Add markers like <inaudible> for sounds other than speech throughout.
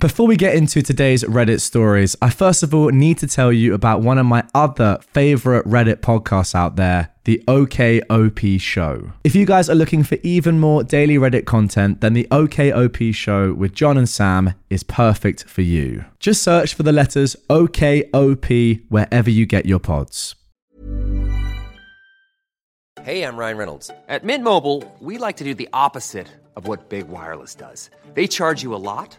Before we get into today's Reddit stories, I first of all need to tell you about one of my other favorite Reddit podcasts out there, the OKOP Show. If you guys are looking for even more daily Reddit content, then the OKOP Show with John and Sam is perfect for you. Just search for the letters OKOP wherever you get your pods. Hey, I'm Ryan Reynolds. At Mint Mobile, we like to do the opposite of what Big Wireless does. They charge you a lot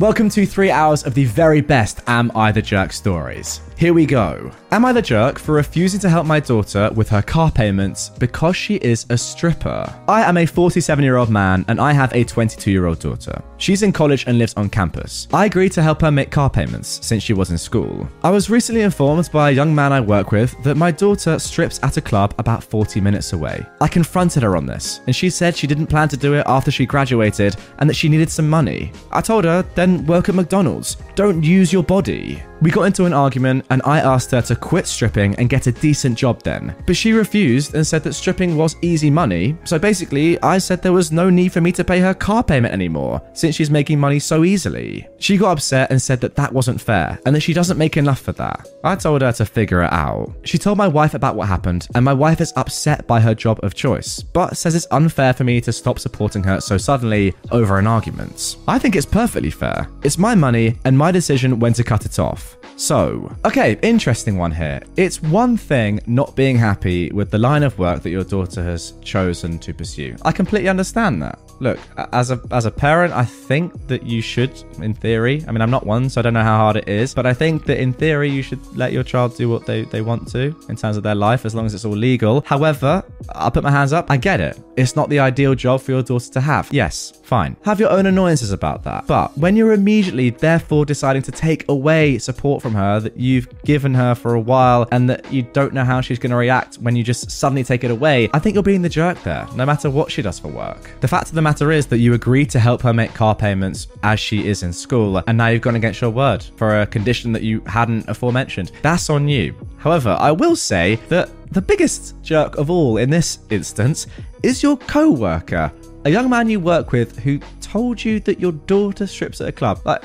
Welcome to three hours of the very best Am I the Jerk stories. Here we go. Am I the jerk for refusing to help my daughter with her car payments because she is a stripper? I am a 47 year old man and I have a 22 year old daughter. She's in college and lives on campus. I agreed to help her make car payments since she was in school. I was recently informed by a young man I work with that my daughter strips at a club about 40 minutes away. I confronted her on this and she said she didn't plan to do it after she graduated and that she needed some money. I told her, then work at McDonald's. Don't use your body. We got into an argument and I asked her to quit stripping and get a decent job then. But she refused and said that stripping was easy money, so basically, I said there was no need for me to pay her car payment anymore, since she's making money so easily. She got upset and said that that wasn't fair and that she doesn't make enough for that. I told her to figure it out. She told my wife about what happened, and my wife is upset by her job of choice, but says it's unfair for me to stop supporting her so suddenly over an argument. I think it's perfectly fair. It's my money and my decision when to cut it off. So, okay, interesting one here. It's one thing not being happy with the line of work that your daughter has chosen to pursue. I completely understand that. Look, as a as a parent, I think that you should, in theory. I mean, I'm not one, so I don't know how hard it is, but I think that in theory you should let your child do what they, they want to in terms of their life, as long as it's all legal. However, I'll put my hands up. I get it. It's not the ideal job for your daughter to have. Yes, fine. Have your own annoyances about that. But when you're immediately, therefore, deciding to take away support from her that you've given her for a while and that you don't know how she's going to react when you just suddenly take it away, I think you're being the jerk there, no matter what she does for work. The fact of the matter is that you agreed to help her make car payments as she is in school, and now you've gone against your word for a condition that you hadn't aforementioned. That's on you. However, I will say that the biggest jerk of all in this instance is your co worker, a young man you work with who told you that your daughter strips at a club. Like,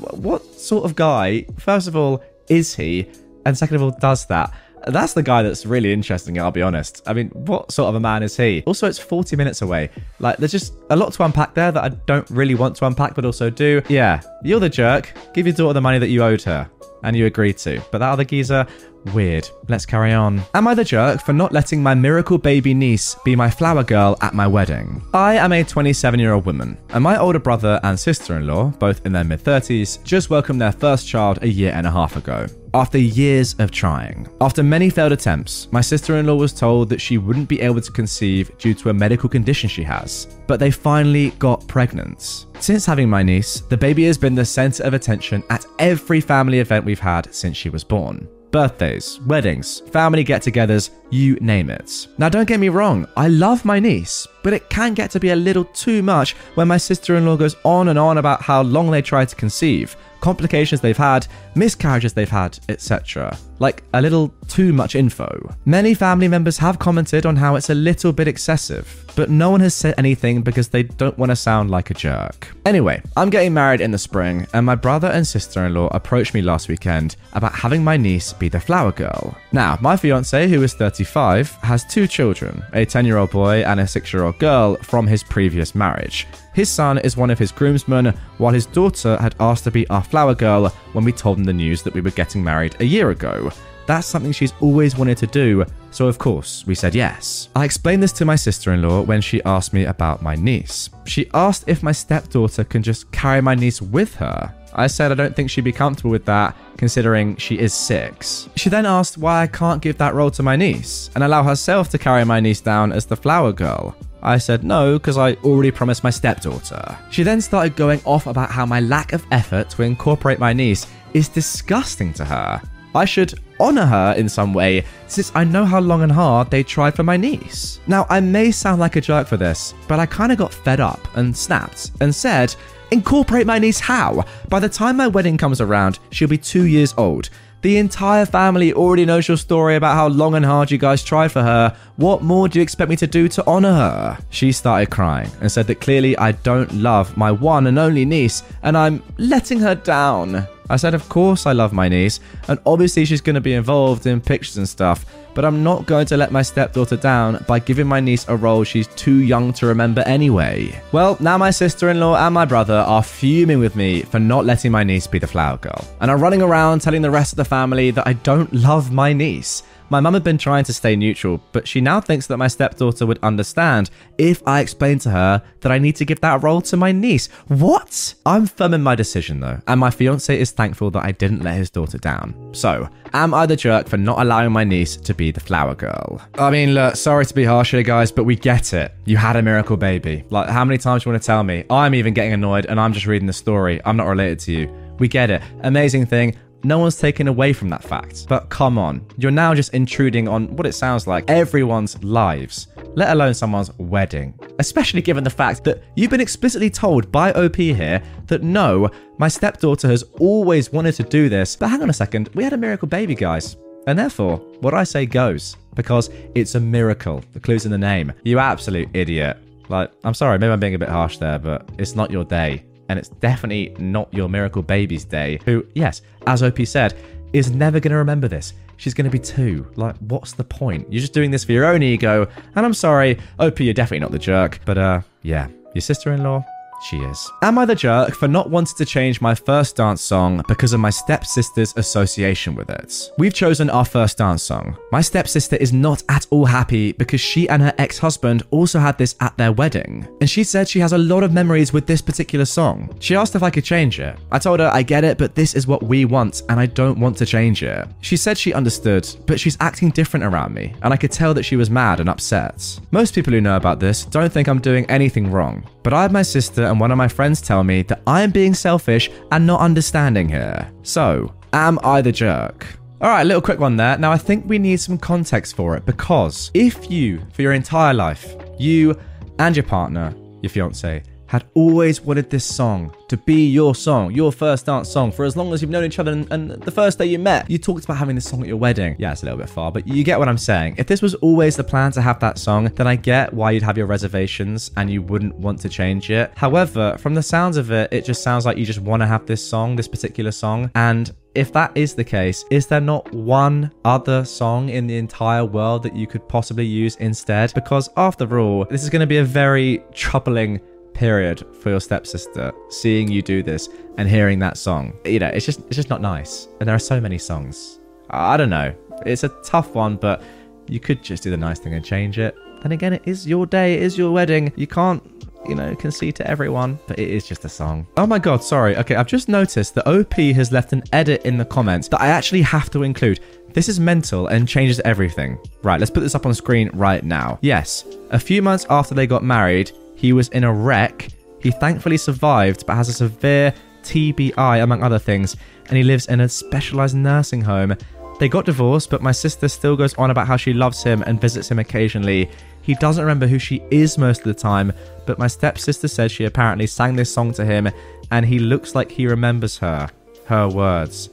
what sort of guy, first of all, is he? And second of all, does that? That's the guy that's really interesting, I'll be honest. I mean, what sort of a man is he? Also, it's 40 minutes away. Like, there's just a lot to unpack there that I don't really want to unpack, but also do. Yeah, you're the jerk. Give your daughter the money that you owed her. And you agreed to. But that other geezer, Weird. Let's carry on. Am I the jerk for not letting my miracle baby niece be my flower girl at my wedding? I am a 27 year old woman, and my older brother and sister in law, both in their mid 30s, just welcomed their first child a year and a half ago. After years of trying. After many failed attempts, my sister in law was told that she wouldn't be able to conceive due to a medical condition she has, but they finally got pregnant. Since having my niece, the baby has been the center of attention at every family event we've had since she was born birthdays, weddings, family get togethers, you name it. Now, don't get me wrong, I love my niece, but it can get to be a little too much when my sister in law goes on and on about how long they tried to conceive, complications they've had, miscarriages they've had, etc. Like a little too much info. Many family members have commented on how it's a little bit excessive, but no one has said anything because they don't want to sound like a jerk. Anyway, I'm getting married in the spring, and my brother and sister in law approached me last weekend about having my niece be the flower girl. Now, my fiance, who is 35, has two children a 10 year old boy and a 6 year old girl from his previous marriage. His son is one of his groomsmen, while his daughter had asked to be our flower girl when we told him the news that we were getting married a year ago. That's something she's always wanted to do, so of course we said yes. I explained this to my sister in law when she asked me about my niece. She asked if my stepdaughter can just carry my niece with her. I said I don't think she'd be comfortable with that, considering she is six. She then asked why I can't give that role to my niece and allow herself to carry my niece down as the flower girl. I said no because I already promised my stepdaughter. She then started going off about how my lack of effort to incorporate my niece is disgusting to her. I should honor her in some way, since I know how long and hard they tried for my niece. Now, I may sound like a jerk for this, but I kind of got fed up and snapped and said, Incorporate my niece how? By the time my wedding comes around, she'll be two years old. The entire family already knows your story about how long and hard you guys tried for her. What more do you expect me to do to honor her? She started crying and said that clearly I don't love my one and only niece and I'm letting her down. I said, Of course, I love my niece, and obviously, she's going to be involved in pictures and stuff, but I'm not going to let my stepdaughter down by giving my niece a role she's too young to remember anyway. Well, now my sister in law and my brother are fuming with me for not letting my niece be the flower girl, and are running around telling the rest of the family that I don't love my niece. My mum had been trying to stay neutral, but she now thinks that my stepdaughter would understand if I explained to her that I need to give that role to my niece. What? I'm firm in my decision though, and my fiance is thankful that I didn't let his daughter down. So, am I the jerk for not allowing my niece to be the flower girl? I mean, look, sorry to be harsh here, guys, but we get it. You had a miracle baby. Like, how many times do you want to tell me? I'm even getting annoyed and I'm just reading the story. I'm not related to you. We get it. Amazing thing. No one's taken away from that fact. But come on, you're now just intruding on what it sounds like everyone's lives, let alone someone's wedding. Especially given the fact that you've been explicitly told by OP here that no, my stepdaughter has always wanted to do this. But hang on a second, we had a miracle baby, guys. And therefore, what I say goes, because it's a miracle. The clue's in the name. You absolute idiot. Like, I'm sorry, maybe I'm being a bit harsh there, but it's not your day and it's definitely not your miracle baby's day, who, yes, as OP said, is never going to remember this. She's going to be two. Like, what's the point? You're just doing this for your own ego. And I'm sorry, OP, you're definitely not the jerk. But, uh, yeah, your sister in law, she is. Am I the jerk for not wanting to change my first dance song because of my stepsister's association with it? We've chosen our first dance song. My stepsister is not at all happy because she and her ex husband also had this at their wedding. And she said she has a lot of memories with this particular song. She asked if I could change it. I told her, I get it, but this is what we want and I don't want to change it. She said she understood, but she's acting different around me, and I could tell that she was mad and upset. Most people who know about this don't think I'm doing anything wrong, but I have my sister and one of my friends tell me that I am being selfish and not understanding here. So, am I the jerk? Alright, little quick one there. Now, I think we need some context for it because if you, for your entire life, you and your partner, your fiance, had always wanted this song to be your song, your first dance song for as long as you've known each other and, and, the first day you met. You talked about having this song at your wedding. Yeah, it's a little bit far, but you get what I'm saying. If this was always the plan to have that song, then I get why you'd have your reservations and you wouldn't want to change it. However, from the sounds of it, it just sounds like you just want to have this song, this particular song. And if that is the case, is there not one other song in the entire world that you could possibly use instead? Because after all, this is going to be a very troubling period for your stepsister seeing you do this and hearing that song you know it's just it's just not nice and there are so many songs i don't know it's a tough one but you could just do the nice thing and change it then again it is your day it is your wedding you can't you know, concede to everyone, but it is just a song. Oh my god, sorry. Okay, I've just noticed that OP has left an edit in the comments that I actually have to include. This is mental and changes everything. Right, let's put this up on screen right now. Yes, a few months after they got married, he was in a wreck. He thankfully survived, but has a severe TBI, among other things, and he lives in a specialized nursing home. They got divorced, but my sister still goes on about how she loves him and visits him occasionally. He doesn't remember who she is most of the time, but my stepsister says she apparently sang this song to him, and he looks like he remembers her. Her words.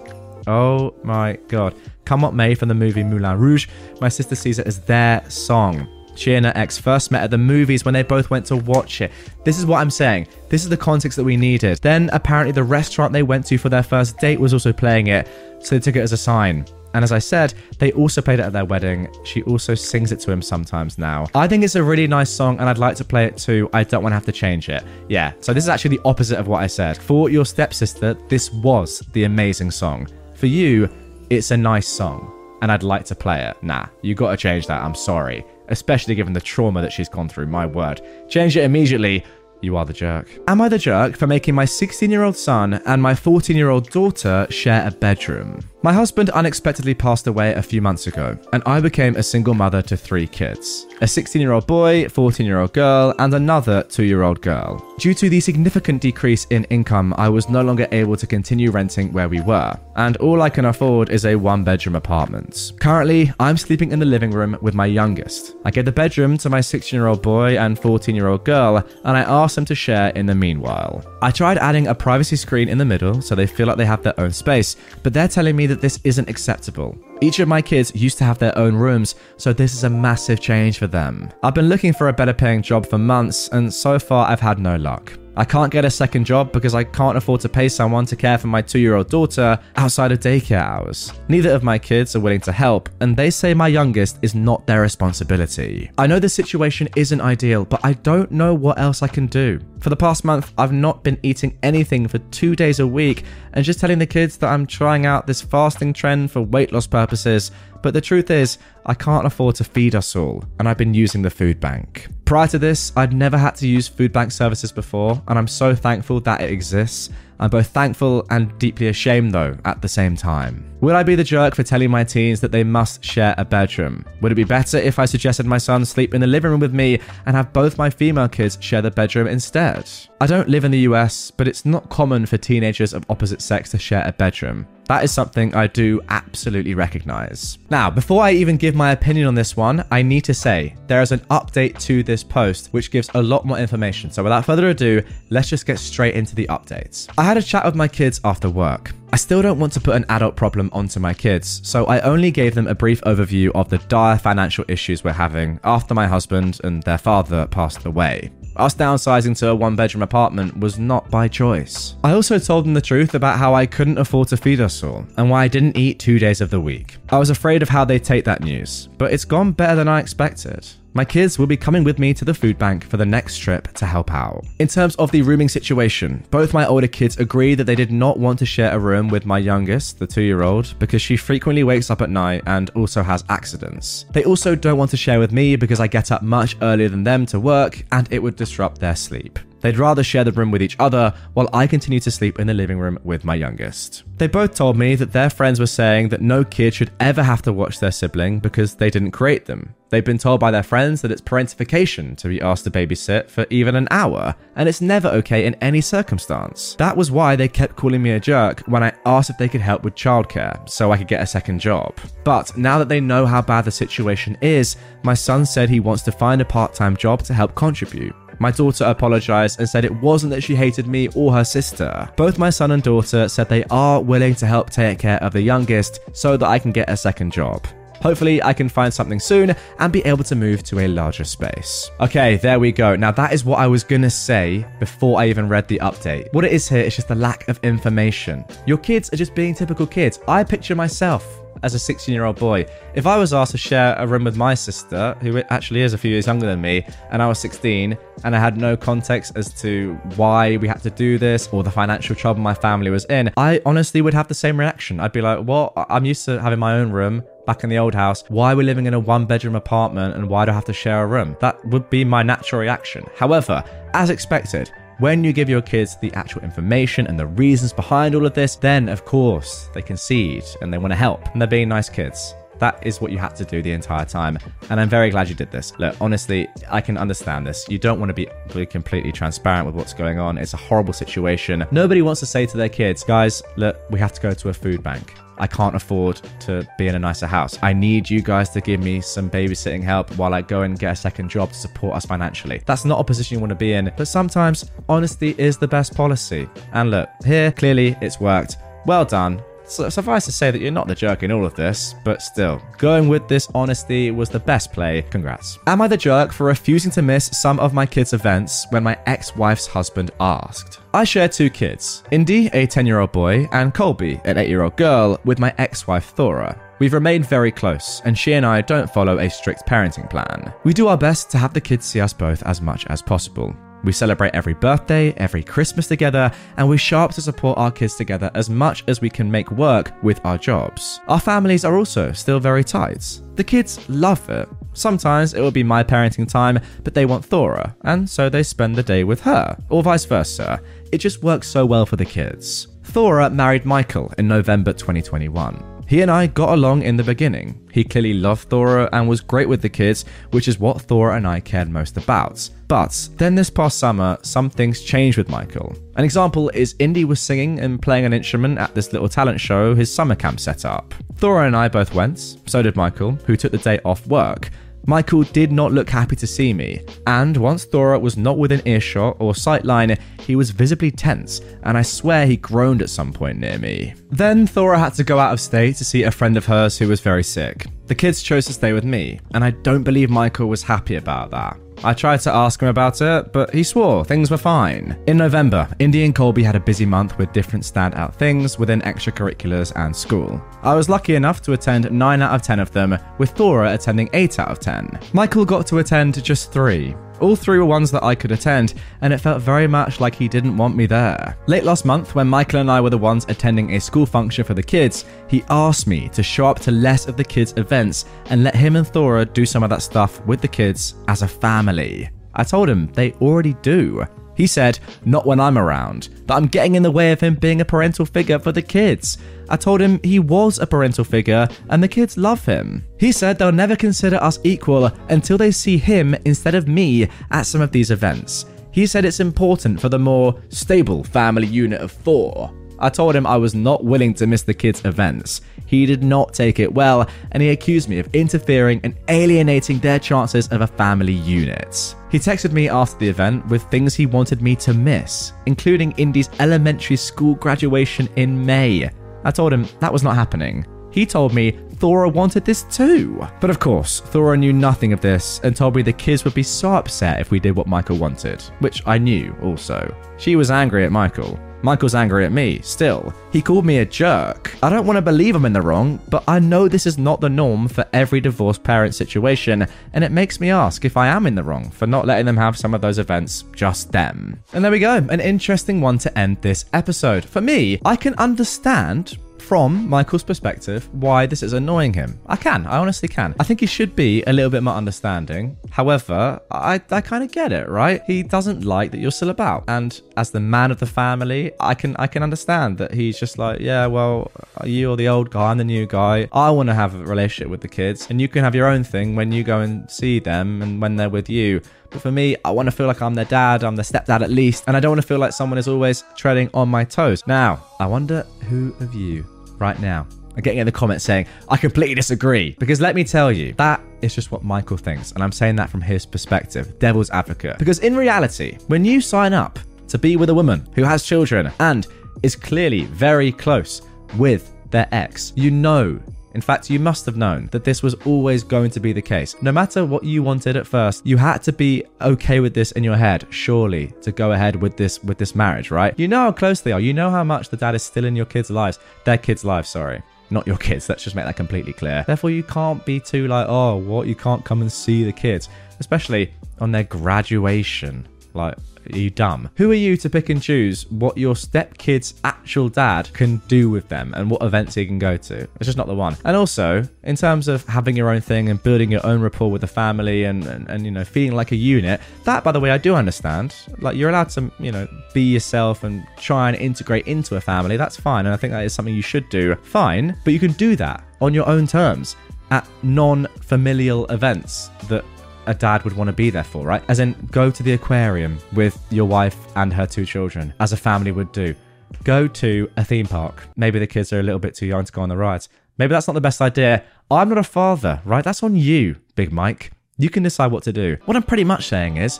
Oh my god. Come What May from the movie Moulin Rouge, my sister sees it as their song. She and her ex first met at the movies when they both went to watch it. This is what I'm saying. This is the context that we needed. Then apparently the restaurant they went to for their first date was also playing it, so they took it as a sign. And as I said, they also played it at their wedding. She also sings it to him sometimes now. I think it's a really nice song and I'd like to play it too. I don't want to have to change it. Yeah, so this is actually the opposite of what I said. For your stepsister, this was the amazing song. For you, it's a nice song and I'd like to play it. Nah, you gotta change that. I'm sorry especially given the trauma that she's gone through. My word. Change it immediately. you are the jerk. Am I the jerk for making my 16 year old son and my 14 year old daughter share a bedroom? My husband unexpectedly passed away a few months ago, and I became a single mother to three kids a 16 year old boy, 14 year old girl, and another 2 year old girl. Due to the significant decrease in income, I was no longer able to continue renting where we were, and all I can afford is a one bedroom apartment. Currently, I'm sleeping in the living room with my youngest. I gave the bedroom to my 16 year old boy and 14 year old girl, and I asked them to share in the meanwhile. I tried adding a privacy screen in the middle so they feel like they have their own space, but they're telling me that this isn't acceptable. Each of my kids used to have their own rooms, so this is a massive change for them. I've been looking for a better paying job for months, and so far I've had no luck. I can't get a second job because I can't afford to pay someone to care for my two year old daughter outside of daycare hours. Neither of my kids are willing to help, and they say my youngest is not their responsibility. I know the situation isn't ideal, but I don't know what else I can do. For the past month, I've not been eating anything for two days a week and just telling the kids that I'm trying out this fasting trend for weight loss purposes. But the truth is, I can't afford to feed us all, and I've been using the food bank. Prior to this, I'd never had to use food bank services before, and I'm so thankful that it exists. I'm both thankful and deeply ashamed, though, at the same time. Would I be the jerk for telling my teens that they must share a bedroom? Would it be better if I suggested my son sleep in the living room with me and have both my female kids share the bedroom instead? I don't live in the US, but it's not common for teenagers of opposite sex to share a bedroom. That is something I do absolutely recognize. Now, before I even give my opinion on this one, I need to say there is an update to this post which gives a lot more information. So, without further ado, let's just get straight into the updates. I had a chat with my kids after work. I still don't want to put an adult problem onto my kids, so I only gave them a brief overview of the dire financial issues we're having after my husband and their father passed away. Us downsizing to a one bedroom apartment was not by choice. I also told them the truth about how I couldn't afford to feed us all and why I didn't eat two days of the week. I was afraid of how they'd take that news, but it's gone better than I expected. My kids will be coming with me to the food bank for the next trip to help out. In terms of the rooming situation, both my older kids agree that they did not want to share a room with my youngest, the two year old, because she frequently wakes up at night and also has accidents. They also don't want to share with me because I get up much earlier than them to work and it would disrupt their sleep. They'd rather share the room with each other while I continue to sleep in the living room with my youngest. They both told me that their friends were saying that no kid should ever have to watch their sibling because they didn't create them. They've been told by their friends that it's parentification to be asked to babysit for even an hour, and it's never okay in any circumstance. That was why they kept calling me a jerk when I asked if they could help with childcare so I could get a second job. But now that they know how bad the situation is, my son said he wants to find a part time job to help contribute. My daughter apologized and said it wasn't that she hated me or her sister. Both my son and daughter said they are willing to help take care of the youngest so that I can get a second job. Hopefully, I can find something soon and be able to move to a larger space. Okay, there we go. Now, that is what I was gonna say before I even read the update. What it is here is just a lack of information. Your kids are just being typical kids. I picture myself as a 16 year old boy. If I was asked to share a room with my sister, who actually is a few years younger than me, and I was 16, and I had no context as to why we had to do this or the financial trouble my family was in, I honestly would have the same reaction. I'd be like, well, I'm used to having my own room back in the old house. Why are we living in a one bedroom apartment and why do I have to share a room? That would be my natural reaction. However, as expected, when you give your kids the actual information and the reasons behind all of this, then of course they concede and they want to help and they're being nice kids. That is what you had to do the entire time. And I'm very glad you did this. Look, honestly, I can understand this. You don't want to be completely transparent with what's going on. It's a horrible situation. Nobody wants to say to their kids, guys, look, we have to go to a food bank. I can't afford to be in a nicer house. I need you guys to give me some babysitting help while I go and get a second job to support us financially. That's not a position you want to be in, but sometimes honesty is the best policy. And look, here, clearly it's worked. Well done. So, suffice to say that you're not the jerk in all of this, but still, going with this honesty was the best play. Congrats. Am I the jerk for refusing to miss some of my kids' events when my ex wife's husband asked? I share two kids Indy, a 10 year old boy, and Colby, an 8 year old girl, with my ex wife Thora. We've remained very close, and she and I don't follow a strict parenting plan. We do our best to have the kids see us both as much as possible. We celebrate every birthday, every Christmas together, and we show up to support our kids together as much as we can make work with our jobs. Our families are also still very tight. The kids love it. Sometimes it will be my parenting time, but they want Thora, and so they spend the day with her, or vice versa. It just works so well for the kids. Thora married Michael in November 2021. He and I got along in the beginning. He clearly loved Thora and was great with the kids, which is what Thora and I cared most about. But then this past summer, some things changed with Michael. An example is Indy was singing and playing an instrument at this little talent show his summer camp set up. Thora and I both went, so did Michael, who took the day off work. Michael did not look happy to see me, and once Thora was not within earshot or sightline, he was visibly tense, and I swear he groaned at some point near me. Then Thora had to go out of state to see a friend of hers who was very sick. The kids chose to stay with me, and I don't believe Michael was happy about that. I tried to ask him about it, but he swore things were fine. In November, Indy and Colby had a busy month with different standout things within extracurriculars and school. I was lucky enough to attend 9 out of 10 of them, with Thora attending 8 out of 10. Michael got to attend just 3. All three were ones that I could attend, and it felt very much like he didn't want me there. Late last month, when Michael and I were the ones attending a school function for the kids, he asked me to show up to less of the kids' events and let him and Thora do some of that stuff with the kids as a family. I told him they already do. He said, not when I'm around, that I'm getting in the way of him being a parental figure for the kids. I told him he was a parental figure and the kids love him. He said they'll never consider us equal until they see him instead of me at some of these events. He said it's important for the more stable family unit of four. I told him I was not willing to miss the kids' events. He did not take it well, and he accused me of interfering and alienating their chances of a family unit. He texted me after the event with things he wanted me to miss, including Indy's elementary school graduation in May. I told him that was not happening. He told me Thora wanted this too. But of course, Thora knew nothing of this and told me the kids would be so upset if we did what Michael wanted, which I knew also. She was angry at Michael. Michael's angry at me, still. He called me a jerk. I don't want to believe I'm in the wrong, but I know this is not the norm for every divorced parent situation, and it makes me ask if I am in the wrong for not letting them have some of those events just them. And there we go, an interesting one to end this episode. For me, I can understand from Michael's perspective why this is annoying him. I can, I honestly can. I think he should be a little bit more understanding. However, I, I kind of get it, right? He doesn't like that you're still about. And as the man of the family, I can I can understand that he's just like, yeah, well, you're the old guy, I'm the new guy. I want to have a relationship with the kids, and you can have your own thing when you go and see them and when they're with you. But for me, I want to feel like I'm their dad, I'm their stepdad at least, and I don't want to feel like someone is always treading on my toes. Now, I wonder who of you right now are getting in the comments saying, I completely disagree. Because let me tell you, that is just what Michael thinks. And I'm saying that from his perspective, devil's advocate. Because in reality, when you sign up to be with a woman who has children and is clearly very close with their ex, you know in fact, you must have known that this was always going to be the case. No matter what you wanted at first, you had to be okay with this in your head, surely, to go ahead with this with this marriage, right? You know how close they are. You know how much the dad is still in your kids' lives. Their kids' lives, sorry not your kids. Let's just make that completely clear. Therefore, you can't be too like, oh, what? You can't come and see the kids, especially on their graduation. Like, you dumb? Who are you to pick and choose what your stepkid's actual dad can do with them and what events he can go to? It's just not the one. And also, in terms of having your own thing and building your own rapport with the family and, and, and you know, feeling like a unit, that, by the way, I do understand. Like, you're allowed to, you know, be yourself and try and integrate into a family. That's fine. And I think that is something you should do. Fine. But you can do that on your own terms at non familial events that a dad would want to be there for, right? As in, go to the aquarium with your wife and her two children, as a family would do. Go to a theme park. Maybe the kids are a little bit too young to go on the rides. Maybe that's not the best idea. I'm not a father, right? That's on you, Big Mike. You can decide what to do. What I'm pretty much saying is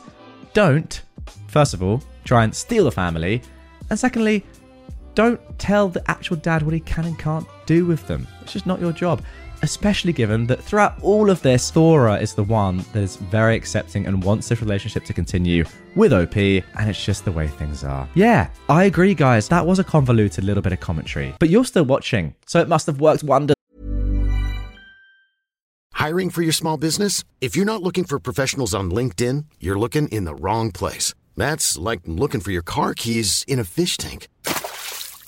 don't, first of all, try and steal the family. And secondly, don't tell the actual dad what he can and can't do with them. It's just not your job especially given that throughout all of this, Thora is the one that is very accepting and wants this relationship to continue with OP, and it's just the way things are. Yeah, I agree, guys. That was a convoluted little bit of commentary, but you're still watching, so it must have worked wonders. Hiring for your small business? If you're not looking for professionals on LinkedIn, you're looking in the wrong place. That's like looking for your car keys in a fish tank.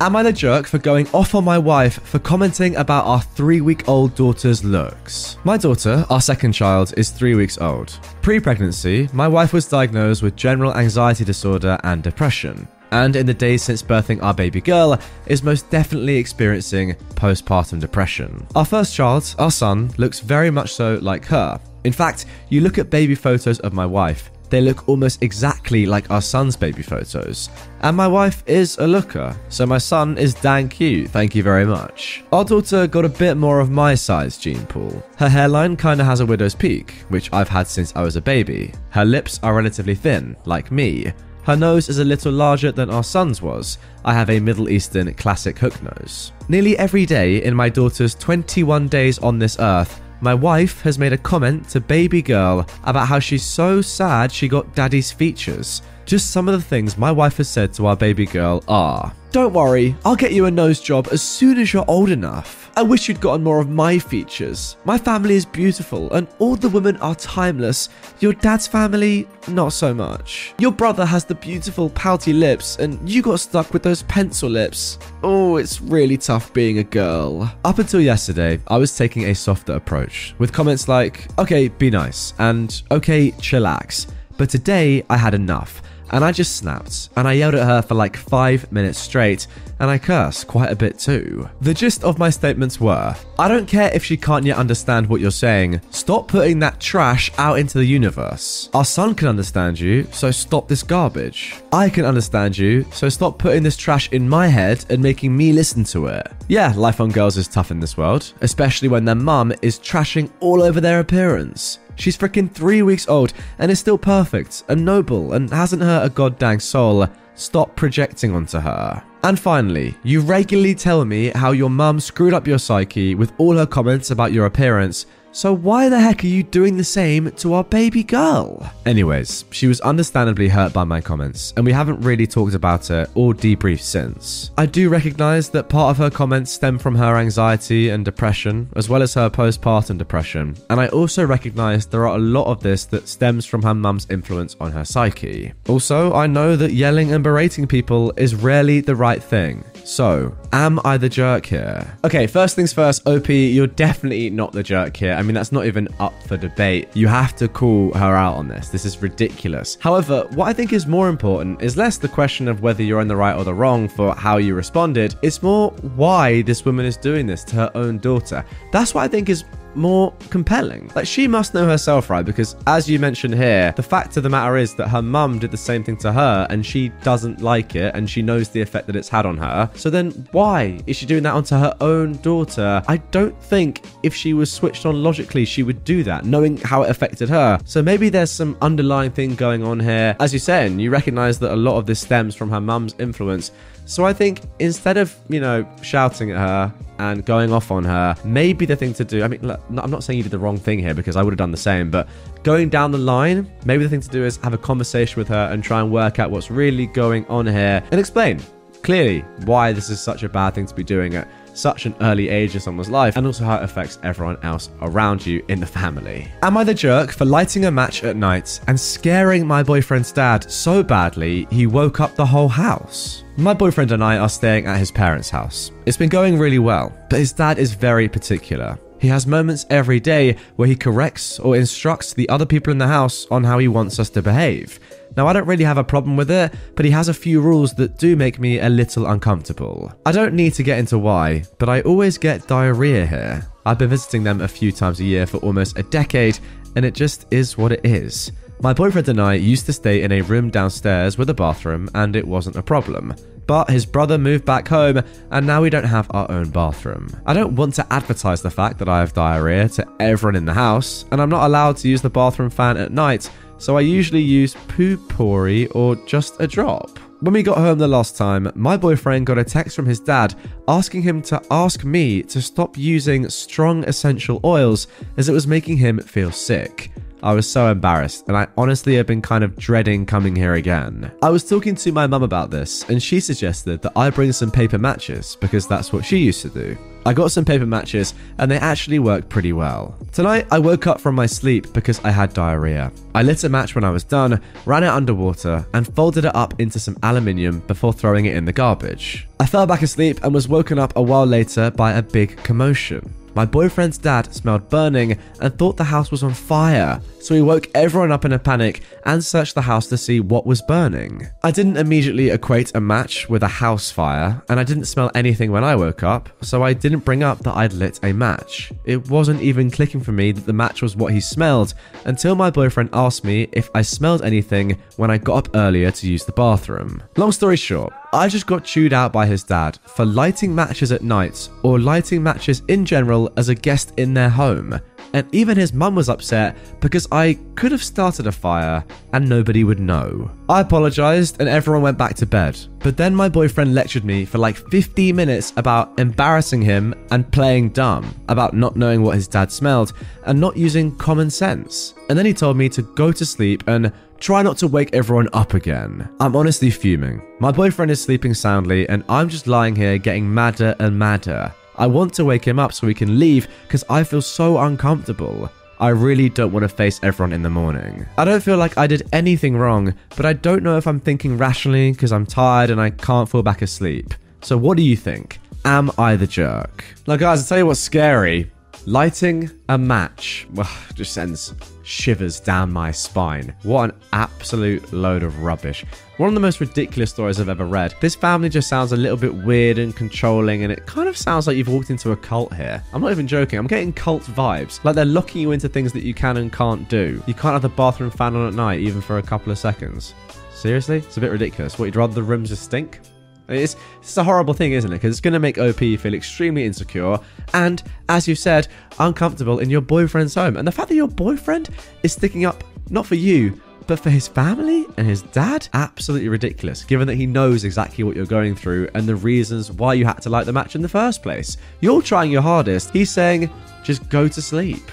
Am I the jerk for going off on my wife for commenting about our three week old daughter's looks? My daughter, our second child, is three weeks old. Pre pregnancy, my wife was diagnosed with general anxiety disorder and depression and in the days since birthing our baby girl, is most definitely experiencing postpartum depression. Our first child, our son, looks very much so like her. In fact, you look at baby photos of my wife, they look almost exactly like our son's baby photos. And my wife is a looker, so my son is dang cute, thank you very much. Our daughter got a bit more of my size gene pool. Her hairline kinda has a widow's peak, which I've had since I was a baby. Her lips are relatively thin, like me, her nose is a little larger than our son's was. I have a Middle Eastern classic hook nose. Nearly every day in my daughter's 21 days on this earth, my wife has made a comment to baby girl about how she's so sad she got daddy's features. Just some of the things my wife has said to our baby girl are Don't worry, I'll get you a nose job as soon as you're old enough. I wish you'd gotten more of my features. My family is beautiful, and all the women are timeless. Your dad's family, not so much. Your brother has the beautiful pouty lips, and you got stuck with those pencil lips. Oh, it's really tough being a girl. Up until yesterday, I was taking a softer approach, with comments like, okay, be nice, and okay, chillax. But today, I had enough and I just snapped, and I yelled at her for like five minutes straight, and I cursed quite a bit too. The gist of my statements were I don't care if she can't yet understand what you're saying, stop putting that trash out into the universe. Our son can understand you, so stop this garbage. I can understand you, so stop putting this trash in my head and making me listen to it. Yeah, life on girls is tough in this world, especially when their mum is trashing all over their appearance. She's freaking three weeks old and is still perfect and noble and hasn't hurt a goddamn soul. Stop projecting onto her. And finally, you regularly tell me how your mum screwed up your psyche with all her comments about your appearance so why the heck are you doing the same to our baby girl? Anyways, she was understandably hurt by my comments, and we haven't really talked about it or debriefed since. I do recognize that part of her comments stem from her anxiety and depression, as well as her postpartum depression, and I also recognize there are a lot of this that stems from her mum's influence on her psyche. Also, I know that yelling and berating people is rarely the right thing. So, am I the jerk here? Okay, first things first, OP, you're definitely not the jerk here. I mean, that's not even up for debate. You have to call her out on this. This is ridiculous. However, what I think is more important is less the question of whether you're in the right or the wrong for how you responded. It's more why this woman is doing this to her own daughter. That's what I think is more compelling. Like, she must know herself, right? Because as you mentioned here, the fact of the matter is that her mum did the same thing to her and she doesn't like it and she knows the effect that it's had on her. So then why is she doing that onto her own daughter? I don't think if she was switched on logically, she would do that, knowing how it affected her. So maybe there's some underlying thing going on here. As you're saying, you recognize that a lot of this stems from her mum's influence. So I think instead of, you know, shouting at her and going off on her, maybe the thing to do, I mean, look, I'm not saying you did the wrong thing here because I would have done the same, but going down the line, maybe the thing to do is have a conversation with her and try and work out what's really going on here and explain clearly why this is such a bad thing to be doing at such an early age in someone's life and also how it affects everyone else around you in the family. Am I the jerk for lighting a match at night and scaring my boyfriend's dad so badly he woke up the whole house? My boyfriend and I are staying at his parents' house. It's been going really well, but his dad is very particular. He has moments every day where he corrects or instructs the other people in the house on how he wants us to behave. Now, I don't really have a problem with it, but he has a few rules that do make me a little uncomfortable. I don't need to get into why, but I always get diarrhea here. I've been visiting them a few times a year for almost a decade, and it just is what it is. My boyfriend and I used to stay in a room downstairs with a bathroom, and it wasn't a problem but his brother moved back home and now we don't have our own bathroom. I don't want to advertise the fact that I have diarrhea to everyone in the house, and I'm not allowed to use the bathroom fan at night so I usually use Poo-Pourri or just a drop. When we got home the last time, my boyfriend got a text from his dad asking him to ask me to stop using strong essential oils as it was making him feel sick. I was so embarrassed, and I honestly have been kind of dreading coming here again. I was talking to my mum about this, and she suggested that I bring some paper matches because that's what she used to do. I got some paper matches, and they actually worked pretty well. Tonight, I woke up from my sleep because I had diarrhea. I lit a match when I was done, ran it underwater, and folded it up into some aluminium before throwing it in the garbage. I fell back asleep and was woken up a while later by a big commotion. My boyfriend's dad smelled burning and thought the house was on fire, so he woke everyone up in a panic and searched the house to see what was burning. I didn't immediately equate a match with a house fire, and I didn't smell anything when I woke up, so I didn't bring up that I'd lit a match. It wasn't even clicking for me that the match was what he smelled until my boyfriend asked me if I smelled anything when I got up earlier to use the bathroom. Long story short, I just got chewed out by his dad for lighting matches at night or lighting matches in general as a guest in their home. And even his mum was upset because I could have started a fire and nobody would know. I apologized and everyone went back to bed. But then my boyfriend lectured me for like 15 minutes about embarrassing him and playing dumb, about not knowing what his dad smelled and not using common sense. And then he told me to go to sleep and try not to wake everyone up again. I'm honestly fuming. My boyfriend is sleeping soundly and I'm just lying here getting madder and madder. I want to wake him up so we can leave because I feel so uncomfortable. I really don't want to face everyone in the morning. I don't feel like I did anything wrong, but I don't know if I'm thinking rationally because I'm tired and I can't fall back asleep. So, what do you think? Am I the jerk? Now, guys, I'll tell you what's scary. Lighting a match well, just sends shivers down my spine. What an absolute load of rubbish. One of the most ridiculous stories I've ever read. This family just sounds a little bit weird and controlling, and it kind of sounds like you've walked into a cult here. I'm not even joking, I'm getting cult vibes. Like they're locking you into things that you can and can't do. You can't have the bathroom fan on at night, even for a couple of seconds. Seriously? It's a bit ridiculous. What, you'd rather the rooms just stink? It's, it's a horrible thing, isn't it? Because it's going to make OP feel extremely insecure and, as you said, uncomfortable in your boyfriend's home. And the fact that your boyfriend is sticking up not for you, but for his family and his dad, absolutely ridiculous, given that he knows exactly what you're going through and the reasons why you had to like the match in the first place. You're trying your hardest. He's saying, just go to sleep.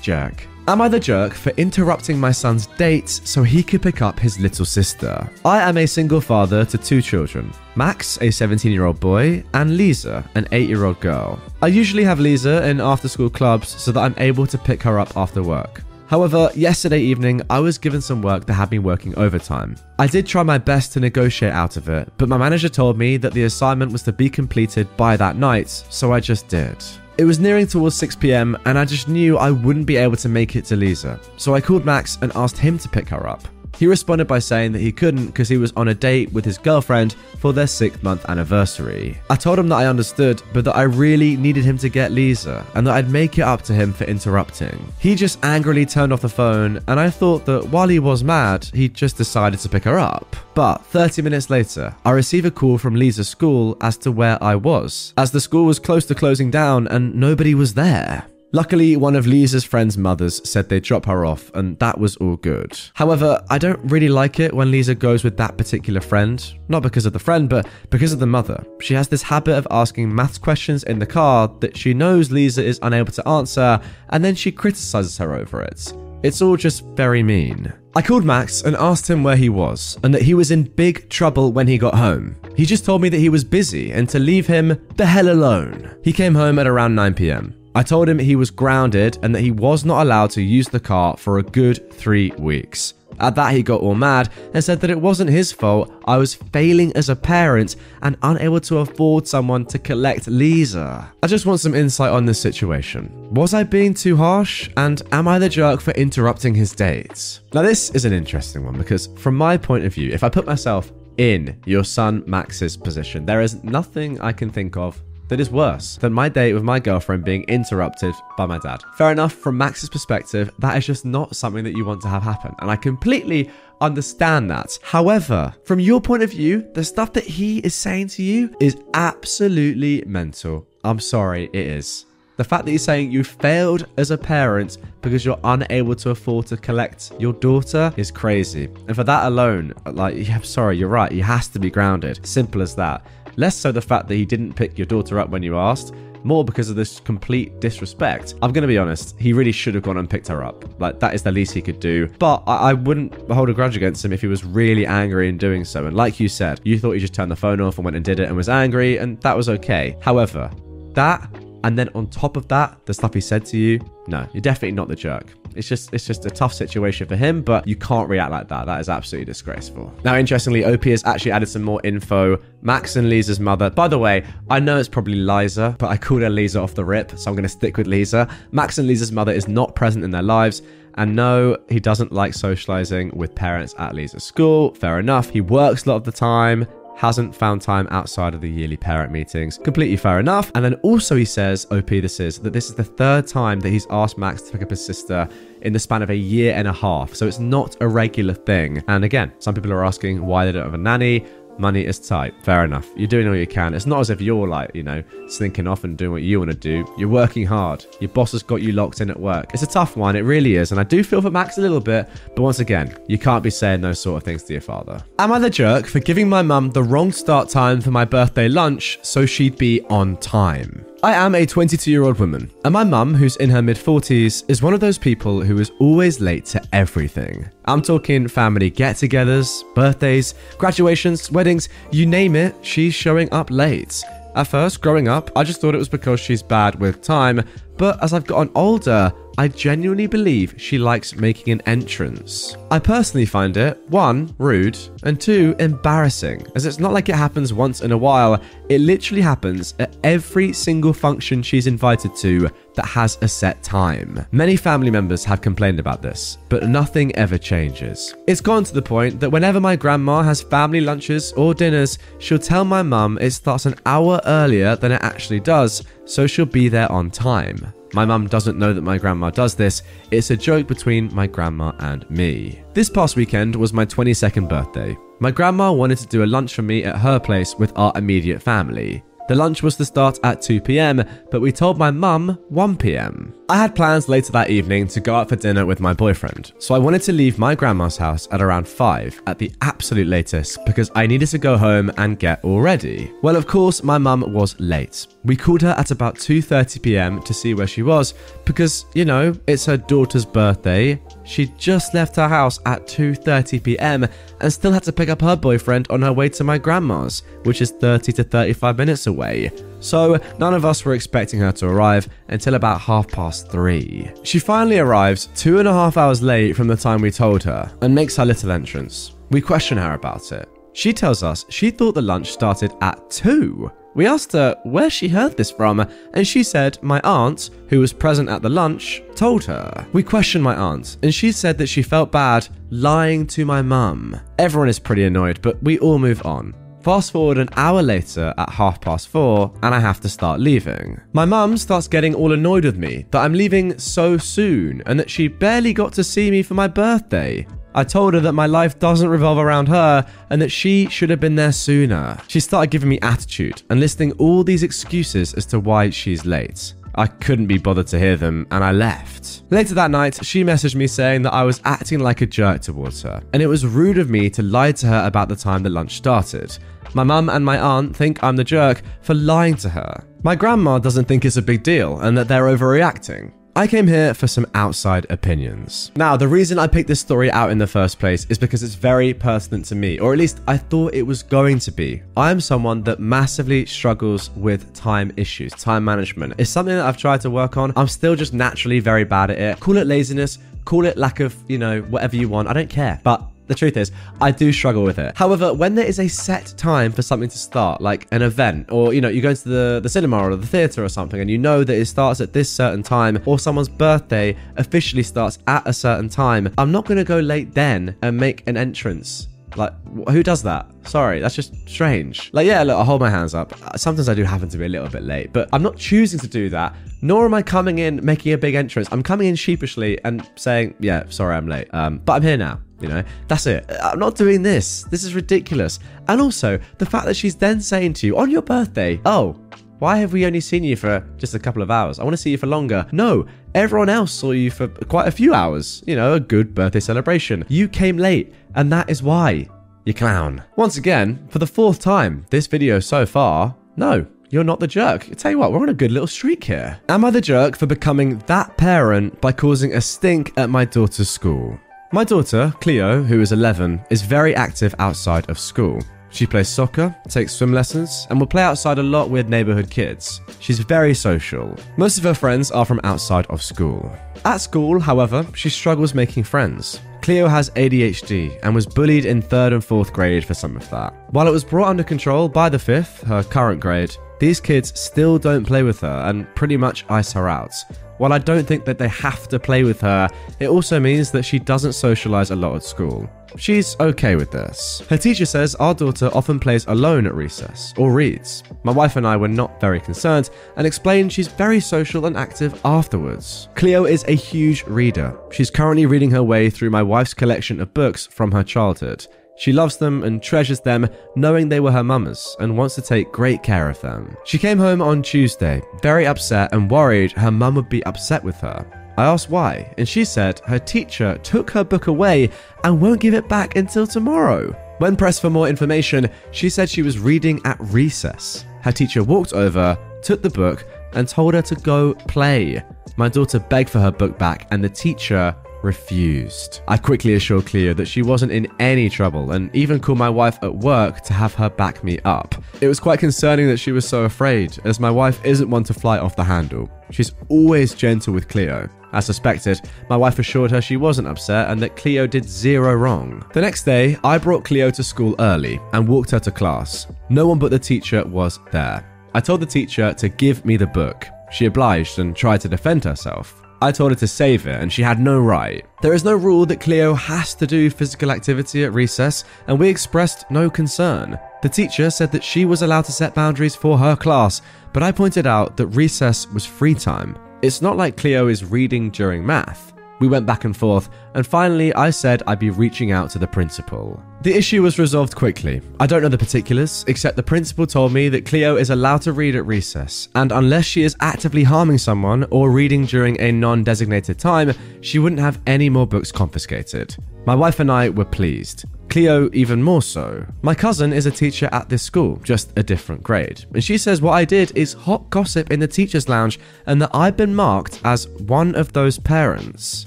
Jerk. Am I the jerk for interrupting my son's dates so he could pick up his little sister? I am a single father to two children Max, a 17 year old boy, and Lisa, an 8 year old girl. I usually have Lisa in after school clubs so that I'm able to pick her up after work. However, yesterday evening, I was given some work that had me working overtime. I did try my best to negotiate out of it, but my manager told me that the assignment was to be completed by that night, so I just did. It was nearing towards 6 pm, and I just knew I wouldn't be able to make it to Lisa, so I called Max and asked him to pick her up. He responded by saying that he couldn't because he was on a date with his girlfriend for their six month anniversary. I told him that I understood, but that I really needed him to get Lisa and that I'd make it up to him for interrupting. He just angrily turned off the phone, and I thought that while he was mad, he just decided to pick her up. But 30 minutes later, I receive a call from Lisa's school as to where I was, as the school was close to closing down and nobody was there. Luckily, one of Lisa's friend's mothers said they'd drop her off, and that was all good. However, I don't really like it when Lisa goes with that particular friend. Not because of the friend, but because of the mother. She has this habit of asking maths questions in the car that she knows Lisa is unable to answer, and then she criticizes her over it. It's all just very mean. I called Max and asked him where he was, and that he was in big trouble when he got home. He just told me that he was busy and to leave him the hell alone. He came home at around 9 pm. I told him he was grounded and that he was not allowed to use the car for a good three weeks. At that, he got all mad and said that it wasn't his fault. I was failing as a parent and unable to afford someone to collect Lisa. I just want some insight on this situation. Was I being too harsh? And am I the jerk for interrupting his dates? Now, this is an interesting one because, from my point of view, if I put myself in your son Max's position, there is nothing I can think of that is worse than my date with my girlfriend being interrupted by my dad. Fair enough, from Max's perspective, that is just not something that you want to have happen. And I completely understand that. However, from your point of view, the stuff that he is saying to you is absolutely mental. I'm sorry, it is. The fact that he's saying you failed as a parent because you're unable to afford to collect your daughter is crazy. And for that alone, like, yeah, sorry, you're right. He has to be grounded. Simple as that. Less so the fact that he didn't pick your daughter up when you asked, more because of this complete disrespect. I'm going to be honest, he really should have gone and picked her up. Like, that is the least he could do. But I, I wouldn't hold a grudge against him if he was really angry in doing so. And like you said, you thought he just turned the phone off and went and did it and was angry, and that was okay. However, that, and then on top of that, the stuff he said to you, no, you're definitely not the jerk. It's just it's just a tough situation for him, but you can't react like that. That is absolutely disgraceful. Now, interestingly, OP has actually added some more info. Max and Lisa's mother. By the way, I know it's probably Liza, but I called her Lisa off the rip, so I'm going to stick with Lisa. Max and Lisa's mother is not present in their lives. And no, he doesn't like socializing with parents at Lisa's school. Fair enough. He works a lot of the time hasn't found time outside of the yearly parent meetings. Completely fair enough. And then also he says, OP this is, that this is the third time that he's asked Max to pick up his sister in the span of a year and a half. So it's not a regular thing. And again, some people are asking why they don't have a nanny money is tight. Fair enough. You're doing all you can. It's not as if you're like, you know, slinking off and doing what you want to do. You're working hard. Your boss has got you locked in at work. It's a tough one. It really is. And I do feel for Max a little bit. But once again, you can't be saying those sort of things to your father. Am I the jerk for giving my mum the wrong start time for my birthday lunch so she'd be on time? I am a 22 year old woman, and my mum, who's in her mid 40s, is one of those people who is always late to everything. I'm talking family get togethers, birthdays, graduations, weddings, you name it, she's showing up late. At first, growing up, I just thought it was because she's bad with time, but as I've gotten older, I genuinely believe she likes making an entrance. I personally find it, one, rude, and two, embarrassing, as it's not like it happens once in a while, it literally happens at every single function she's invited to that has a set time. Many family members have complained about this, but nothing ever changes. It's gone to the point that whenever my grandma has family lunches or dinners, she'll tell my mum it starts an hour earlier than it actually does, so she'll be there on time. My mum doesn't know that my grandma does this, it's a joke between my grandma and me. This past weekend was my 22nd birthday. My grandma wanted to do a lunch for me at her place with our immediate family. The lunch was to start at 2 pm, but we told my mum 1 pm. I had plans later that evening to go out for dinner with my boyfriend, so I wanted to leave my grandma's house at around 5 at the absolute latest because I needed to go home and get all ready. Well, of course, my mum was late. We called her at about 2:30 p.m. to see where she was because, you know, it's her daughter's birthday. She just left her house at 2:30 p.m. and still had to pick up her boyfriend on her way to my grandma's, which is 30 to 35 minutes away. So, none of us were expecting her to arrive until about half past three. She finally arrives two and a half hours late from the time we told her and makes her little entrance. We question her about it. She tells us she thought the lunch started at 2. We asked her where she heard this from, and she said my aunt, who was present at the lunch, told her. We questioned my aunt, and she said that she felt bad lying to my mum. Everyone is pretty annoyed, but we all move on. Fast forward an hour later at half past four, and I have to start leaving. My mum starts getting all annoyed with me that I'm leaving so soon and that she barely got to see me for my birthday. I told her that my life doesn't revolve around her and that she should have been there sooner. She started giving me attitude and listing all these excuses as to why she's late. I couldn't be bothered to hear them and I left. Later that night, she messaged me saying that I was acting like a jerk towards her, and it was rude of me to lie to her about the time the lunch started. My mum and my aunt think I'm the jerk for lying to her. My grandma doesn't think it's a big deal and that they're overreacting. I came here for some outside opinions. Now, the reason I picked this story out in the first place is because it's very pertinent to me, or at least I thought it was going to be. I am someone that massively struggles with time issues, time management. It's something that I've tried to work on. I'm still just naturally very bad at it. Call it laziness, call it lack of, you know, whatever you want. I don't care. But the truth is, I do struggle with it. However, when there is a set time for something to start, like an event, or you know, you go into the, the cinema or the theatre or something, and you know that it starts at this certain time, or someone's birthday officially starts at a certain time, I'm not to go late then and make an entrance like, who does that? Sorry, that's just strange. Like, yeah, look, I hold my hands up. Sometimes I do happen to be a little bit late, but I'm not choosing to do that, nor am I coming in making a big entrance. I'm coming in sheepishly and saying, yeah, sorry, I'm late. Um, but I'm here now. You know, that's it. I'm not doing this. This is ridiculous. And also, the fact that she's then saying to you on your birthday, oh, Why have we only seen you for just a couple of hours? I want to see you for longer. No, everyone else saw you for quite a few hours. You know, a good birthday celebration. You came late, and that is why. You clown. Once again, for the fourth time this video so far, no, you're not the jerk. Tell you what, we're on a good little streak here. Am I the jerk for becoming that parent by causing a stink at my daughter's school? My daughter, Cleo, who is 11, is very active outside of school. She plays soccer, takes swim lessons, and will play outside a lot with neighborhood kids. She's very social. Most of her friends are from outside of school. At school, however, she struggles making friends. Cleo has ADHD and was bullied in third and fourth grade for some of that. While it was brought under control by the fifth, her current grade, these kids still don't play with her and pretty much ice her out. While I don't think that they have to play with her, it also means that she doesn't socialize a lot at school. She's okay with this. Her teacher says our daughter often plays alone at recess or reads. My wife and I were not very concerned and explained she's very social and active afterwards. Cleo is a huge reader. She's currently reading her way through my wife's collection of books from her childhood. She loves them and treasures them, knowing they were her mama's, and wants to take great care of them. She came home on Tuesday, very upset and worried her mum would be upset with her. I asked why, and she said her teacher took her book away and won't give it back until tomorrow. When pressed for more information, she said she was reading at recess. Her teacher walked over, took the book, and told her to go play. My daughter begged for her book back, and the teacher refused. I quickly assured Cleo that she wasn't in any trouble and even called my wife at work to have her back me up. It was quite concerning that she was so afraid, as my wife isn't one to fly off the handle. She's always gentle with Cleo. As suspected, my wife assured her she wasn't upset and that Cleo did zero wrong. The next day, I brought Cleo to school early and walked her to class. No one but the teacher was there. I told the teacher to give me the book. She obliged and tried to defend herself. I told her to save it, and she had no right. There is no rule that Cleo has to do physical activity at recess, and we expressed no concern. The teacher said that she was allowed to set boundaries for her class, but I pointed out that recess was free time. It's not like Cleo is reading during math. We went back and forth, and finally I said I'd be reaching out to the principal. The issue was resolved quickly. I don't know the particulars, except the principal told me that Cleo is allowed to read at recess, and unless she is actively harming someone or reading during a non designated time, she wouldn't have any more books confiscated. My wife and I were pleased. Cleo, even more so. My cousin is a teacher at this school, just a different grade. And she says what I did is hot gossip in the teacher's lounge and that I've been marked as one of those parents.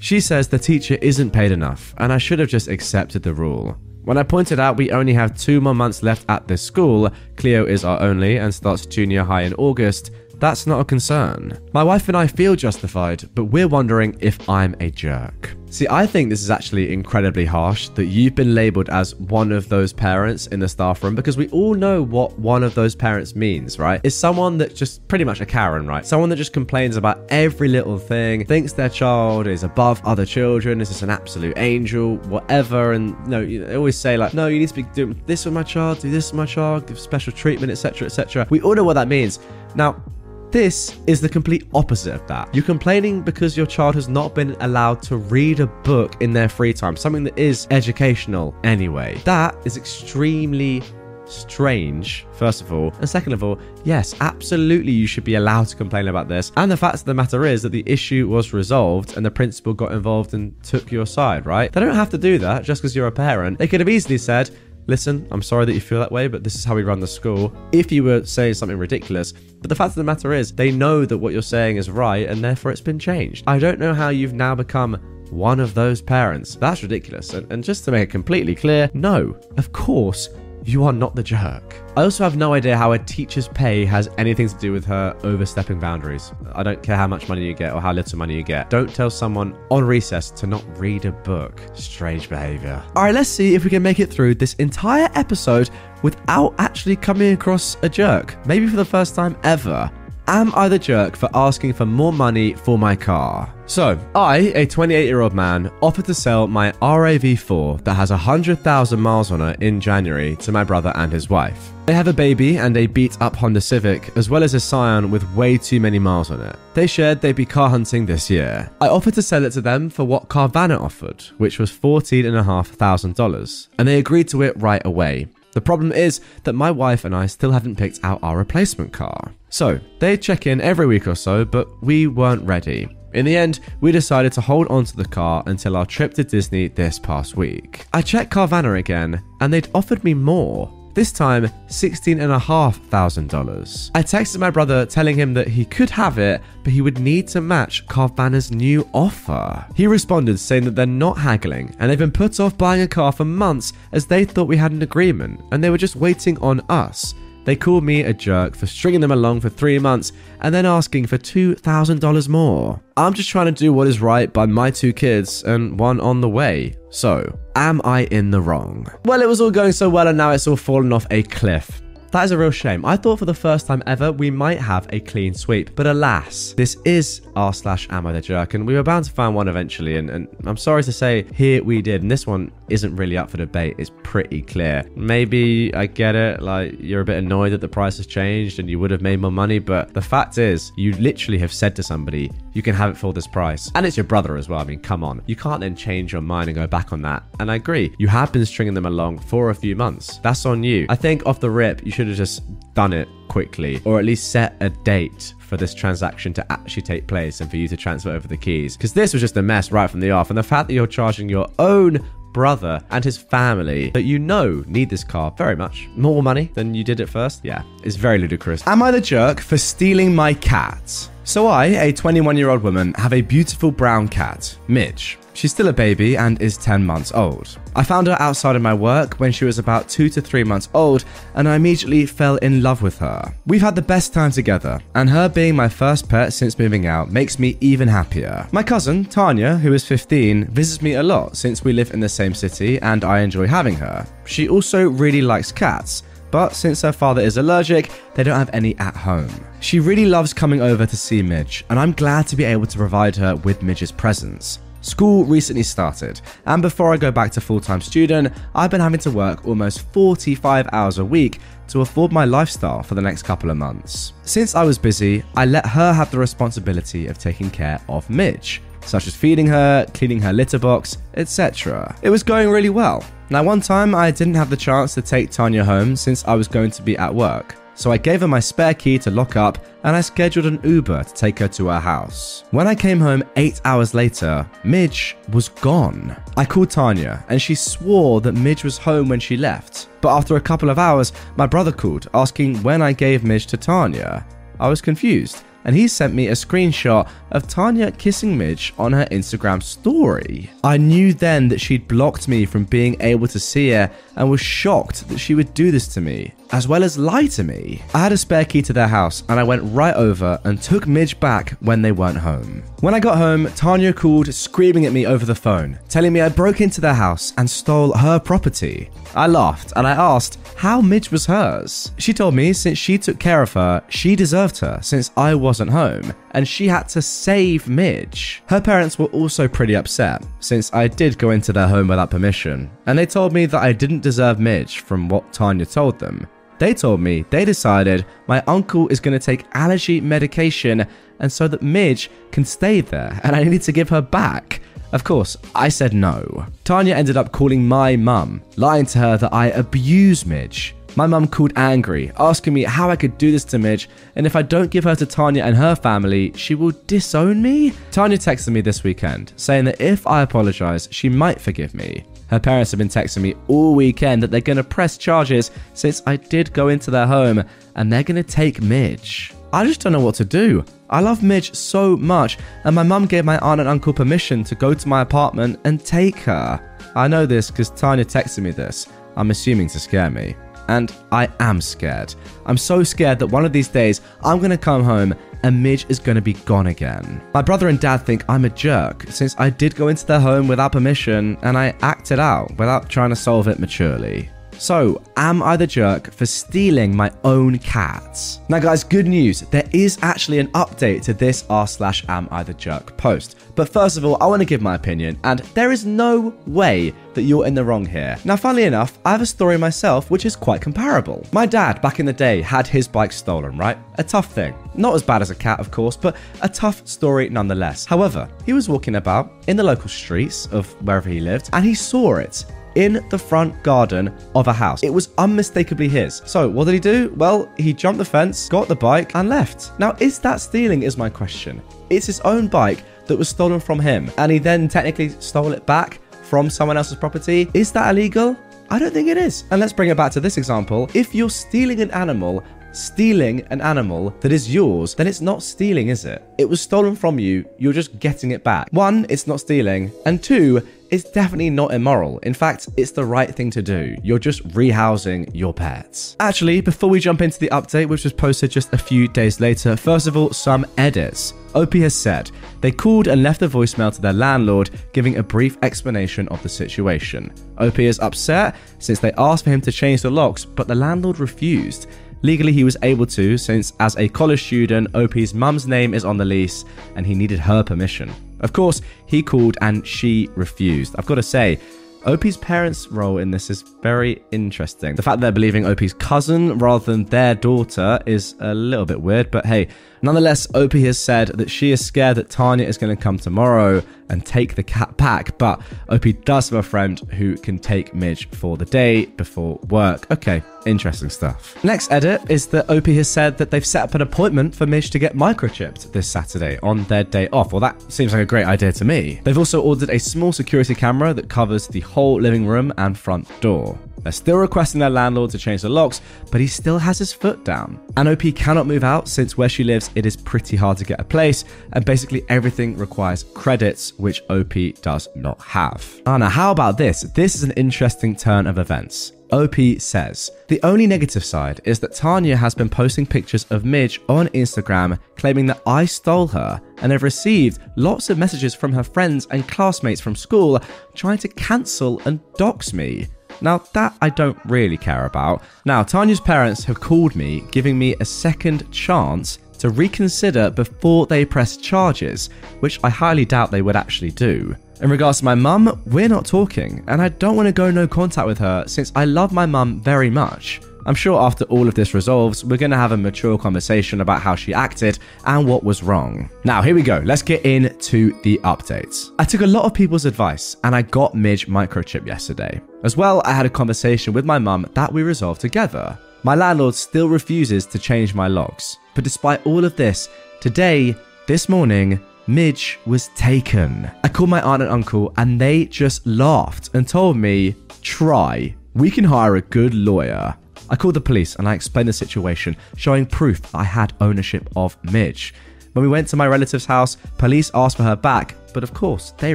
She says the teacher isn't paid enough and I should have just accepted the rule. When I pointed out we only have two more months left at this school, Cleo is our only and starts junior high in August, that's not a concern. My wife and I feel justified, but we're wondering if I'm a jerk. See, I think this is actually incredibly harsh that you've been labeled as one of those parents in the staff room because we all know what one of those parents means, right? It's someone that's just pretty much a Karen, right? Someone that just complains about every little thing, thinks their child is above other children, is just an absolute angel, whatever. And no, you know, they always say, like, no, you need to be doing this with my child, do this with my child, give special treatment, etc., etc. We all know what that means. Now, this is the complete opposite of that. You're complaining because your child has not been allowed to read a book in their free time, something that is educational anyway. That is extremely strange, first of all. And second of all, yes, absolutely you should be allowed to complain about this. And the fact of the matter is that the issue was resolved and the principal got involved and took your side, right? They don't have to do that just because you're a parent. They could have easily said, listen, I'm sorry that you feel that way, but this is how we run the school. If you were saying something ridiculous, but the fact of the matter is, they know that what you're saying is right and therefore it's been changed. I don't know how you've now become one of those parents. That's ridiculous. And, and just to make it completely clear, no, of course, you are not the jerk. I also have no idea how a teacher's pay has anything to do with her overstepping boundaries. I don't care how much money you get or how little money you get. Don't tell someone on recess to not read a book. Strange behavior. All right, let's see if we can make it through this entire episode without actually coming across a jerk. Maybe for the first time ever. Am I the jerk for asking for more money for my car? So, I, a 28 year old man, offered to sell my RAV4 that has 100,000 miles on it in January to my brother and his wife. They have a baby and a beat up Honda Civic, as well as a Scion with way too many miles on it. They shared they'd be car hunting this year. I offered to sell it to them for what Carvana offered, which was $14,500, and they agreed to it right away. The problem is that my wife and I still haven't picked out our replacement car. So, they check in every week or so, but we weren't ready. In the end, we decided to hold on to the car until our trip to Disney this past week. I checked Carvana again, and they'd offered me more. This time, $16,500. I texted my brother telling him that he could have it, but he would need to match Carvana's new offer. He responded saying that they're not haggling and they've been put off buying a car for months as they thought we had an agreement and they were just waiting on us. They called me a jerk for stringing them along for three months and then asking for $2,000 more. I'm just trying to do what is right by my two kids and one on the way. So, am I in the wrong? Well, it was all going so well and now it's all fallen off a cliff. That is a real shame. I thought for the first time ever we might have a clean sweep, but alas, this is r slash ammo the jerk, and we were bound to find one eventually. And, and I'm sorry to say, here we did. And this one isn't really up for debate. It's pretty clear. Maybe I get it, like you're a bit annoyed that the price has changed and you would have made more money, but the fact is, you literally have said to somebody, you can have it for this price, and it's your brother as well. I mean, come on, you can't then change your mind and go back on that. And I agree, you have been stringing them along for a few months. That's on you. I think off the rip, you should have just done it quickly, or at least set a date for this transaction to actually take place and for you to transfer over the keys. Because this was just a mess right from the off, and the fact that you're charging your own brother and his family that you know need this car very much more money than you did at first, yeah, is very ludicrous. Am I the jerk for stealing my cat? So I, a 21 year old woman, have a beautiful brown cat, Midge. She's still a baby and is 10 months old. I found her outside of my work when she was about 2 to 3 months old and I immediately fell in love with her. We've had the best time together and her being my first pet since moving out makes me even happier. My cousin, Tanya, who is 15, visits me a lot since we live in the same city and I enjoy having her. She also really likes cats but since her father is allergic, they don't have any at home. She really loves coming over to see Midge, and I'm glad to be able to provide her with Midge's presence. School recently started, and before I go back to full time student, I've been having to work almost 45 hours a week to afford my lifestyle for the next couple of months. Since I was busy, I let her have the responsibility of taking care of Midge, such as feeding her, cleaning her litter box, etc. It was going really well. Now, one time I didn't have the chance to take Tanya home since I was going to be at work. So I gave her my spare key to lock up and I scheduled an Uber to take her to her house. When I came home eight hours later, Midge was gone. I called Tanya and she swore that Midge was home when she left. But after a couple of hours, my brother called asking when I gave Midge to Tanya. I was confused and he sent me a screenshot of Tanya kissing Midge on her Instagram story. I knew then that she'd blocked me from being able to see her and was shocked that she would do this to me, as well as lie to me. I had a spare key to their house and I went right over and took Midge back when they weren't home. When I got home, Tanya called screaming at me over the phone, telling me I broke into their house and stole her property. I laughed and I asked how Midge was hers. She told me since she took care of her, she deserved her since I wasn't home, and she had to save Midge. Her parents were also pretty upset since I did go into their home without permission, and they told me that I didn't deserve Midge from what Tanya told them. They told me they decided my uncle is going to take allergy medication and so that Midge can stay there and I need to give her back. Of course, I said no. Tanya ended up calling my mum, lying to her that I abuse Midge. My mum called angry, asking me how I could do this to Midge, and if I don't give her to Tanya and her family, she will disown me? Tanya texted me this weekend, saying that if I apologise, she might forgive me. Her parents have been texting me all weekend that they're going to press charges since I did go into their home, and they're going to take Midge. I just don't know what to do. I love Midge so much, and my mum gave my aunt and uncle permission to go to my apartment and take her. I know this because Tanya texted me this. I'm assuming to scare me. And I am scared. I'm so scared that one of these days I'm gonna come home and Midge is gonna be gone again. My brother and dad think I'm a jerk since I did go into their home without permission and I acted out without trying to solve it maturely. So, am I the jerk for stealing my own cats? Now, guys, good news. There is actually an update to this r slash am I the jerk post. But first of all, I want to give my opinion, and there is no way that you're in the wrong here. Now, funnily enough, I have a story myself which is quite comparable. My dad, back in the day, had his bike stolen, right? A tough thing. Not as bad as a cat, of course, but a tough story nonetheless. However, he was walking about in the local streets of wherever he lived, and he saw it in the front garden of a house. It was unmistakably his. So, what did he do? Well, he jumped the fence, got the bike, and left. Now, is that stealing? Is my question. It's his own bike that was stolen from him, and he then technically stole it back from someone else's property. Is that illegal? I don't think it is. And let's bring it back to this example. If you're stealing an animal, stealing an animal that is yours, then it's not stealing, is it? It was stolen from you, you're just getting it back. One, it's not stealing, and two, it's definitely not immoral. In fact, it's the right thing to do. You're just rehousing your pets. Actually, before we jump into the update, which was posted just a few days later, first of all, some edits. OP has said they called and left a voicemail to their landlord giving a brief explanation of the situation. OP is upset since they asked for him to change the locks, but the landlord refused. Legally, he was able to, since as a college student, OP's mum's name is on the lease and he needed her permission. Of course, he called and she refused. I've got to say, OP's parents' role in this is very interesting. The fact that they're believing OP's cousin rather than their daughter is a little bit weird, but hey, nonetheless, OP has said that she is scared that Tanya is going to come tomorrow and take the cat back, but OP does have a friend who can take Midge for the day before work. Okay, interesting stuff. Next edit is that OP has said that they've set up an appointment for Midge to get microchipped this Saturday on their day off. Well, that seems like a great idea to me. They've also ordered a small security camera that covers the whole living room and front door. They're still requesting their landlord to change the locks, but he still has his foot down. And OP cannot move out since where she lives it is pretty hard to get a place, and basically everything requires credits, which OP does not have. Anna, how about this? This is an interesting turn of events. OP says, The only negative side is that Tanya has been posting pictures of Midge on Instagram claiming that I stole her and have received lots of messages from her friends and classmates from school trying to cancel and dox me. Now, that I don't really care about. Now, Tanya's parents have called me, giving me a second chance to reconsider before they press charges, which I highly doubt they would actually do. In regards to my mum, we're not talking, and I don't want to go no contact with her since I love my mum very much. I'm sure after all of this resolves, we're going to have a mature conversation about how she acted and what was wrong. Now, here we go. Let's get into the updates. I took a lot of people's advice and I got Midge microchip yesterday. As well, I had a conversation with my mum that we resolved together. My landlord still refuses to change my locks. But despite all of this, today, this morning, Midge was taken. I called my aunt and uncle and they just laughed and told me, try. We can hire a good lawyer. I called the police and I explained the situation, showing proof I had ownership of Midge. When we went to my relative's house, police asked for her back, but of course, they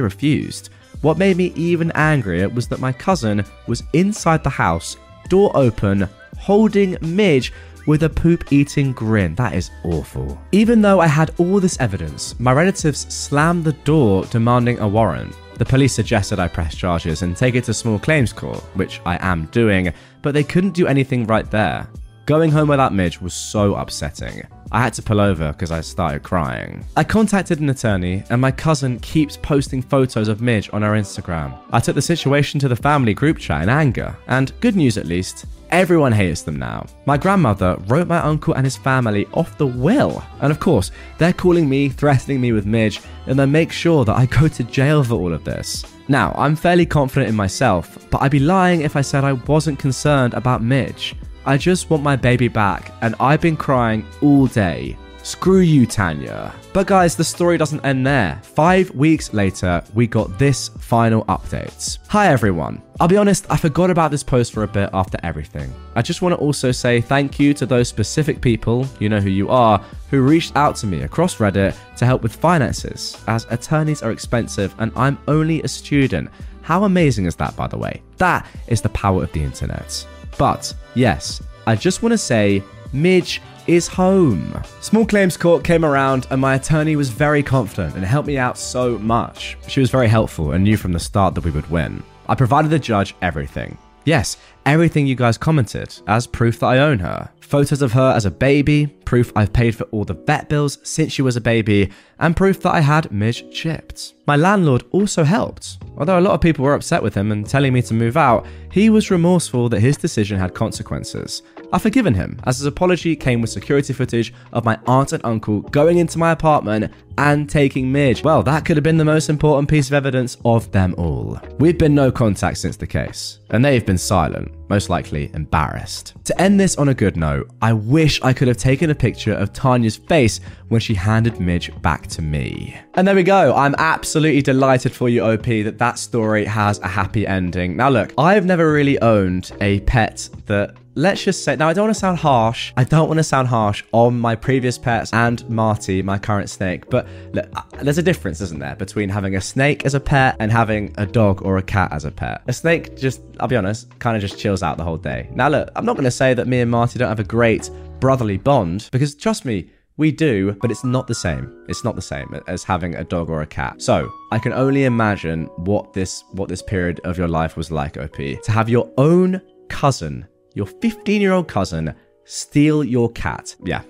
refused. What made me even angrier was that my cousin was inside the house, door open, holding Midge with a poop eating grin. That is awful. Even though I had all this evidence, my relatives slammed the door demanding a warrant. The police suggested I press charges and take it to small claims court, which I am doing, but they couldn't do anything right there. Going home without Midge was so upsetting. I had to pull over because I started crying. I contacted an attorney, and my cousin keeps posting photos of Midge on her Instagram. I took the situation to the family group chat in anger, and good news at least, Everyone hates them now. My grandmother wrote my uncle and his family off the will. And of course, they're calling me, threatening me with Midge, and they make sure that I go to jail for all of this. Now, I'm fairly confident in myself, but I'd be lying if I said I wasn't concerned about Midge. I just want my baby back, and I've been crying all day. Screw you, Tanya. But guys, the story doesn't end there. Five weeks later, we got this final update. Hi everyone. I'll be honest, I forgot about this post for a bit after everything. I just want to also say thank you to those specific people, you know who you are, who reached out to me across Reddit to help with finances, as attorneys are expensive and I'm only a student. How amazing is that, by the way? That is the power of the internet. But yes, I just want to say, Midge is home. Small Claims Court came around and my attorney was very confident and helped me out so much. She was very helpful and knew from the start that we would win. I provided the judge everything. Yes, everything you guys commented as proof that I own her. Photos of her as a baby, proof I've paid for all the vet bills since she was a baby, and proof that I had Midge chipped. My landlord also helped. Although a lot of people were upset with him and telling me to move out, he was remorseful that his decision had consequences. I've forgiven him, as his apology came with security footage of my aunt and uncle going into my apartment and taking Midge. Well, that could have been the most important piece of evidence of them all. We've been no contact since the case, and they've been silent, most likely embarrassed. To end this on a good note, I wish I could have taken a picture of Tanya's face when she handed Midge back to me. And there we go. I'm absolutely delighted for you, OP, that that story has a happy ending. Now, look, I've never really owned a pet that let's just say now I don't want to sound harsh. I don't want to sound harsh on my previous pets and Marty, my current snake. But look, uh, there's a difference, isn't there, between having a snake as a pet and having a dog or a cat as a pet. A snake just, I'll be honest, kind of just chills out the whole day. Now look, I'm not going to say that me and Marty don't have a great brotherly bond because trust me. We do, but it's not the same. It's not the same as having a dog or a cat. So I can only imagine what this what this period of your life was like, OP. To have your own cousin your 15 year old cousin steal your cat. Yeah.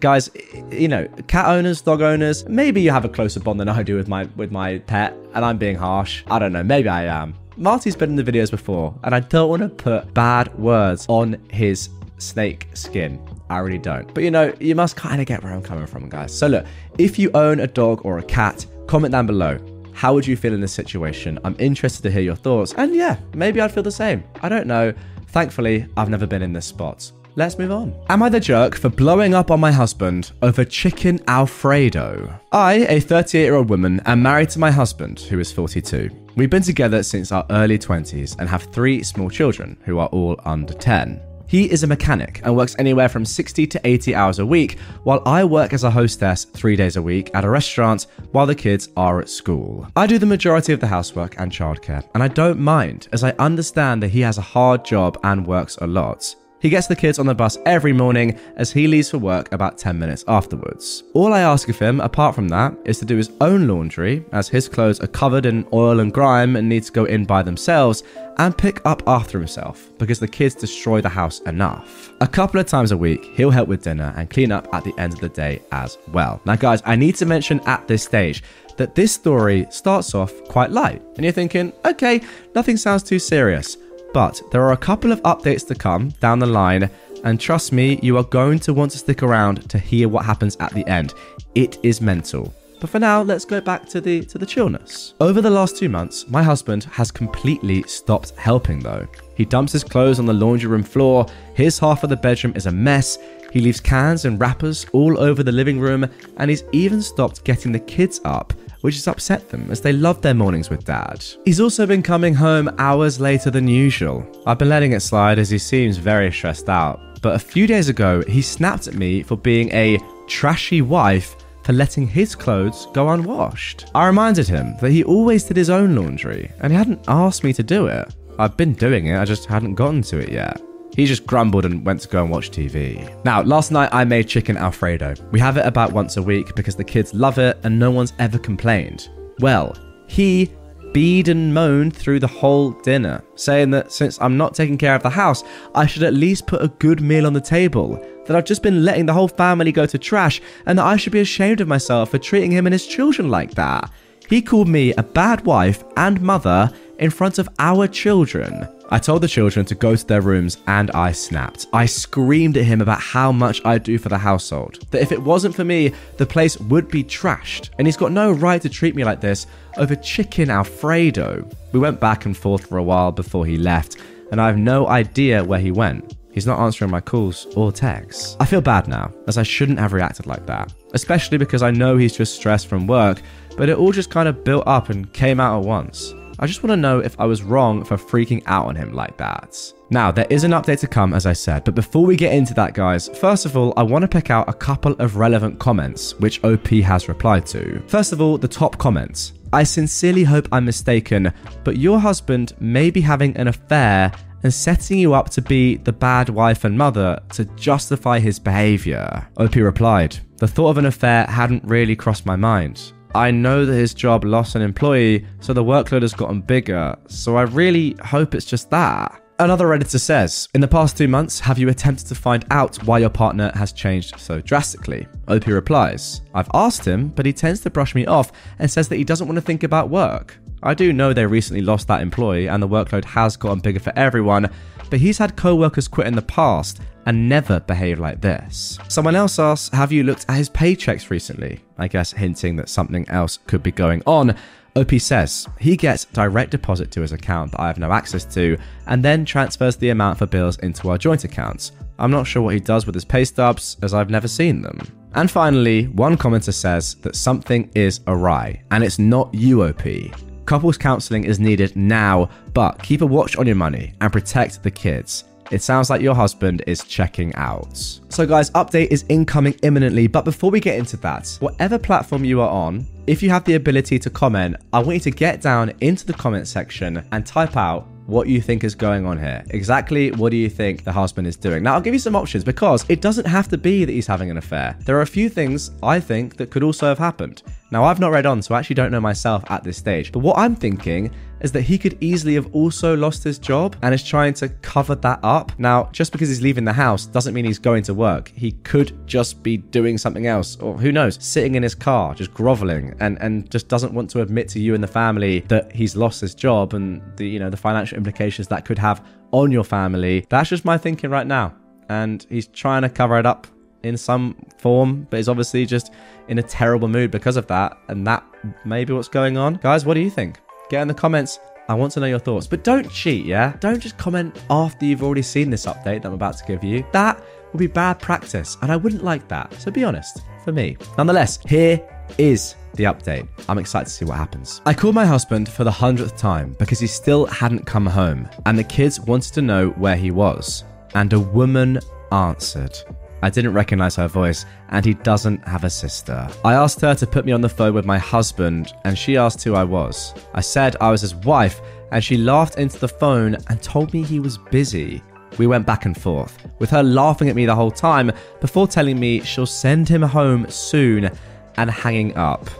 Guys, you know, cat owners, dog owners, maybe you have a closer bond than I do with my with my pet, and I'm being harsh. I don't know, maybe I am. Marty's been in the videos before, and I don't want to put bad words on his snake skin. I really don't. But you know, you must kind of get where I'm coming from, guys. So look, if you own a dog or a cat, comment down below. How would you feel in this situation? I'm interested to hear your thoughts. And yeah, maybe I'd feel the same. I don't know. Thankfully, I've never been in this spot. Let's move on. Am I the jerk for blowing up on my husband over chicken Alfredo? I, a 38 year old woman, am married to my husband, who is 42. We've been together since our early 20s and have three small children, who are all under 10. He is a mechanic and works anywhere from 60 to 80 hours a week, while I work as a hostess three days a week at a restaurant while the kids are at school. I do the majority of the housework and childcare, and I don't mind as I understand that he has a hard job and works a lot. He gets the kids on the bus every morning as he leaves for work about 10 minutes afterwards. All I ask of him, apart from that, is to do his own laundry, as his clothes are covered in oil and grime and need to go in by themselves, and pick up after himself, because the kids destroy the house enough. A couple of times a week, he'll help with dinner and clean up at the end of the day as well. Now, guys, I need to mention at this stage that this story starts off quite light, and you're thinking, okay, nothing sounds too serious. But there are a couple of updates to come down the line, and trust me, you are going to want to stick around to hear what happens at the end. It is mental. But for now, let's go back to the to the chillness. Over the last 2 months, my husband has completely stopped helping though. He dumps his clothes on the laundry room floor, his half of the bedroom is a mess, he leaves cans and wrappers all over the living room, and he's even stopped getting the kids up which has upset them as they love their mornings with dad. He's also been coming home hours later than usual. I've been letting it slide as he seems very stressed out, but a few days ago he snapped at me for being a trashy wife for letting his clothes go unwashed. I reminded him that he always did his own laundry and he hadn't asked me to do it. I've been doing it, I just hadn't gotten to it yet. He just grumbled and went to go and watch TV. Now, last night I made chicken Alfredo. We have it about once a week because the kids love it and no one's ever complained. Well, he beed and moaned through the whole dinner, saying that since I'm not taking care of the house, I should at least put a good meal on the table, that I've just been letting the whole family go to trash, and that I should be ashamed of myself for treating him and his children like that. He called me a bad wife and mother in front of our children. I told the children to go to their rooms and I snapped. I screamed at him about how much I do for the household. That if it wasn't for me, the place would be trashed. And he's got no right to treat me like this over chicken Alfredo. We went back and forth for a while before he left, and I have no idea where he went. He's not answering my calls or texts. I feel bad now, as I shouldn't have reacted like that, especially because I know he's just stressed from work, but it all just kind of built up and came out at once. I just want to know if I was wrong for freaking out on him like that. Now, there is an update to come, as I said, but before we get into that, guys, first of all, I want to pick out a couple of relevant comments which OP has replied to. First of all, the top comments. I sincerely hope I'm mistaken, but your husband may be having an affair and setting you up to be the bad wife and mother to justify his behavior. OP replied, The thought of an affair hadn't really crossed my mind. I know that his job lost an employee, so the workload has gotten bigger, so I really hope it's just that. Another Redditor says, In the past two months, have you attempted to find out why your partner has changed so drastically? OP replies, I've asked him, but he tends to brush me off and says that he doesn't want to think about work. I do know they recently lost that employee and the workload has gotten bigger for everyone, but he's had co workers quit in the past and never behaved like this. Someone else asks, Have you looked at his paychecks recently? I guess hinting that something else could be going on. OP says he gets direct deposit to his account that I have no access to and then transfers the amount for bills into our joint accounts. I'm not sure what he does with his pay stubs as I've never seen them. And finally, one commenter says that something is awry and it's not UOP. Couples counseling is needed now, but keep a watch on your money and protect the kids. It sounds like your husband is checking out. So, guys, update is incoming imminently. But before we get into that, whatever platform you are on, if you have the ability to comment, I want you to get down into the comment section and type out what you think is going on here. Exactly what do you think the husband is doing? Now, I'll give you some options because it doesn't have to be that he's having an affair. There are a few things I think that could also have happened. Now, I've not read on, so I actually don't know myself at this stage. But what I'm thinking is that he could easily have also lost his job and is trying to cover that up. Now, just because he's leaving the house doesn't mean he's going to work. He could just be doing something else, or who knows, sitting in his car, just groveling, and, and just doesn't want to admit to you and the family that he's lost his job and the you know the financial implications that could have on your family. That's just my thinking right now. And he's trying to cover it up in some form, but is obviously just in a terrible mood because of that. And that may be what's going on. Guys, what do you think? Get in the comments. I want to know your thoughts. But don't cheat, yeah? Don't just comment after you've already seen this update that I'm about to give you. That would be bad practice, and I wouldn't like that. So be honest, for me. Nonetheless, here is the update. I'm excited to see what happens. I called my husband for the hundredth time because he still hadn't come home, and the kids wanted to know where he was. And a woman answered. I didn't recognize her voice, and he doesn't have a sister. I asked her to put me on the phone with my husband, and she asked who I was. I said I was his wife, and she laughed into the phone and told me he was busy. We went back and forth, with her laughing at me the whole time before telling me she'll send him home soon and hanging up.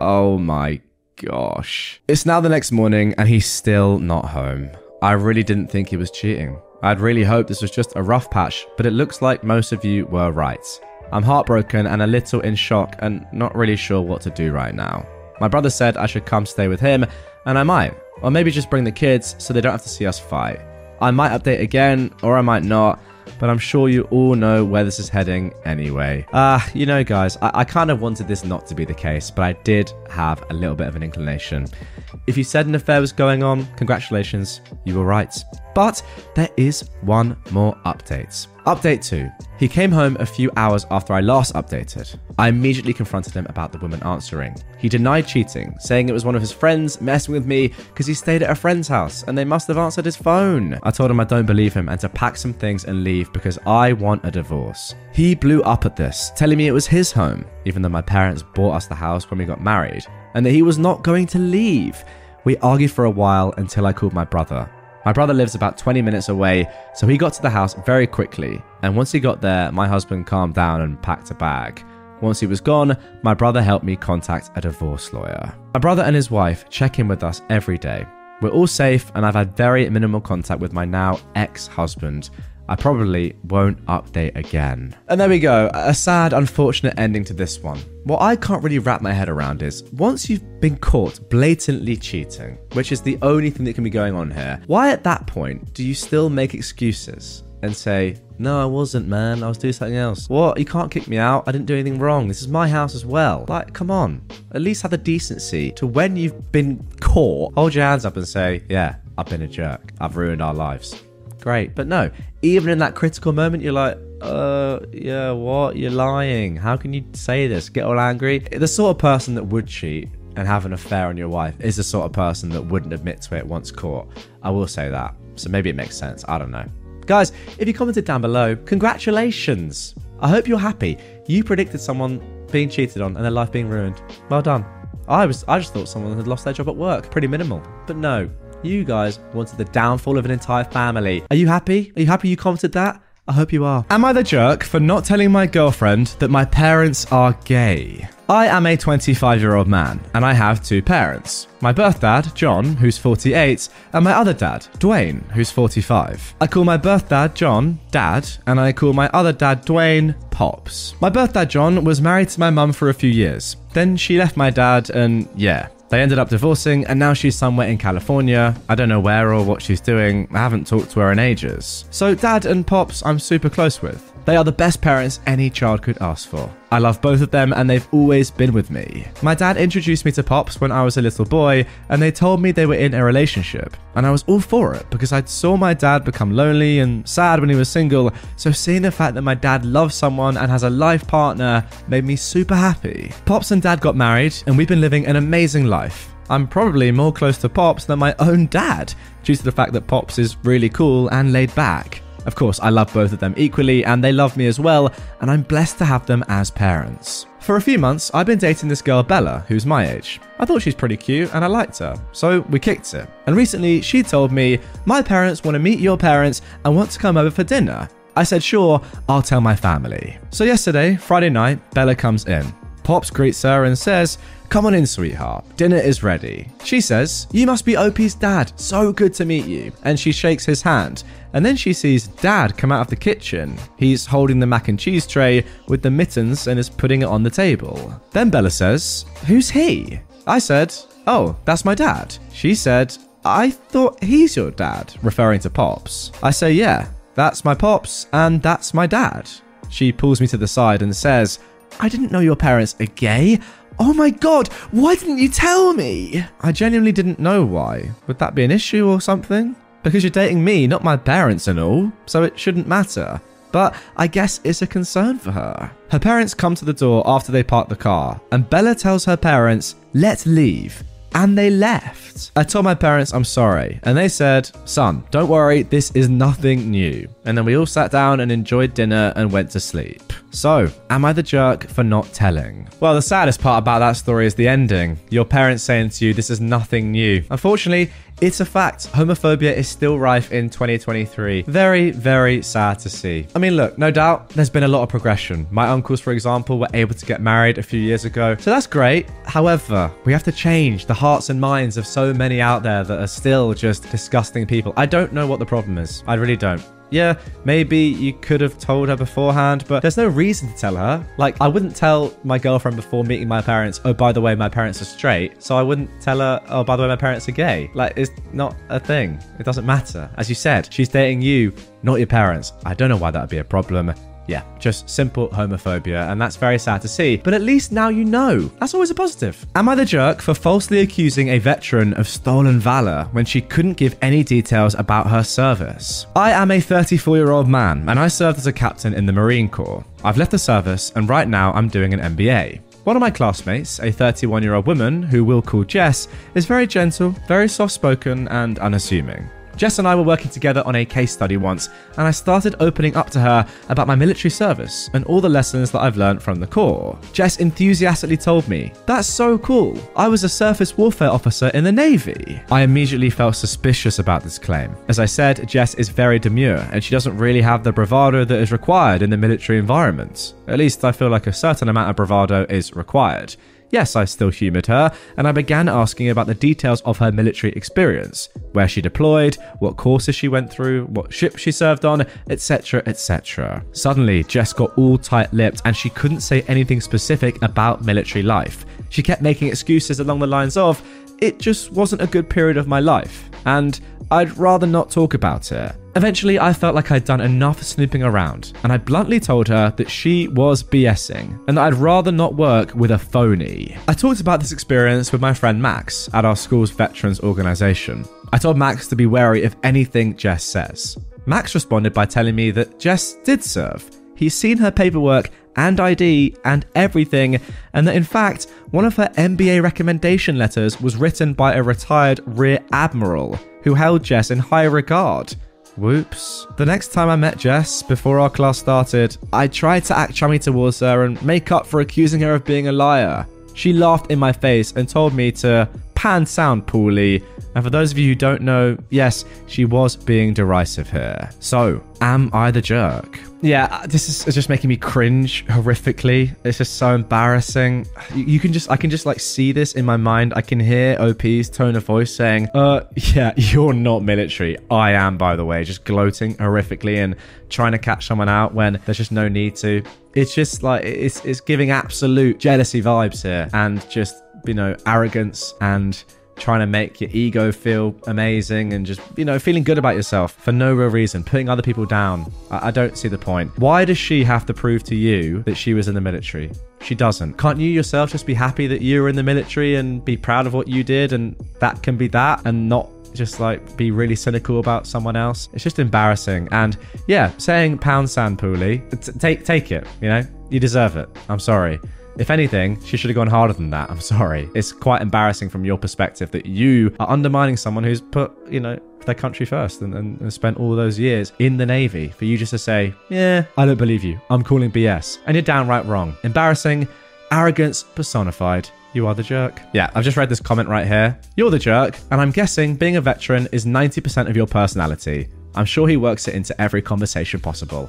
Oh my gosh. It's now the next morning, and he's still not home. I really didn't think he was cheating. I'd really hoped this was just a rough patch, but it looks like most of you were right. I'm heartbroken and a little in shock and not really sure what to do right now. My brother said I should come stay with him, and I might. Or maybe just bring the kids so they don't have to see us fight. I might update again, or I might not, but I'm sure you all know where this is heading anyway. Ah, uh, you know, guys, I-, I kind of wanted this not to be the case, but I did have a little bit of an inclination. If you said an affair was going on, congratulations, you were right. But there is one more update. Update 2. He came home a few hours after I last updated. I immediately confronted him about the woman answering. He denied cheating, saying it was one of his friends messing with me because he stayed at a friend's house and they must have answered his phone. I told him I don't believe him and to pack some things and leave because I want a divorce. He blew up at this, telling me it was his home, even though my parents bought us the house when we got married, and that he was not going to leave. We argued for a while until I called my brother. My brother lives about 20 minutes away, so he got to the house very quickly. And once he got there, my husband calmed down and packed a bag. Once he was gone, my brother helped me contact a divorce lawyer. My brother and his wife check in with us every day. We're all safe, and I've had very minimal contact with my now ex husband. I probably won't update again. And there we go, a sad, unfortunate ending to this one. What I can't really wrap my head around is once you've been caught blatantly cheating, which is the only thing that can be going on here, why at that point do you still make excuses and say, no, I wasn't, man. I was doing something else. What? You can't kick me out. I didn't do anything wrong. This is my house as well. Like, come on. At least have the decency to when you've been caught, hold your hands up and say, yeah, I've been a jerk. I've ruined our lives. Great. But no, even in that critical moment, you're like, uh, yeah, what? You're lying. How can you say this? Get all angry. The sort of person that would cheat and have an affair on your wife is the sort of person that wouldn't admit to it once caught. I will say that. So maybe it makes sense. I don't know. Guys, if you commented down below, congratulations. I hope you're happy. You predicted someone being cheated on and their life being ruined. Well done. I was I just thought someone had lost their job at work. Pretty minimal. But no, you guys wanted the downfall of an entire family. Are you happy? Are you happy you commented that? I hope you are. Am I the jerk for not telling my girlfriend that my parents are gay? I am a 25 year old man, and I have two parents. My birth dad, John, who's 48, and my other dad, Dwayne, who's 45. I call my birth dad, John, Dad, and I call my other dad, Dwayne, Pops. My birth dad, John, was married to my mum for a few years. Then she left my dad, and yeah, They ended up divorcing, and now she's somewhere in California. I don't know where or what she's doing. I haven't talked to her in ages. So, dad and pops, I'm super close with. They are the best parents any child could ask for. I love both of them and they've always been with me. My dad introduced me to Pops when I was a little boy and they told me they were in a relationship. And I was all for it because I saw my dad become lonely and sad when he was single. So seeing the fact that my dad loves someone and has a life partner made me super happy. Pops and dad got married and we've been living an amazing life. I'm probably more close to Pops than my own dad, due to the fact that Pops is really cool and laid back. Of course, I love both of them equally, and they love me as well, and I'm blessed to have them as parents. For a few months, I've been dating this girl Bella, who's my age. I thought she's pretty cute and I liked her, so we kicked it. And recently, she told me, My parents want to meet your parents and want to come over for dinner. I said, Sure, I'll tell my family. So, yesterday, Friday night, Bella comes in. Pops greets her and says, Come on in, sweetheart. Dinner is ready. She says, You must be OP's dad. So good to meet you. And she shakes his hand. And then she sees Dad come out of the kitchen. He's holding the mac and cheese tray with the mittens and is putting it on the table. Then Bella says, Who's he? I said, Oh, that's my dad. She said, I thought he's your dad, referring to Pops. I say, Yeah, that's my Pops, and that's my dad. She pulls me to the side and says, I didn't know your parents are gay. Oh my god, why didn't you tell me? I genuinely didn't know why. Would that be an issue or something? Because you're dating me, not my parents and all, so it shouldn't matter. But I guess it's a concern for her. Her parents come to the door after they park the car, and Bella tells her parents, let's leave. And they left. I told my parents I'm sorry, and they said, Son, don't worry, this is nothing new. And then we all sat down and enjoyed dinner and went to sleep. So, am I the jerk for not telling? Well, the saddest part about that story is the ending. Your parents saying to you, This is nothing new. Unfortunately, it's a fact. Homophobia is still rife in 2023. Very, very sad to see. I mean, look, no doubt there's been a lot of progression. My uncles, for example, were able to get married a few years ago, so that's great. However, we have to change the hearts and minds of so many out there that are still just disgusting people. I don't know what the problem is. I really don't yeah, maybe you could have told her beforehand, but there's no reason to tell her. Like, I wouldn't tell my girlfriend before meeting my parents, oh, by the way, my parents are straight. So I wouldn't tell her, oh, by the way, my parents are gay. Like, it's not a thing. It doesn't matter. As you said, she's dating you, not your parents. I don't know why that would be a problem. Yeah, just simple homophobia, and that's very sad to see. But at least now you know. That's always a positive. Am I the jerk for falsely accusing a veteran of stolen valor when she couldn't give any details about her service? I am a 34 year old man, and I served as a captain in the Marine Corps. I've left the service, and right now I'm doing an MBA. One of my classmates, a 31 year old woman who we'll call Jess, is very gentle, very soft spoken, and unassuming. Jess and I were working together on a case study once, and I started opening up to her about my military service and all the lessons that I've learned from the Corps. Jess enthusiastically told me, That's so cool. I was a surface warfare officer in the Navy. I immediately felt suspicious about this claim. As I said, Jess is very demure, and she doesn't really have the bravado that is required in the military environment. At least I feel like a certain amount of bravado is required. Yes, I still humoured her, and I began asking about the details of her military experience where she deployed, what courses she went through, what ship she served on, etc., etc. Suddenly, Jess got all tight lipped and she couldn't say anything specific about military life. She kept making excuses along the lines of, it just wasn't a good period of my life, and I'd rather not talk about it. Eventually, I felt like I'd done enough snooping around, and I bluntly told her that she was BSing and that I'd rather not work with a phony. I talked about this experience with my friend Max at our school's veterans organization. I told Max to be wary of anything Jess says. Max responded by telling me that Jess did serve. He's seen her paperwork and ID and everything, and that in fact, one of her MBA recommendation letters was written by a retired Rear Admiral who held Jess in high regard. Whoops. The next time I met Jess, before our class started, I tried to act chummy towards her and make up for accusing her of being a liar. She laughed in my face and told me to pan sound Pooley. And for those of you who don't know, yes, she was being derisive here. So, am I the jerk? Yeah, uh, this is just making me cringe horrifically. It's just so embarrassing. You, can just, I can just like see this in my mind. I can hear OP's tone of voice saying, uh, yeah, <laughs> you're not military. I am, by the way, just gloating horrifically and trying to catch someone out when there's just no need to. It's just like, it's, it's giving absolute jealousy vibes here and just you know, arrogance and trying to make your ego feel amazing and just, you know, feeling good about yourself for no real reason, putting other people down. I, I don't see the point. Why does she have to prove to you that she was in the military? She doesn't. Can't you yourself just be happy that you were in the military and be proud of what you did and that can be that and not just like be really cynical about someone else. It's just embarrassing. And yeah, saying pound sand Pooley, t- take take it. You know, you deserve it. I'm sorry. If anything, she should have gone harder than that. <laughs> I'm sorry. It's quite embarrassing from your perspective that you are undermining someone who's put, you know, their country first and, and, and spent all those years in the Navy for you just to say, yeah, I don't believe you. I'm calling BS. And you're downright wrong. Embarrassing, arrogance personified. You are the jerk. Yeah, I've just read this comment right here. You're the jerk, and I'm guessing being a veteran is 90% of your personality. I'm sure he works it into every conversation possible.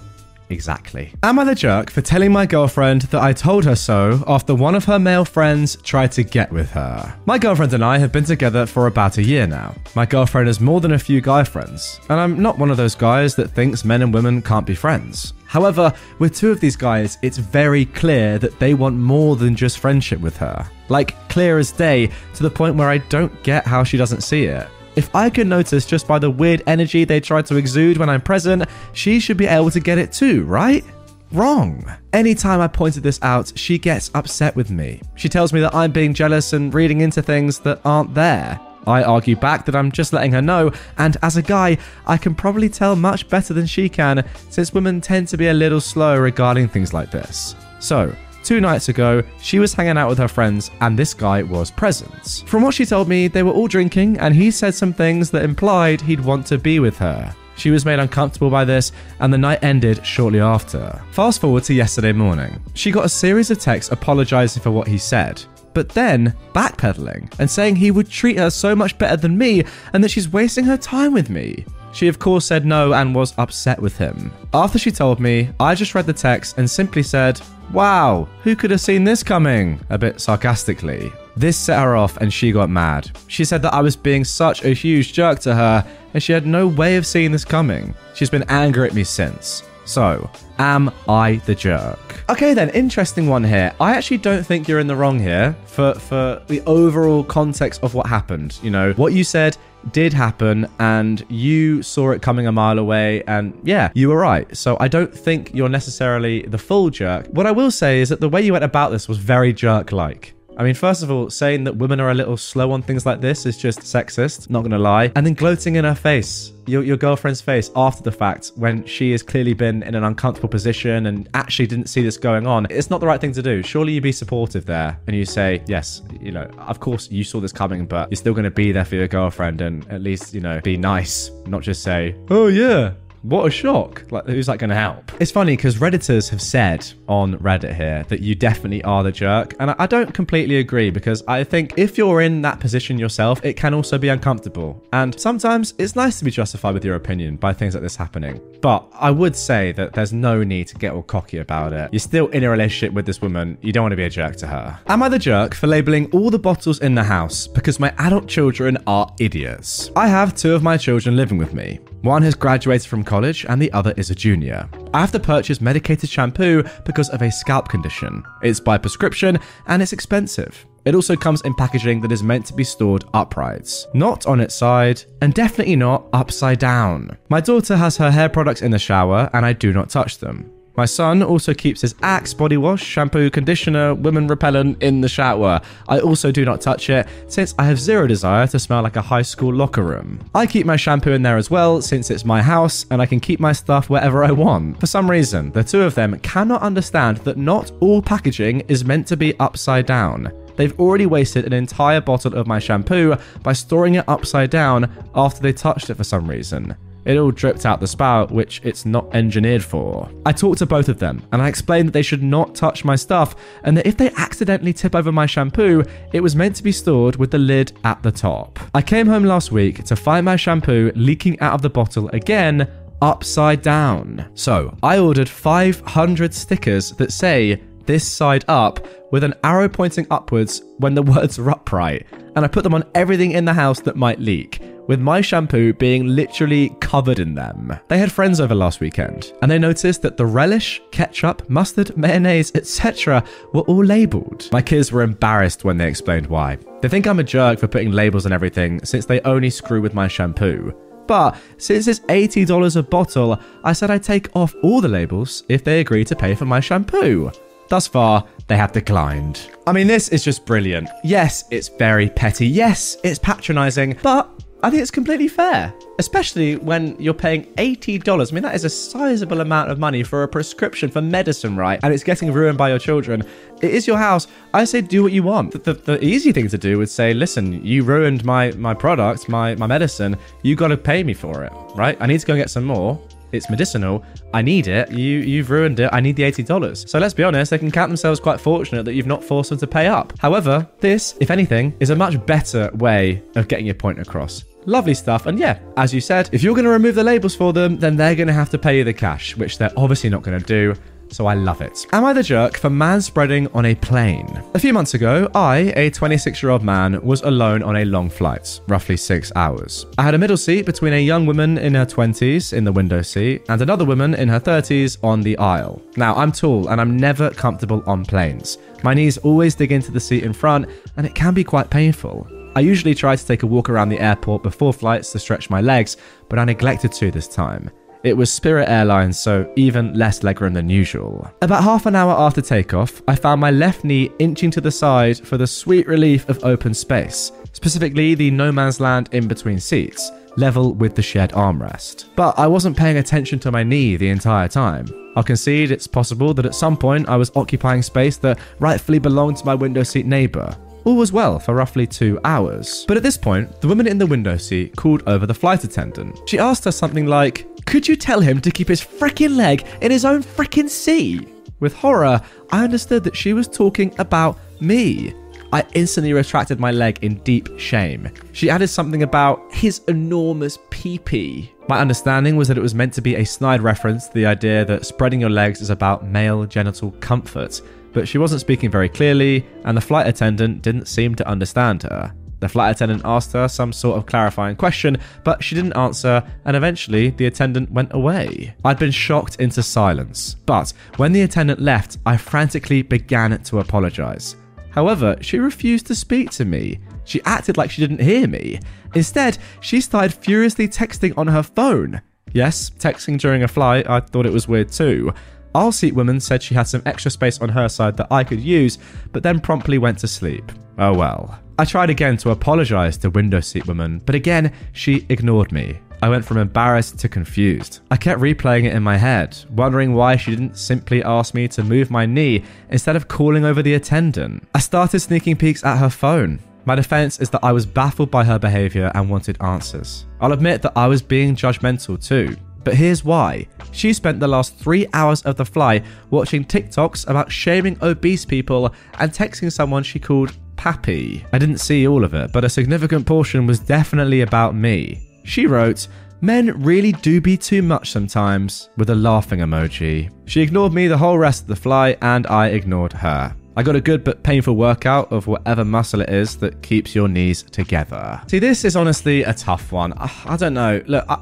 Exactly. Am I the jerk for telling my girlfriend that I told her so after one of her male friends tried to get with her? My girlfriend and I have been together for about a year now. My girlfriend has more than a few guy friends, and I'm not one of those guys that thinks men and women can't be friends. However, with two of these guys, it's very clear that they want more than just friendship with her. Like, clear as day, to the point where I don't get how she doesn't see it. If I can notice just by the weird energy they try to exude when I'm present, she should be able to get it too, right? Wrong. Anytime I pointed this out, she gets upset with me. She tells me that I'm being jealous and reading into things that aren't there. I argue back that I'm just letting her know, and as a guy, I can probably tell much better than she can, since women tend to be a little slow regarding things like this. So, Two nights ago, she was hanging out with her friends and this guy was present. From what she told me, they were all drinking and he said some things that implied he'd want to be with her. She was made uncomfortable by this, and the night ended shortly after. Fast forward to yesterday morning. She got a series of texts apologizing for what he said, but then backpedaling and saying he would treat her so much better than me and that she's wasting her time with me. She, of course, said no and was upset with him. After she told me, I just read the text and simply said, Wow, who could have seen this coming? A bit sarcastically. This set her off and she got mad. She said that I was being such a huge jerk to her and she had no way of seeing this coming. She's been angry at me since. So, am I the jerk? Okay, then, interesting one here. I actually don't think you're in the wrong here for, for the overall context of what happened. You know, what you said did happen and you saw it coming a mile away and yeah you were right. So i don't think you're necessarily the full jerk. What i will say is that the way you went about this was very jerk like I mean, first of all, saying that women are a little slow on things like this is just sexist, not gonna lie. And then gloating in her face, your, your girlfriend's face after the fact, when she has clearly been in an uncomfortable position and actually didn't see this going on, it's not the right thing to do. Surely you'd be supportive there and you say, yes, you know, of course you saw this coming, but you're still gonna be there for your girlfriend and at least, you know, be nice, not just say, oh yeah, what a shock. Like, who's that going to help? It's funny because Redditors have said on Reddit here that you definitely are the jerk. And I don't completely agree because I think if you're in that position yourself, it can also be uncomfortable. And sometimes it's nice to be justified with your opinion by things like this happening. But I would say that there's no need to get all cocky about it. You're still in a relationship with this woman. You don't want to be a jerk to her. Am I the jerk for labeling all the bottles in the house because my adult children are idiots? I have two of my children living with me. One has graduated from college and the other is a junior. I have to purchase medicated shampoo because of a scalp condition. It's by prescription and it's expensive. It also comes in packaging that is meant to be stored upright, not on its side, and definitely not upside down. My daughter has her hair products in the shower and I do not touch them. My son also keeps his Axe body wash, shampoo, conditioner, women repellent in the shower. I also do not touch it since I have zero desire to smell like a high school locker room. I keep my shampoo in there as well since it's my house and I can keep my stuff wherever I want. For some reason, the two of them cannot understand that not all packaging is meant to be upside down. They've already wasted an entire bottle of my shampoo by storing it upside down after they touched it for some reason. It all dripped out the spout, which it's not engineered for. I talked to both of them and I explained that they should not touch my stuff and that if they accidentally tip over my shampoo, it was meant to be stored with the lid at the top. I came home last week to find my shampoo leaking out of the bottle again upside down. So I ordered 500 stickers that say this side up with an arrow pointing upwards when the <laughs> words are upright, and I put them on everything in the house that might leak. With my shampoo being literally covered in them. They had friends over last weekend, and they noticed that the relish, ketchup, mustard, mayonnaise, etc. were all labelled. My kids were embarrassed when they explained why. They think I'm a jerk for putting labels on everything since they only screw with my shampoo. But since it's $80 a bottle, I said I'd take off all the labels if they agree to pay for my shampoo. Thus far, they have declined. I mean, this is just brilliant. Yes, it's very petty. Yes, it's patronizing, but I think it's completely fair, especially when you're paying $80. I mean, that is a sizable amount of money for a prescription for medicine, right? And it's getting ruined by your children. It is your house. I say do what you want. The, the, the easy thing to do would say, listen, you ruined my, my product, my, my medicine. You got to pay me for it, right? I need to go get some more. It's medicinal. I need it. You you've ruined it. I need the eighty dollars. So let's be honest, they can count themselves quite fortunate that you've not forced them to pay up. However, this, if anything, is a much better way of getting your point across. Lovely stuff. And yeah, as you said, if you're going to remove the labels for them, then they're going to have to pay you the cash, which they're obviously not going to do so I love it. Am I the jerk for man spreading on a plane? A few months ago, I, a 26 year old man, was alone on a long flight, roughly six hours. I had a middle seat between a young woman in her 20s in the window seat and another woman in her 30s on the aisle. Now, I'm tall and I'm never comfortable on planes. My knees always dig into the seat in front, and it can be quite painful. I usually try to take a walk around the airport before flights to stretch my legs, but I neglected to this time. It was Spirit Airlines, so even less legroom than usual. About half an hour after takeoff, I found my left knee inching to the side for the sweet relief of open space, specifically the no man's land in between seats, level with the shared armrest. But I wasn't paying attention to my knee the entire time. I'll concede it's possible that at some point I was occupying space that rightfully belonged to my window seat neighbour. All was well for roughly two hours. But at this point, the woman in the window seat called over the flight attendant. She asked her something like, Could you tell him to keep his frickin' leg in his own frickin' seat? With horror, I understood that she was talking about me. I instantly retracted my leg in deep shame. She added something about his enormous pee pee My understanding was that it was meant to be a snide reference to the idea that spreading your legs is about male genital comfort, but she wasn't speaking very clearly, and the flight attendant didn't seem to understand her. The flight attendant asked her some sort of clarifying question, but she didn't answer, and eventually the attendant went away. I'd been shocked into silence, but when the attendant left, I frantically began to apologize. However, she refused to speak to me. She acted like she didn't hear me. Instead, she started furiously texting on her phone. Yes, texting during a flight, I thought it was weird too. Our seat woman said she had some extra space on her side that I could use, but then promptly went to sleep. Oh well. I tried again to apologise to window seat woman, but again, she ignored me. I went from embarrassed to confused. I kept replaying it in my head, wondering why she didn't simply ask me to move my knee instead of calling over the attendant. I started sneaking peeks at her phone. My defense is that I was baffled by her behavior and wanted answers. I'll admit that I was being judgmental too. But here's why. She spent the last three hours of the Fly watching TikToks about shaming obese people and texting someone she called Pappy. I didn't see all of it, but a significant portion was definitely about me. She wrote, Men really do be too much sometimes, with a laughing emoji. She ignored me the whole rest of the fly, and I ignored her. I got a good but painful workout of whatever muscle it is that keeps your knees together. See, this is honestly a tough one. Ah, I, don't know. Look, I,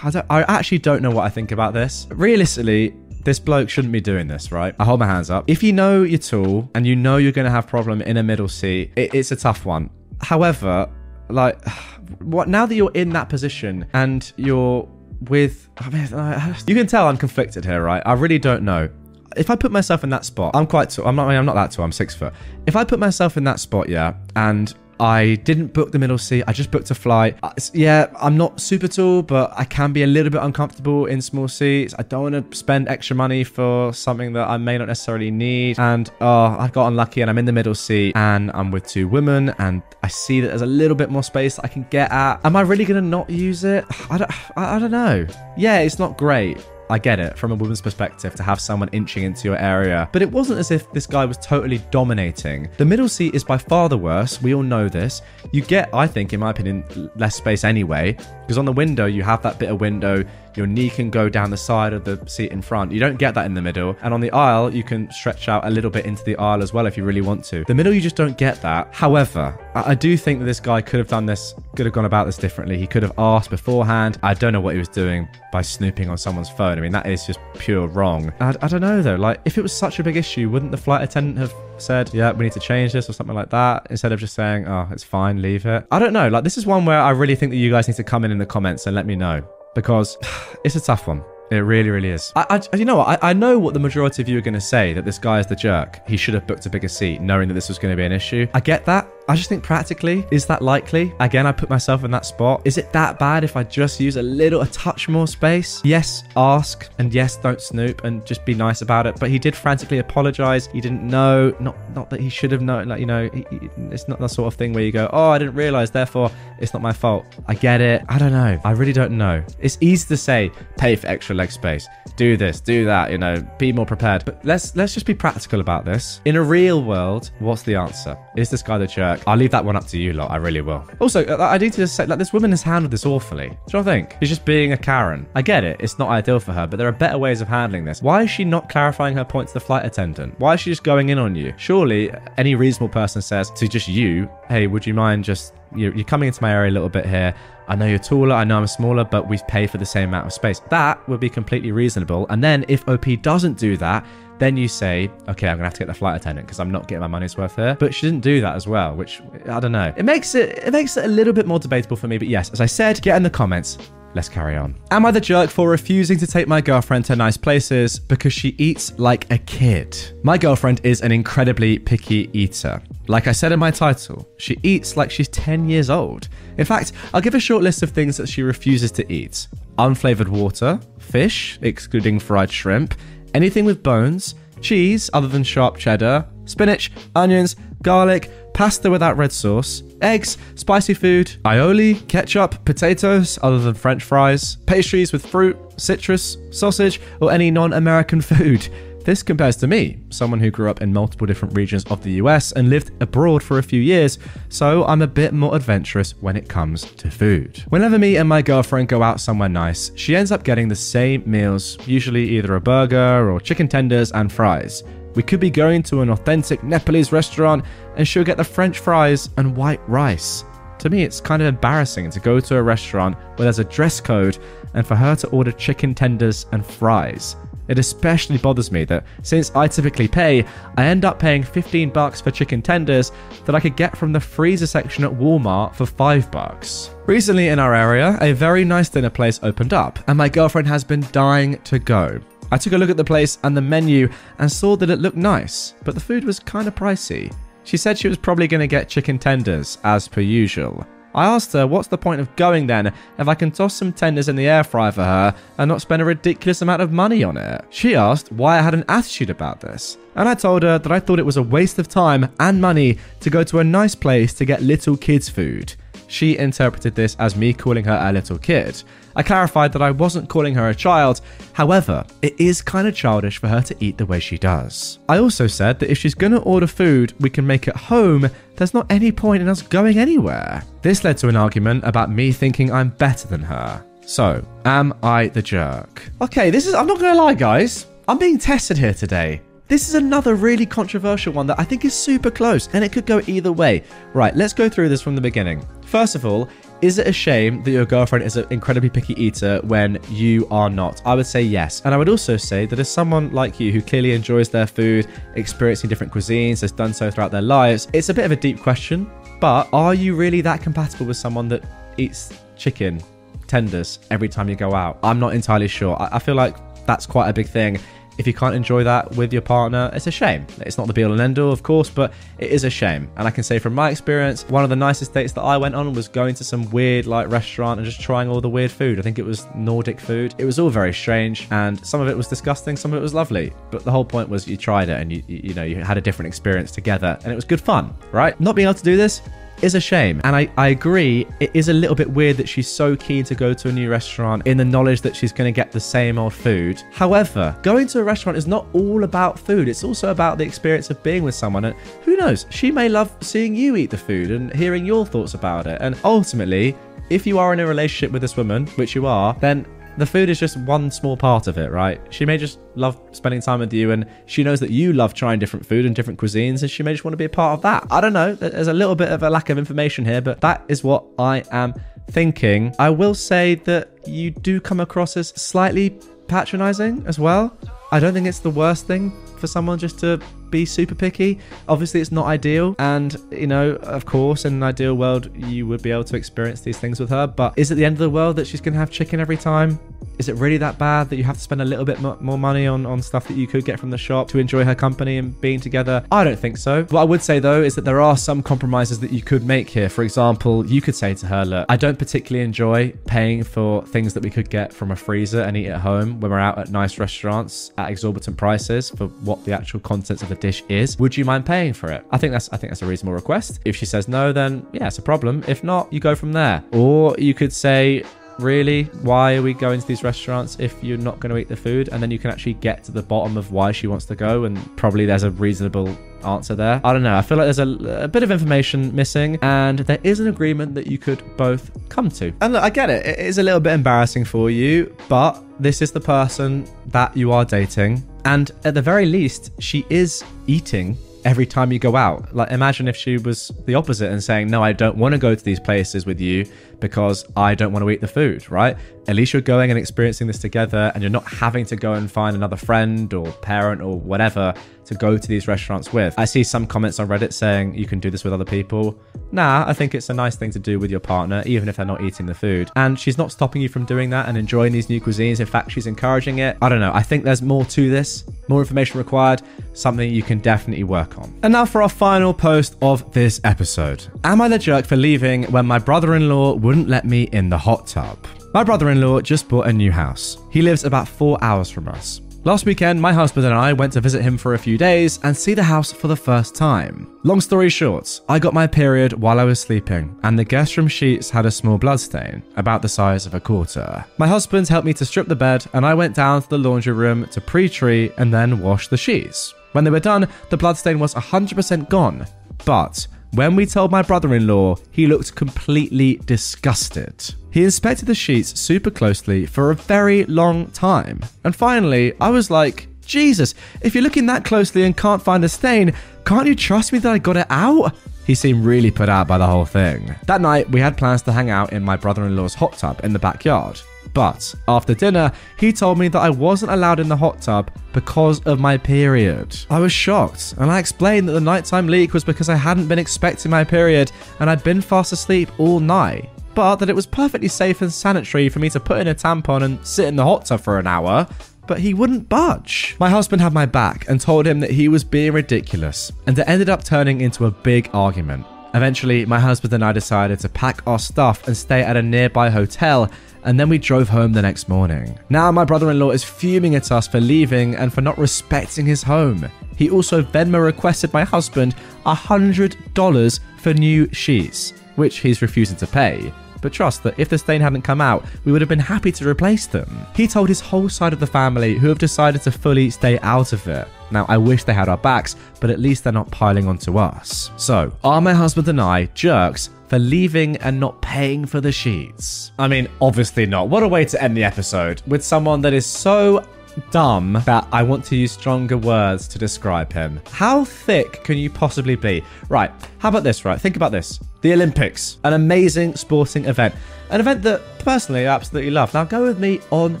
I, I actually don't know what I think about this. Realistically, this bloke shouldn't be doing this, right? I hold my hands up. If you know you're tall and you know you're going to have problem in a middle seat, it, it's a tough one. However, like, <sighs> what now that you're in that position and you're with, I mean, <sighs> you can tell I'm conflicted here, right? I really don't know if I put myself in that spot, I'm quite tall. I'm not. I'm not that tall. I'm six foot. If I put myself in that spot, yeah, and I didn't book the middle seat. I just booked a flight. Uh, yeah, I'm not super tall, but I can be a little bit uncomfortable in small seats. I don't want to spend extra money for something that I may not necessarily need. And oh, I got unlucky and I'm in the middle seat and I'm with two women and I see that there's a little bit more space I can get at. Am I really going to not use it? <sighs> I don't, <sighs> I, I don't know. Yeah, it's not great. I get it from a woman's perspective to have someone inching into your area, but it wasn't as if this guy was totally dominating. The middle seat is by far the worst, we all know this. You get, I think, in my opinion, less space anyway, Because on the window, you have that bit of window. Your knee can go down the side of the seat in front. You don't get that in the middle. And on the aisle, you can stretch out a little bit into the aisle as well if you really want to. The middle, you just don't get that. However, I, do think that this guy could have done this, could have gone about this differently. He could have asked beforehand. I don't know what he was doing by snooping on someone's phone. I mean, that is just pure wrong. I, I don't know though. Like, if it was such a big issue, wouldn't the flight attendant have said, yeah, we need to change this or something like that instead of just saying, oh, it's fine, leave it? I don't know. Like, this is one where I really think that you guys need to come in in the comments and let me know because <sighs> it's a tough one. It really, really is. I, I you know what? I, I know what the majority of you are going to say that this guy is the jerk. He should have booked a bigger seat, knowing that this was going to be an issue. I get that. I just think practically, is that likely? Again, I put myself in that spot. Is it that bad if I just use a little, a touch more space? Yes, ask, and yes, don't snoop, and just be nice about it. But he did frantically apologize. He didn't know, not not that he should have known. Like you know, he, he- it's not the sort of thing where you go, oh, I didn't realize, therefore it's not my fault. I get it. I don't know. I really don't know. It's easy to say, pay for extra leg space, do this, do that. You know, be more prepared. But let's let's just be practical about this. In a real world, what's the answer? Is this guy the jerk? I'll leave that one up to you lot. I really will. Also, uh, I need to just say, like, this woman has handled this awfully. Do you know what I think? She's just being a Karen. I get it. It's not ideal for her, but there are better ways of handling this. Why is she not clarifying her point to the flight attendant? Why is she just going in on you? Surely, any reasonable person says to just you, hey, would you mind just you're, you're coming into my area a little bit here. I know you're taller, I know I'm smaller, but we pay for the same amount of space. That would be completely reasonable. And then if OP doesn't do that, then you say, okay, I'm gonna have to get the flight attendant because I'm not getting my money's worth here. But she didn't do that as well, which I don't know. It makes it it makes it a little bit more debatable for me. But yes, as I said, get in the comments. Let's carry on. Am I the jerk for refusing to take my girlfriend to nice places because she eats like a kid? My girlfriend is an incredibly picky eater. Like I said in my title, she eats like she's 10 years old. In fact, I'll give a short list of things that she refuses to eat unflavored water, fish, excluding fried shrimp, anything with bones, cheese other than sharp cheddar, spinach, onions, garlic, pasta without red sauce, eggs, spicy food, aioli, ketchup, potatoes other than french fries, pastries with fruit, citrus, sausage, or any non American <laughs> food. This compares to me, someone who grew up in multiple different regions of the US and lived abroad for a few years, so I'm a bit more adventurous when it comes to food. Whenever me and my girlfriend go out somewhere nice, she ends up getting the same meals, usually either a burger or chicken tenders and fries. We could be going to an authentic Nepalese restaurant and she'll get the french fries and white rice. To me, it's kind of embarrassing to go to a restaurant where there's a dress code and for her to order chicken tenders and fries. It especially bothers me that since I typically pay, I end up paying 15 bucks for chicken tenders that I could get from the freezer section at Walmart for 5 bucks. Recently in our area, a very nice dinner place opened up, and my girlfriend has been dying to go. I took a look at the place and the menu and saw that it looked nice, but the food was kind of pricey. She said she was probably going to get chicken tenders, as per usual. I asked her, what's the point of going then if I can toss some tenders in the air fryer for her and not spend a ridiculous amount of money on it? She asked why I had an attitude about this. And I told her that I thought it was a waste of time and money to go to a nice place to get little kids' food. She interpreted this as me calling her a little kid. I clarified that I wasn't calling her a child, however, it is kind of childish for her to eat the way she does. I also said that if she's gonna order food we can make at home, there's not any point in us going anywhere. This led to an argument about me thinking I'm better than her. So, am I the jerk? Okay, this is, I'm not gonna lie, guys. I'm being tested here today. This is another really controversial one that I think is super close and it could go either way. Right, let's go through this from the beginning. First of all, is it a shame that your girlfriend is an incredibly picky eater when you are not? I would say yes. And I would also say that as someone like you who clearly enjoys their food, experiencing different cuisines, has done so throughout their lives, it's a bit of a deep question. But are you really that compatible with someone that eats chicken tenders every time you go out? I'm not entirely sure. I, feel like that's quite a big thing. If you can't enjoy that with your partner, it's a shame. It's not the be all and end all, of course, but it is a shame. And I can say from my experience, one of the nicest dates that I went on was going to some weird like restaurant and just trying all the weird food. I think it was Nordic food. It was all very strange, and some of it was disgusting, some of it was lovely. But the whole point was you tried it and you you know you had a different experience together, and it was good fun, right? Not being able to do this is a shame. And I, I agree, it is a little bit weird that she's so keen to go to a new restaurant in the knowledge that she's going to get the same old food. However, going to a restaurant is not all about food, it's also about the experience of being with someone. And who knows, she may love seeing you eat the food and hearing your thoughts about it. And ultimately, if you are in a relationship with this woman, which you are, then the food is just one small part of it, right? She may just love spending time with you and she knows that you love trying different food and different cuisines and she may just want to be a part of that. I don't know. There's a little bit of a lack of information here, but that is what I am thinking. I will say that you do come across as slightly patronizing as well. I don't think it's the worst thing for someone just to be super picky. Obviously, it's not ideal. And, you know, of course, in an ideal world, you would be able to experience these things with her. But is it the end of the world that she's going to have chicken every time? Is it really that bad that you have to spend a little bit more money on, on stuff that you could get from the shop to enjoy her company and being together? I don't think so. What I would say though is that there are some compromises that you could make here. For example, you could say to her, Look, I don't particularly enjoy paying for things that we could get from a freezer and eat at home when we're out at nice restaurants at exorbitant prices for what the actual contents of the dish is. Would you mind paying for it? I think that's I think that's a reasonable request. If she says no, then yeah, it's a problem. If not, you go from there. Or you could say, really why are we going to these restaurants if you're not going to eat the food and then you can actually get to the bottom of why she wants to go and probably there's a reasonable answer there. I don't know i feel like there's a, a bit of information missing and there is an agreement that you could both come to. And look i get it it is a little bit embarrassing for you but this is the person that you are dating and at the very least she is eating every time you go out. Like, imagine if she was the opposite and saying, No, I don't want to go to these places with you because I don't want to eat the food, right? At least you're going and experiencing this together and you're not having to go and find another friend or parent or whatever to go to these restaurants with. I see some comments on Reddit saying you can do this with other people. Nah, I think it's a nice thing to do with your partner, even if they're not eating the food. And she's not stopping you from doing that and enjoying these new cuisines. In fact, she's encouraging it. I don't know. I think there's more to this, more information required, something you can definitely work on. And now for our final post of this episode Am I the jerk for leaving when my brother in law wouldn't let me in the hot tub? My brother in law just bought a new house. He lives about four hours from us. Last weekend, my husband and I went to visit him for a few days and see the house for the first time. Long story short, I got my period while I was sleeping, and the guest room sheets had a small bloodstain, about the size of a quarter. My husband helped me to strip the bed, and I went down to the laundry room to pre tree and then wash the sheets. When they were done, the bloodstain was 100% gone, but when we told my brother in law, he looked completely disgusted. He inspected the sheets super closely for a very long time. And finally, I was like, Jesus, if you're looking that closely and can't find a stain, can't you trust me that I got it out? He seemed really put out by the whole thing. That night, we had plans to hang out in my brother in law's hot tub in the backyard. But after dinner, he told me that I wasn't allowed in the hot tub because of my period. I was shocked, and I explained that the nighttime leak was because I hadn't been expecting my period and I'd been fast asleep all night. But that it was perfectly safe and sanitary for me to put in a tampon and sit in the hot tub for an hour, but he wouldn't budge. My husband had my back and told him that he was being ridiculous, and it ended up turning into a big argument. Eventually, my husband and I decided to pack our stuff and stay at a nearby hotel and then we drove home the next morning. Now, my brother in law is fuming at us for leaving and for not respecting his home. He also Venmo requested my husband $100 for new sheets, which he's refusing to pay. But trust that if the stain hadn't come out, we would have been happy to replace them. He told his whole side of the family, who have decided to fully stay out of it. Now, I wish they had our backs, but at least they're not piling onto us. So, are my husband and I jerks for leaving and not paying for the sheets? I mean, obviously not. What a way to end the episode with someone that is so dumb that I want to use stronger words to describe him. How thick can you possibly be? Right, how about this, right? Think about this. The Olympics, an amazing sporting event. An event that personally I absolutely love. Now go with me on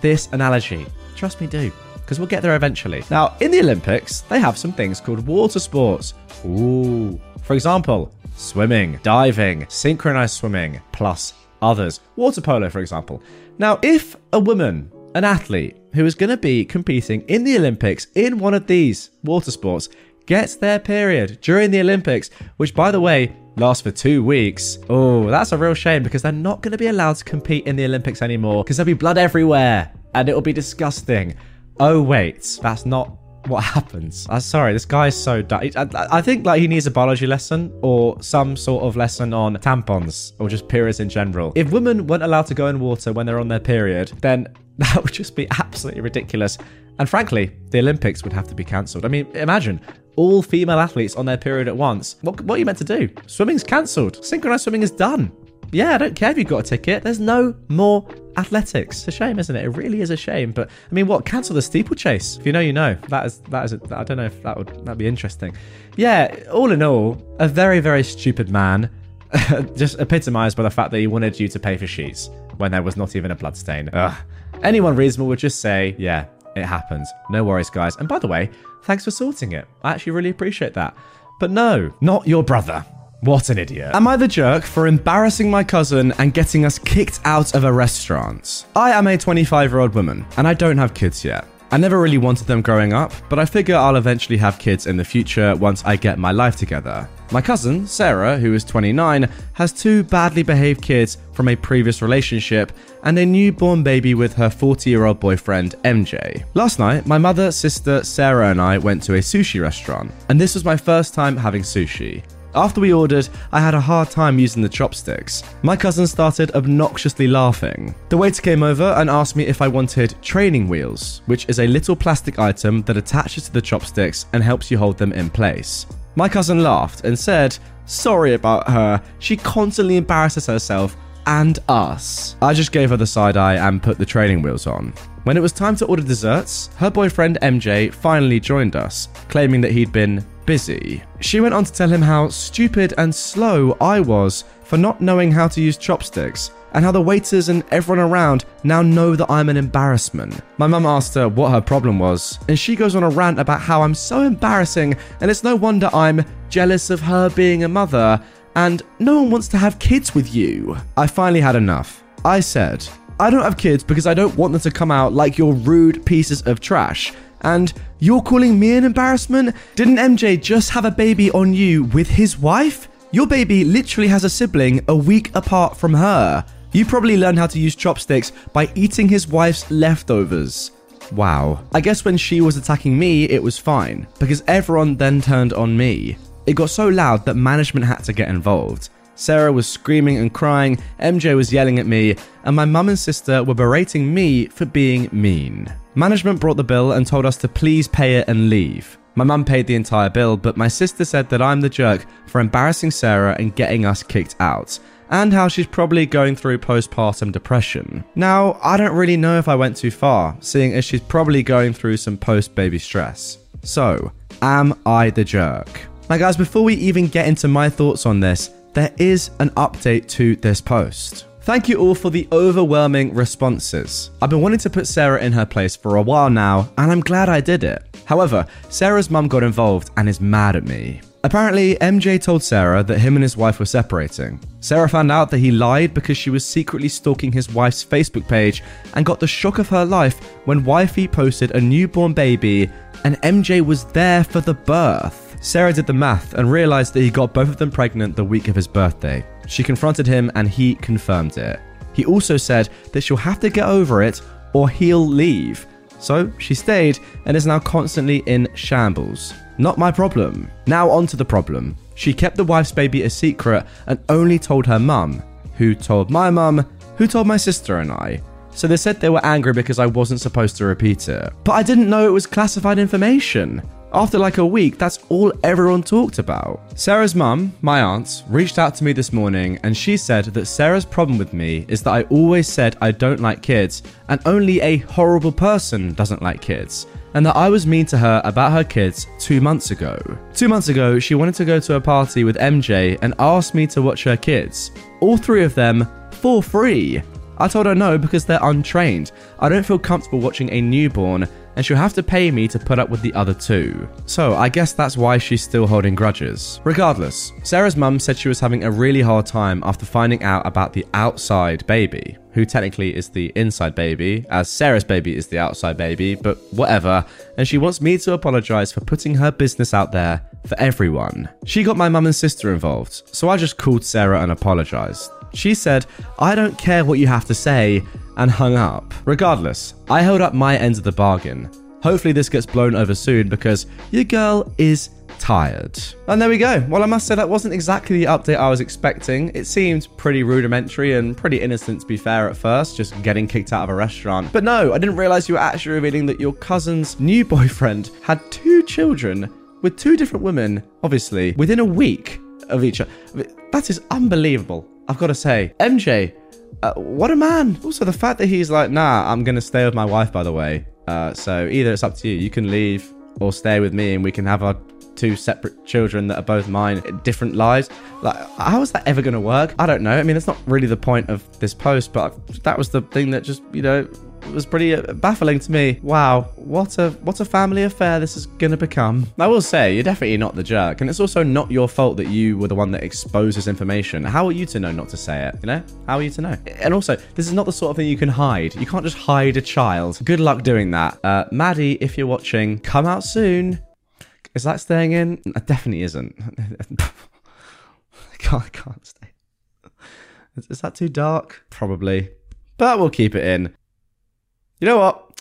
this analogy. Trust me, do. Because we'll get there eventually. Now, in the Olympics, they have some things called water sports. Ooh. For example, swimming, diving, synchronized swimming, plus others. Water polo, for example. Now, if a woman, an athlete, who is going to be competing in the Olympics in one of these water sports, gets their period during the Olympics, which, by the way, lasts for two weeks. Oh, that's a real shame because they're not going to be allowed to compete in the Olympics anymore because there'll be blood everywhere and it'll be disgusting. Oh, wait, that's not what happens. I'm sorry, this guy is so dumb. I, I, think like he needs a biology lesson or some sort of lesson on tampons or just periods in general. If women weren't allowed to go in water when they're on their period, then <laughs> that would just be absolutely ridiculous. And frankly, the Olympics would have to be cancelled. I mean, imagine all female athletes on their period at once. What, what are you meant to do? Swimming's cancelled. Synchronized swimming is done. yeah, I don't care if you've got a ticket. There's no more athletics. It's a shame, isn't it? It really is a shame. But I mean, what? Cancel the steeplechase. If you know, you know. That is that is. A, I don't know if that would that'd be interesting. Yeah. All in all, a very very stupid man. <laughs> Just epitomized by the fact that he wanted you to pay for sheets when there was not even a bloodstain. Ugh. Anyone reasonable would just say, yeah, it happens. No worries, guys. And by the way, thanks for sorting it. I actually really appreciate that. But no, not your brother. What an idiot. Am I the jerk for embarrassing my cousin and getting us kicked out of a restaurant? I am a 25 year old woman, and I don't have kids yet. I never really wanted them growing up, but I figure I'll eventually have kids in the future once I get my life together. My cousin, Sarah, who is 29, has two badly behaved kids from a previous relationship and a newborn baby with her 40 year old boyfriend, MJ. Last night, my mother, sister, Sarah, and I went to a sushi restaurant, and this was my first time having sushi. After we ordered, I had a hard time using the chopsticks. My cousin started obnoxiously laughing. The waiter came over and asked me if I wanted training wheels, which is a little plastic item that attaches to the chopsticks and helps you hold them in place. My cousin laughed and said, Sorry about her, she constantly embarrasses herself and us. I just gave her the side eye and put the training wheels on. When it was time to order desserts, her boyfriend MJ finally joined us, claiming that he'd been busy. She went on to tell him how stupid and slow I was for not knowing how to use chopsticks, and how the waiters and everyone around now know that I'm an embarrassment. My mum asked her what her problem was, and she goes on a rant about how I'm so embarrassing, and it's no wonder I'm jealous of her being a mother, and no one wants to have kids with you. I finally had enough. I said, I don't have kids because I don't want them to come out like your rude pieces of trash. And you're calling me an embarrassment? Didn't MJ just have a baby on you with his wife? Your baby literally has a sibling a week apart from her. You probably learned how to use chopsticks by eating his wife's leftovers. Wow. I guess when she was attacking me, it was fine, because everyone then turned on me. It got so loud that management had to get involved. Sarah was screaming and crying, MJ was yelling at me, and my mum and sister were berating me for being mean. Management brought the bill and told us to please pay it and leave. My mum paid the entire bill, but my sister said that I'm the jerk for embarrassing Sarah and getting us kicked out, and how she's probably going through postpartum depression. Now, I don't really know if I went too far, seeing as she's probably going through some post baby stress. So, am I the jerk? Now, guys, before we even get into my thoughts on this, there is an update to this post. Thank you all for the overwhelming responses. I've been wanting to put Sarah in her place for a while now, and I'm glad I did it. However, Sarah's mum got involved and is mad at me. Apparently, MJ told Sarah that him and his wife were separating. Sarah found out that he lied because she was secretly stalking his wife's Facebook page and got the shock of her life when wifey posted a newborn baby and MJ was there for the birth. Sarah did the math and realized that he got both of them pregnant the week of his birthday. She confronted him and he confirmed it. He also said that she'll have to get over it or he'll leave. So she stayed and is now constantly in shambles. Not my problem. Now, on to the problem. She kept the wife's baby a secret and only told her mum, who told my mum, who told my sister and I. So they said they were angry because I wasn't supposed to repeat it. But I didn't know it was classified information. After like a week, that's all everyone talked about. Sarah's mum, my aunt, reached out to me this morning and she said that Sarah's problem with me is that I always said I don't like kids and only a horrible person doesn't like kids. And that I was mean to her about her kids two months ago. Two months ago, she wanted to go to a party with MJ and asked me to watch her kids. All three of them for free. I told her no because they're untrained. I don't feel comfortable watching a newborn and she'll have to pay me to put up with the other two. So I guess that's why she's still holding grudges. Regardless, Sarah's mum said she was having a really hard time after finding out about the outside baby, who technically is the inside baby, as Sarah's baby is the outside baby, but whatever, and she wants me to apologize for putting her business out there for everyone. She got my mum and sister involved, so I just called Sarah and apologized. She said, I don't care what you have to say, and hung up. Regardless, I held up my end of the bargain. Hopefully, this gets blown over soon because your girl is tired. And there we go. Well, I must say that wasn't exactly the update I was expecting. It seemed pretty rudimentary and pretty innocent to be fair at first, just getting kicked out of a restaurant. But no, I didn't realize you were actually revealing that your cousin's new <laughs> boyfriend had two children with two different women, obviously, within a week of each other. That is unbelievable. I've got to say, MJ, uh, what a man. Also, the fact that he's like, nah, I'm going to stay with my wife, by the way. Uh, so either it's up to you. You can leave or stay with me and we can have our two separate children that are both mine, different lives. Like, how is that ever going to work? I don't know. I mean, that's not really the point of this post, but that was the thing that just, you know, was pretty uh, baffling to me. Wow, what a what a family affair this is gonna become. I will say, you're definitely not the jerk, and it's also not your fault that you were the one that exposed this information. How are you to know not to say it? You know, how are you to know? And also, this is not the sort of thing you can hide. You can't just hide a child. Good luck doing that. Uh, Maddie, if you're watching, come out soon. Is that staying in? It definitely isn't. <laughs> I can't, I can't stay. Is, is that too dark? Probably. But we'll keep it in. You know what?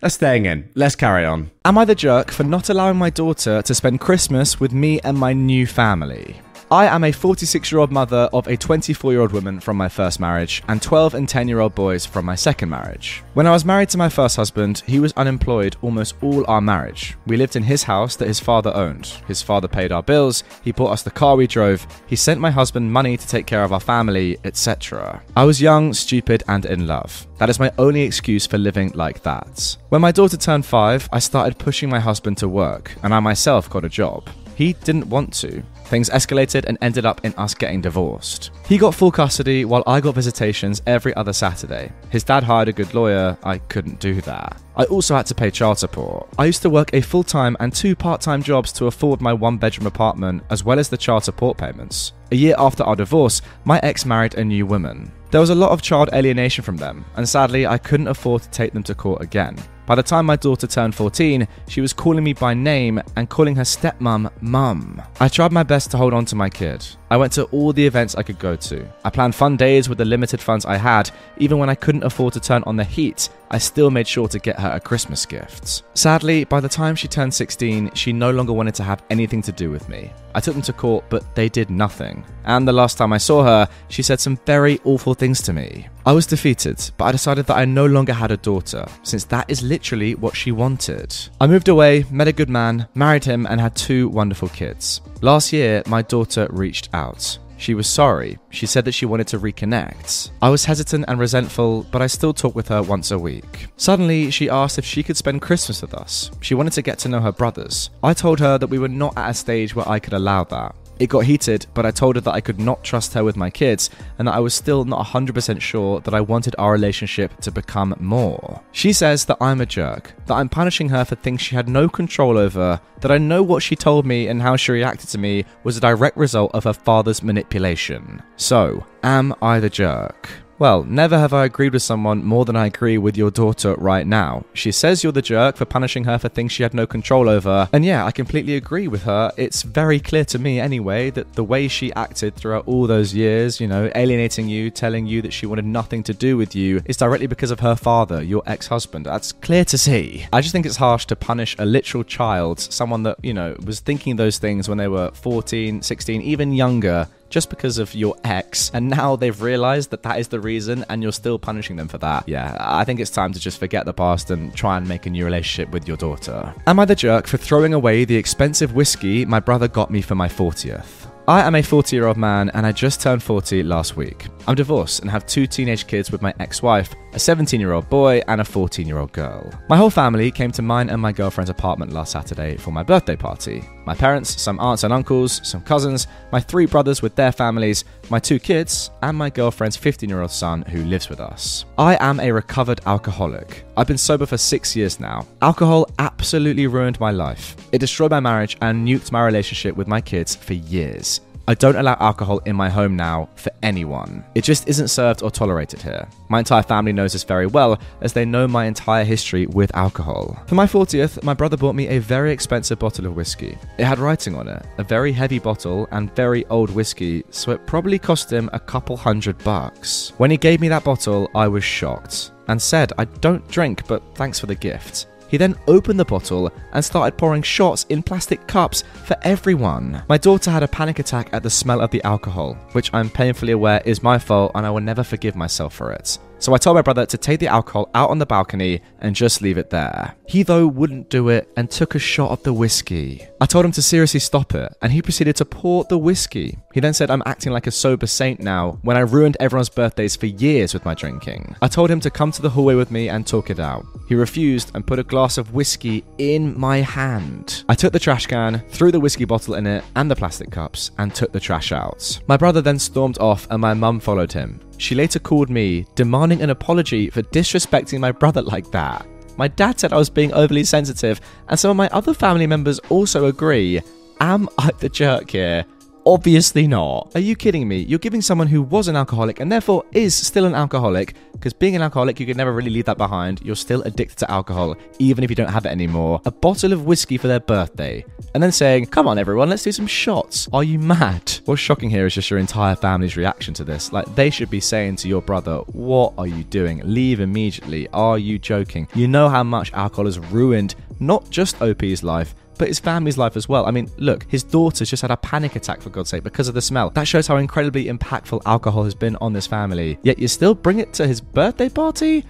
That's staying in. Let's carry on. Am I the jerk for not allowing my daughter to spend Christmas with me and my new family? I am a 46 year old mother of a 24 year old woman from my first marriage and 12 and 10 year old boys from my second marriage. When I was married to my first husband, he was unemployed almost all our marriage. We lived in his house that his father owned. His father paid our bills, he bought us the car we drove, he sent my husband money to take care of our family, etc. I was young, stupid, and in love. That is my only excuse for living like that. When my daughter turned five, I started pushing my husband to work, and I myself got a job. He didn't want to. Things escalated and ended up in us getting divorced. He got full custody while I got visitations every other Saturday. His dad hired a good lawyer, I couldn't do that. I also had to pay child support. I used to work a full time and two part time jobs to afford my one bedroom apartment as well as the child support payments. A year after our divorce, my ex married a new woman. There was a lot of child alienation from them, and sadly, I couldn't afford to take them to court again. By the time my daughter turned 14, she was calling me by name and calling her stepmom mum. I tried my best to hold on to my kid. I went to all the events I could go to. I planned fun days with the limited funds I had. Even when I couldn't afford to turn on the heat, I still made sure to get her a Christmas gift. Sadly, by the time she turned 16, she no longer wanted to have anything to do with me. I took them to court, but they did nothing. And the last time I saw her, she said some very awful things to me. I was defeated, but I decided that I no longer had a daughter, since that is literally what she wanted. I moved away, met a good man, married him, and had two wonderful kids. Last year, my daughter reached out. She was sorry. She said that she wanted to reconnect. I was hesitant and resentful, but I still talk with her once a week. Suddenly, she asked if she could spend Christmas with us. She wanted to get to know her brothers. I told her that we were not at a stage where I could allow that. It got heated, but I told her that I could not trust her with my kids and that I was still not 100% sure that I wanted our relationship to become more. She says that I'm a jerk, that I'm punishing her for things she had no control over, that I know what she told me and how she reacted to me was a direct result of her father's manipulation. So, am I the jerk? Well, never have I agreed with someone more than I agree with your daughter right now. She says you're the jerk for punishing her for things she had no control over. And yeah, I completely agree with her. It's very clear to me, anyway, that the way she acted throughout all those years, you know, alienating you, telling you that she wanted nothing to do with you, is directly because of her father, your ex husband. That's clear to see. I just think it's harsh to punish a literal child, someone that, you know, was thinking those things when they were 14, 16, even younger just because of your ex, and now they've realized that that is the reason, and you're still punishing them for that. Yeah, I think it's time to just forget the past and try and make a new relationship with your daughter. Am I the jerk for throwing away the expensive whiskey my brother got me for my 40th? I am a 40 year old man and I just turned 40 last week. I'm divorced and have two teenage kids with my ex wife, a 17 year old boy, and a 14 year old girl. My whole family came to mine and my girlfriend's apartment last Saturday for my birthday party. My parents, some aunts and uncles, some cousins, my three brothers with their families, my two kids, and my girlfriend's 15 year old son who lives with us. I am a recovered alcoholic. I've been sober for six years now. Alcohol absolutely ruined my life. It destroyed my marriage and nuked my relationship with my kids for years. I don't allow alcohol in my home now for anyone. It just isn't served or tolerated here. My entire family knows this very well, as they know my entire history with alcohol. For my 40th, my brother bought me a very expensive bottle of whiskey. It had writing on it, a very heavy bottle and very old whiskey, so it probably cost him a couple hundred bucks. When he gave me that bottle, I was shocked and said, I don't drink, but thanks for the gift. He then opened the bottle and started pouring shots in plastic cups for everyone. My daughter had a panic attack at the smell of the alcohol, which I'm painfully aware is my fault and I will never forgive myself for it. So I told my brother to take the alcohol out on the balcony and just leave it there. He, though, wouldn't do it and took a shot of the whiskey. I told him to seriously stop it, and he proceeded to pour the whiskey. He then said I'm acting like a sober saint now when I ruined everyone's birthdays for years with my drinking. I told him to come to the hallway with me and talk it out. He refused and put a glass of whiskey in my hand. I took the trash can, threw the whiskey bottle in it and the plastic cups, and took the trash out. My brother then stormed off, and my mum followed him. She later called me, demanding an apology for disrespecting my brother like that. My dad said I was being overly sensitive, and some of my other family members also agree. Am I the jerk here? Obviously not. Are you kidding me? You're giving someone who was an alcoholic and therefore is still an alcoholic, because being an alcoholic, you can never really leave that behind. You're still addicted to alcohol, even if you don't have it anymore. A bottle of whiskey for their birthday. And then saying, come on, everyone, let's do some shots. Are you mad? What's shocking here is just your entire family's reaction to this. Like, they should be saying to your brother, what are you doing? Leave immediately. Are you joking? You know how much alcohol has ruined not just OP's life, but his family's life as well. I mean, look, his daughter's just had a panic attack, for God's sake, because of the smell. That shows how incredibly impactful alcohol has been on this family. Yet you still bring it to his birthday party?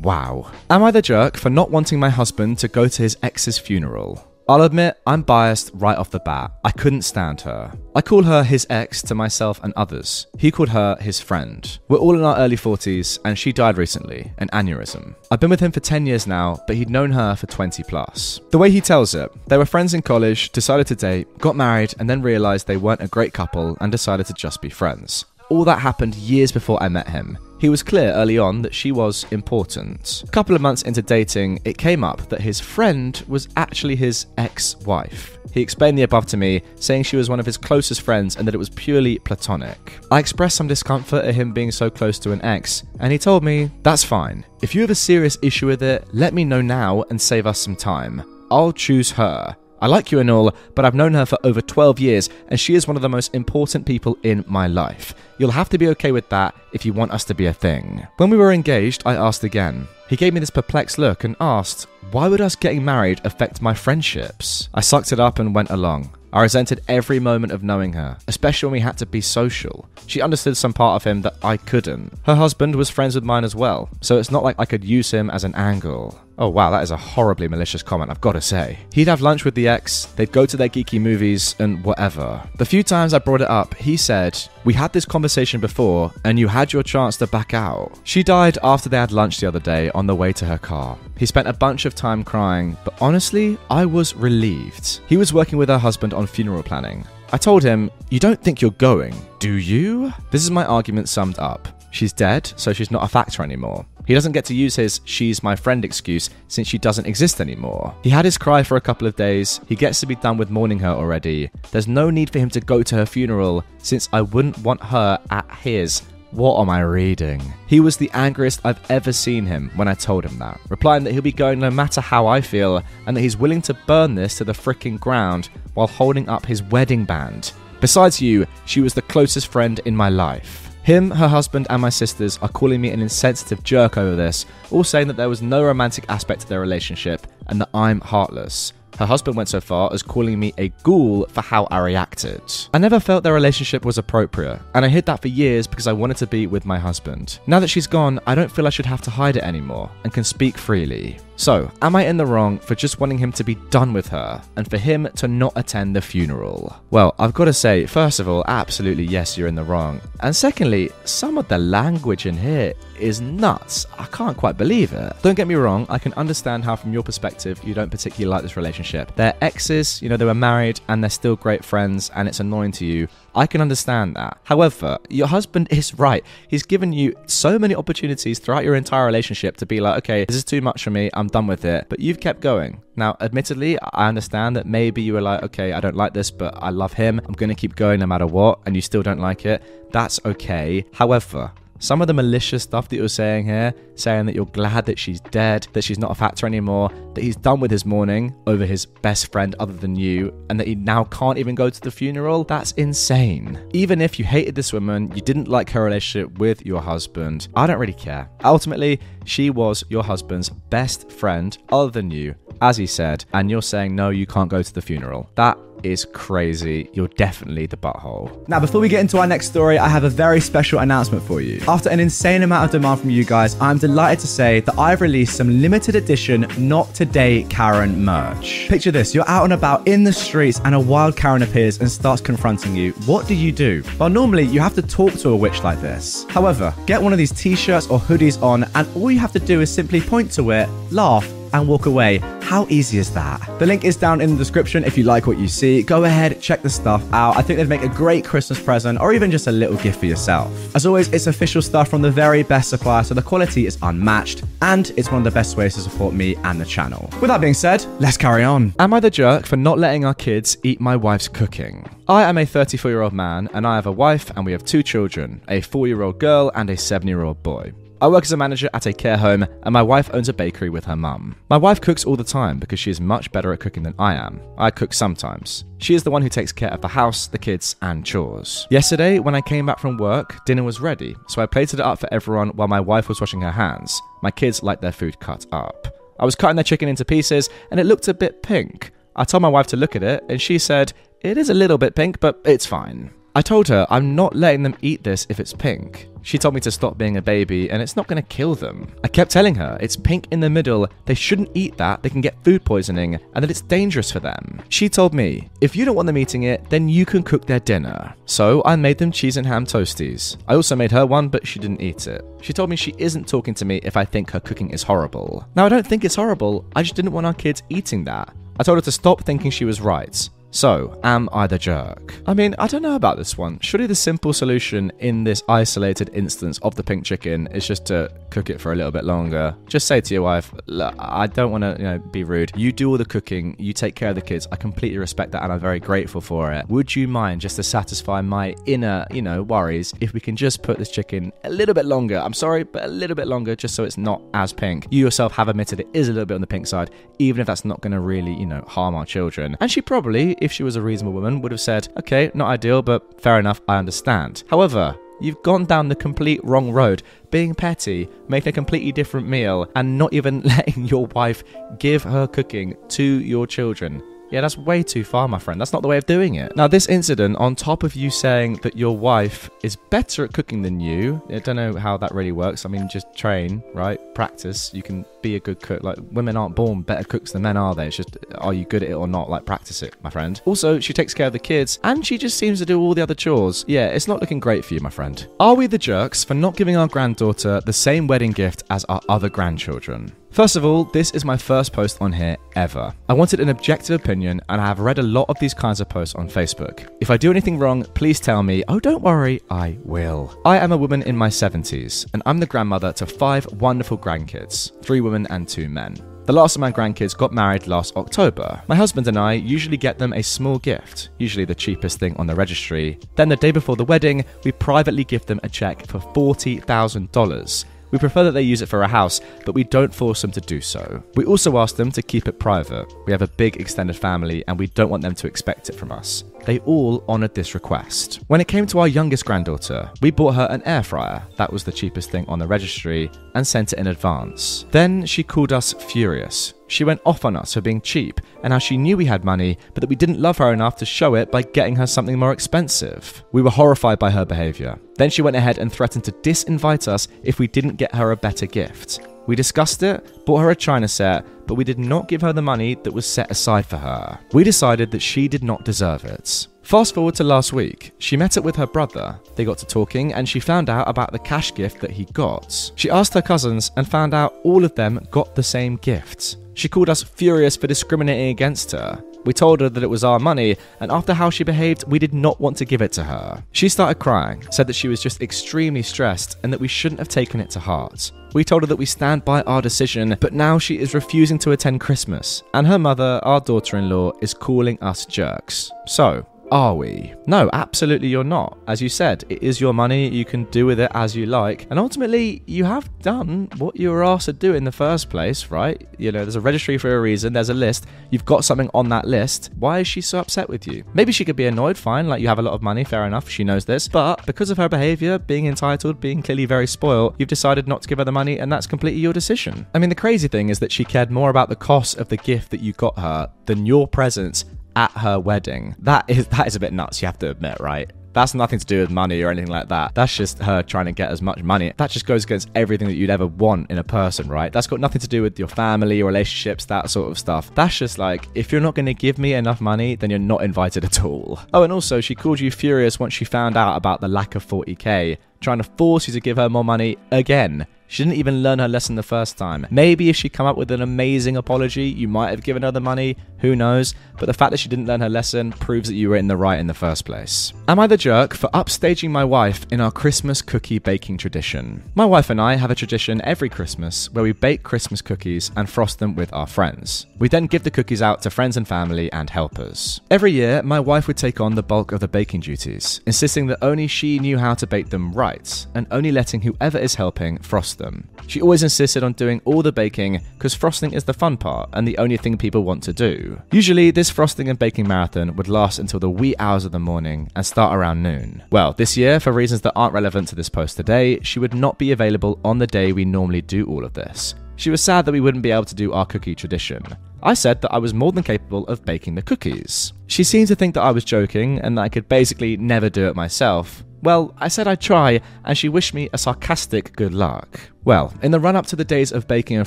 Wow. Am I the jerk for not wanting my husband to go to his ex's funeral? I'll admit, I'm biased right off the bat. I couldn't stand her. I call her his ex to myself and others. He called her his friend. We're all in our early 40s, and she died recently, an aneurysm. I've been with him for 10 years now, but he'd known her for 20 plus. The way he tells it, they were friends in college, decided to date, got married, and then realized they weren't a great couple and decided to just be friends. All that happened years before I met him. He was clear early on that she was important. A couple of months into dating, it came up that his friend was actually his ex wife. He explained the above to me, saying she was one of his closest friends and that it was purely platonic. I expressed some discomfort at him being so close to an ex, and he told me, That's fine. If you have a serious issue with it, let me know now and save us some time. I'll choose her. I like you and all, but I've known her for over 12 years, and she is one of the most important people in my life. You'll have to be okay with that if you want us to be a thing. When we were engaged, I asked again. He gave me this perplexed look and asked, Why would us getting married affect my friendships? I sucked it up and went along. I resented every moment of knowing her, especially when we had to be social. She understood some part of him that I couldn't. Her husband was friends with mine as well, so it's not like I could use him as an angle. Oh wow, that is a horribly malicious comment, I've got to say. He'd have lunch with the ex, they'd go to their geeky movies, and whatever. The few times I brought it up, he said, We had this conversation before, and you had your chance to back out. She died after they had lunch the other day on the way to her car. He spent a bunch of time crying, but honestly, I was relieved. He was working with her husband on funeral planning. I told him, You don't think you're going, do you? This is my argument summed up. She's dead, so she's not a factor anymore. He doesn't get to use his she's my friend excuse since she doesn't exist anymore. He had his cry for a couple of days, he gets to be done with mourning her already. There's no need for him to go to her funeral since I wouldn't want her at his. What am I reading? He was the angriest I've ever seen him when I told him that, replying that he'll be going no matter how I feel and that he's willing to burn this to the fricking ground while holding up his wedding band. Besides you, she was the closest friend in my life. Him, her husband, and my sisters are calling me an insensitive jerk over this, all saying that there was no romantic aspect to their relationship and that I'm heartless. Her husband went so far as calling me a ghoul for how I reacted. I never felt their relationship was appropriate, and I hid that for years because I wanted to be with my husband. Now that she's gone, I don't feel I should have to hide it anymore and can speak freely. So, am I in the wrong for just wanting him to be done with her and for him to not attend the funeral? Well, I've got to say, first of all, absolutely yes, you're in the wrong. And secondly, some of the language in here is nuts. I can't quite believe it. Don't get me wrong, I can understand how, from your perspective, you don't particularly like this relationship. They're exes, you know, they were married and they're still great friends, and it's annoying to you. I can understand that. However, your husband is right. He's given you so many opportunities throughout your entire relationship to be like, okay, this is too much for me. I'm done with it. But you've kept going. Now, admittedly, I understand that maybe you were like, okay, I don't like this, but I love him. I'm going to keep going no matter what. And you still don't like it. That's okay. However, some of the malicious stuff that you're saying here, saying that you're glad that she's dead, that she's not a factor anymore, that he's done with his mourning over his best friend other than you, and that he now can't even go to the funeral, that's insane. Even if you hated this woman, you didn't like her relationship with your husband, I don't really care. Ultimately, she was your husband's best friend other than you, as he said, and you're saying no, you can't go to the funeral. That is crazy. You're definitely the butthole. Now, before we get into our next story, I have a very special announcement for you. After an insane amount of demand from you guys, I'm delighted to say that I've released some limited edition Not Today Karen merch. Picture this you're out and about in the streets, and a wild Karen appears and starts confronting you. What do you do? Well, normally you have to talk to a witch like this. However, get one of these t shirts or hoodies on, and all you have to do is simply point to it, laugh, and walk away. How easy is that? The link is down in the description if you like what you see. Go ahead, check the stuff out. I think they'd make a great Christmas present or even just a little gift for yourself. As always, it's official stuff from the very best supplier, so the quality is unmatched and it's one of the best ways to support me and the channel. With that being said, let's carry on. Am I the jerk for not letting our kids eat my wife's cooking? I am a 34 year old man and I have a wife and we have two children a 4 year old girl and a 7 year old boy. I work as a manager at a care home, and my wife owns a bakery with her mum. My wife cooks all the time because she is much better at cooking than I am. I cook sometimes. She is the one who takes care of the house, the kids, and chores. Yesterday, when I came back from work, dinner was ready, so I plated it up for everyone while my wife was washing her hands. My kids like their food cut up. I was cutting their chicken into pieces, and it looked a bit pink. I told my wife to look at it, and she said, It is a little bit pink, but it's fine. I told her I'm not letting them eat this if it's pink. She told me to stop being a baby and it's not going to kill them. I kept telling her it's pink in the middle, they shouldn't eat that, they can get food poisoning, and that it's dangerous for them. She told me, if you don't want them eating it, then you can cook their dinner. So I made them cheese and ham toasties. I also made her one, but she didn't eat it. She told me she isn't talking to me if I think her cooking is horrible. Now, I don't think it's horrible, I just didn't want our kids eating that. I told her to stop thinking she was right. So, am I the jerk? I mean, I don't know about this one. Surely the simple solution in this isolated instance of the pink chicken is just to cook it for a little bit longer. Just say to your wife, I don't want to, you know, be rude. You do all the cooking, you take care of the kids. I completely respect that and I'm very grateful for it. Would you mind just to satisfy my inner, you know, worries if we can just put this chicken a little bit longer? I'm sorry, but a little bit longer just so it's not as pink. You yourself have admitted it is a little bit on the pink side, even if that's not going to really, you know, harm our children. And she probably, if she was a reasonable woman, would have said, okay, not ideal, but fair enough, I understand. However, You've gone down the complete wrong road, being petty, making a completely different meal, and not even <laughs> letting your wife give her cooking to your children. Yeah, that's way too far, my friend. That's not the way of doing it. Now, this incident, on top of you saying that your wife is better at cooking than you, I don't know how that really works. I mean, just train, right? Practice. You can be a good cook. Like, women aren't born better cooks than men, are they? It's just, are you good at it or not? Like, practice it, my friend. Also, she takes care of the kids, and she just seems to do all the other chores. Yeah, it's not looking great for you, my friend. Are we the jerks for not giving our granddaughter the same wedding gift as our other grandchildren? First of all, this is my first post on here ever. I wanted an objective opinion, and I have read a lot of these kinds of posts on Facebook. If I do anything wrong, please tell me. Oh, don't worry, I will. I am a woman in my 70s, and I'm the grandmother to five wonderful grandkids three women and two men. The last of my grandkids got married last October. My husband and I usually get them a small gift, usually the cheapest thing on the registry. Then, the day before the wedding, we privately give them a check for $40,000 we prefer that they use it for a house, but we don't force them to do so. We also ask them to keep it private. We have a big extended family and we don't want them to expect it from us. They all honoured this request. When it came to our youngest granddaughter, we bought her an air fryer, that was the cheapest thing on the registry, and sent it in advance. Then she called us furious. She went off on us for being cheap and how she knew we had money, but that we didn't love her enough to show it by getting her something more expensive. We were horrified by her behaviour. Then she went ahead and threatened to disinvite us if we didn't get her a better gift. We discussed it, bought her a china set, but we did not give her the money that was set aside for her. We decided that she did not deserve it. Fast forward to last week. She met up with her brother. They got to talking and she found out about the cash gift that he got. She asked her cousins and found out all of them got the same gift. She called us furious for discriminating against her. We told her that it was our money, and after how she behaved, we did not want to give it to her. She started crying, said that she was just extremely stressed, and that we shouldn't have taken it to heart. We told her that we stand by our decision, but now she is refusing to attend Christmas, and her mother, our daughter in law, is calling us jerks. So, are we? No, absolutely you're not. As you said, it is your money, you can do with it as you like. And ultimately, you have done what you were asked to do in the first place, right? You know, there's a registry for a reason, there's a list, you've got something on that list. Why is she so upset with you? Maybe she could be annoyed, fine, like you have a lot of money, fair enough, she knows this. But because of her behavior, being entitled, being clearly very spoiled, you've decided not to give her the money, and that's completely your decision. I mean, the crazy thing is that she cared more about the cost of the gift that you got her than your presence at her wedding. That is <laughs> that is a bit nuts, you have to admit, right? That's nothing to do with money or anything like that. That's just her trying to get as much money. That just goes against everything that you'd ever want in a person, right? That's got nothing to do with your family, relationships, that sort of stuff. That's just like, if you're not going to give me enough money, then you're not invited at all. Oh, and also, she called you furious once she found out about the lack of 40k, trying to force you to give her more money again. She didn't even learn her lesson the first time. Maybe if she'd come up with an amazing apology, you might have given her the money, who knows? But the fact that she didn't learn her lesson proves that you were in the right in the first place. Am I the jerk for upstaging my wife in our Christmas cookie baking tradition? My wife and I have a tradition every Christmas where we bake Christmas cookies and frost them with our friends. We then give the cookies out to friends and family and helpers. Every year, my wife would take on the bulk of the baking duties, insisting that only she knew how to bake them right, and only letting whoever is helping frost them. She always insisted on doing all the baking because frosting is the fun part and the only thing people want to do. Usually, this frosting and baking marathon would last until the wee hours of the morning and start around noon. Well, this year, for reasons that aren't relevant to this post today, she would not be available on the day we normally do all of this. She was sad that we wouldn't be able to do our cookie tradition. I said that I was more than capable of baking the cookies. She seemed to think that I was joking and that I could basically never do it myself. Well, I said I'd try, and she wished me a sarcastic good luck. Well, in the run up to the days of baking and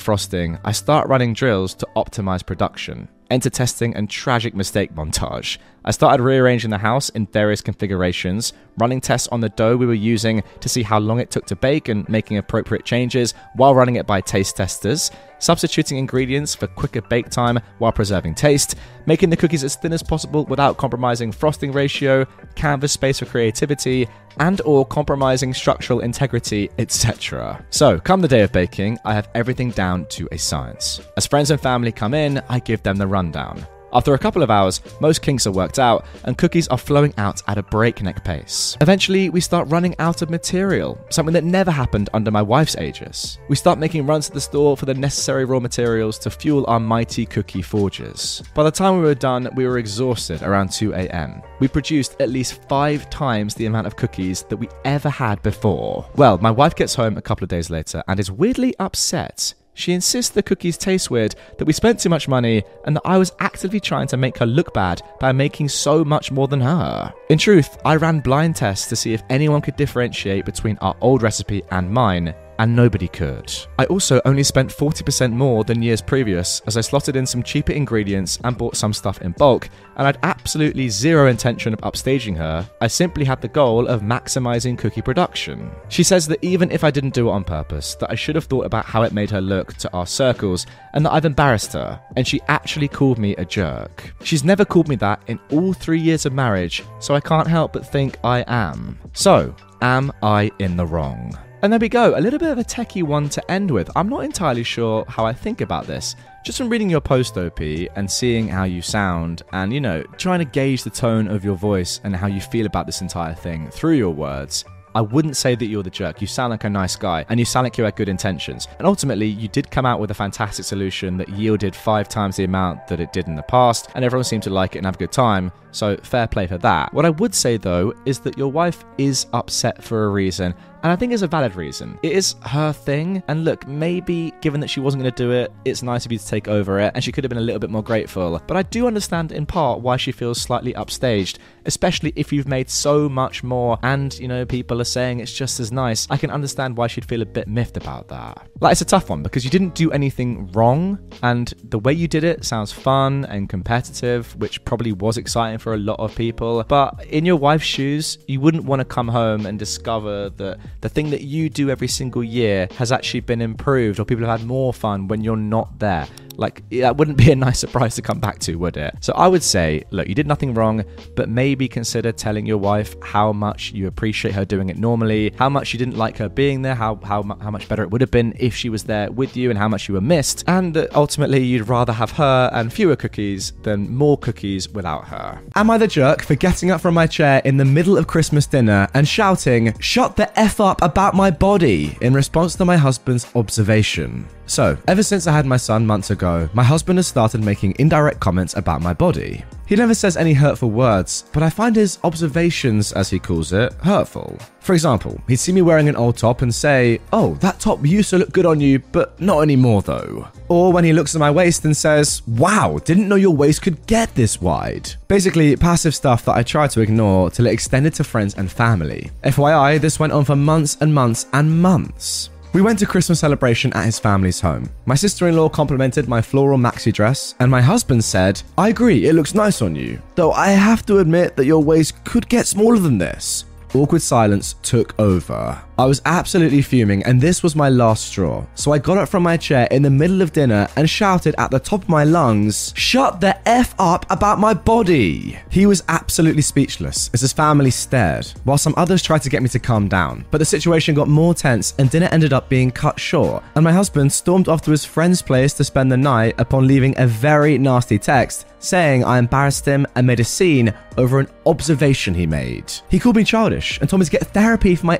frosting, I start running drills to optimize production enter testing, and tragic mistake montage. I started rearranging the house in various configurations, running tests on the dough we were using to see how long it took to bake and making appropriate changes while running it by taste testers, substituting ingredients for quicker bake time while preserving taste, making the cookies as thin as possible without compromising frosting ratio, canvas space for creativity, and or compromising structural integrity, etc. So, come the day of baking, I have everything down to a science. As friends and family come in, I give them the rundown. After a couple of hours, most kinks are worked out, and cookies are flowing out at a breakneck pace. Eventually, we start running out of material, something that never happened under my wife's aegis. We start making runs to the store for the necessary raw materials to fuel our mighty cookie forges. By the time we were done, we were exhausted around 2 am. We produced at least five times the amount of cookies that we ever had before. Well, my wife gets home a couple of days later and is weirdly upset she insists the cookies taste weird, that we spent too much money, and that I was actively trying to make her look bad by making so much more than her. In truth, I ran blind tests to see if anyone could differentiate between our old recipe and mine, and nobody could. I also only spent 40% more than years previous as I slotted in some cheaper ingredients and bought some stuff in bulk, and I'd absolutely zero intention of upstaging her. I simply had the goal of maximizing cookie production. She says that even if I didn't do it on purpose, that I should have thought about how it made her look to our circles and that I've embarrassed her, and she actually called me a jerk. She's never called me that in all 3 years of marriage, so I can't help but think I am. So, am I in the wrong? And there we go, a little bit of a techie one to end with. I'm not entirely sure how I think about this. Just from reading your post, OP, and seeing how you sound, and you know, trying to gauge the tone of your voice and how you feel about this entire thing through your words, I wouldn't say that you're the jerk. You sound like a nice guy and you sound like you had good intentions. And ultimately, you did come out with a fantastic solution that yielded five times the amount that it did in the past, and everyone seemed to like it and have a good time. So, fair play for that. What I would say though is that your wife is upset for a reason, and I think it's a valid reason. It is her thing, and look, maybe given that she wasn't going to do it, it's nice of you to take over it, and she could have been a little bit more grateful. But I do understand in part why she feels slightly upstaged, especially if you've made so much more, and you know, people are saying it's just as nice. I can understand why she'd feel a bit miffed about that. Like, it's a tough one because you didn't do anything wrong, and the way you did it sounds fun and competitive, which probably was exciting for a lot of people. But in your wife's shoes, you wouldn't want to come home and discover that the thing that you do every single year has actually been improved or people have had more fun when you're not there. Like, that wouldn't be a nice surprise to come back to, would it? So I would say, look, you did nothing wrong, but maybe consider telling your wife how much you appreciate her doing it normally, how much you didn't like her being there, how, how, how much better it would have been if she was there with you, and how much you were missed, and that ultimately you'd rather have her and fewer cookies than more cookies without her. Am I the jerk for getting up from my chair in the middle of Christmas dinner and shouting, Shut the F up about my body, in response to my husband's observation? So, ever since I had my son months ago, my husband has started making indirect comments about my body. He never says any hurtful words, but I find his observations, as he calls it, hurtful. For example, he'd see me wearing an old top and say, Oh, that top used to look good on you, but not anymore though. Or when he looks at my waist and says, Wow, didn't know your waist could get this wide. Basically, passive stuff that I try to ignore till it extended to friends and family. FYI, this went on for months and months and months. We went to Christmas celebration at his family's home. My sister in law complimented my floral maxi dress, and my husband said, I agree, it looks nice on you, though I have to admit that your waist could get smaller than this. Awkward silence took over. I was absolutely fuming, and this was my last straw. So I got up from my chair in the middle of dinner and shouted at the top of my lungs, Shut the F up about my body! He was absolutely speechless as his family stared, while some others tried to get me to calm down. But the situation got more tense, and dinner ended up being cut short, and my husband stormed off to his friend's place to spend the night upon leaving a very nasty text saying I embarrassed him and made a scene over an observation he made. He called me childish and told me to get therapy for my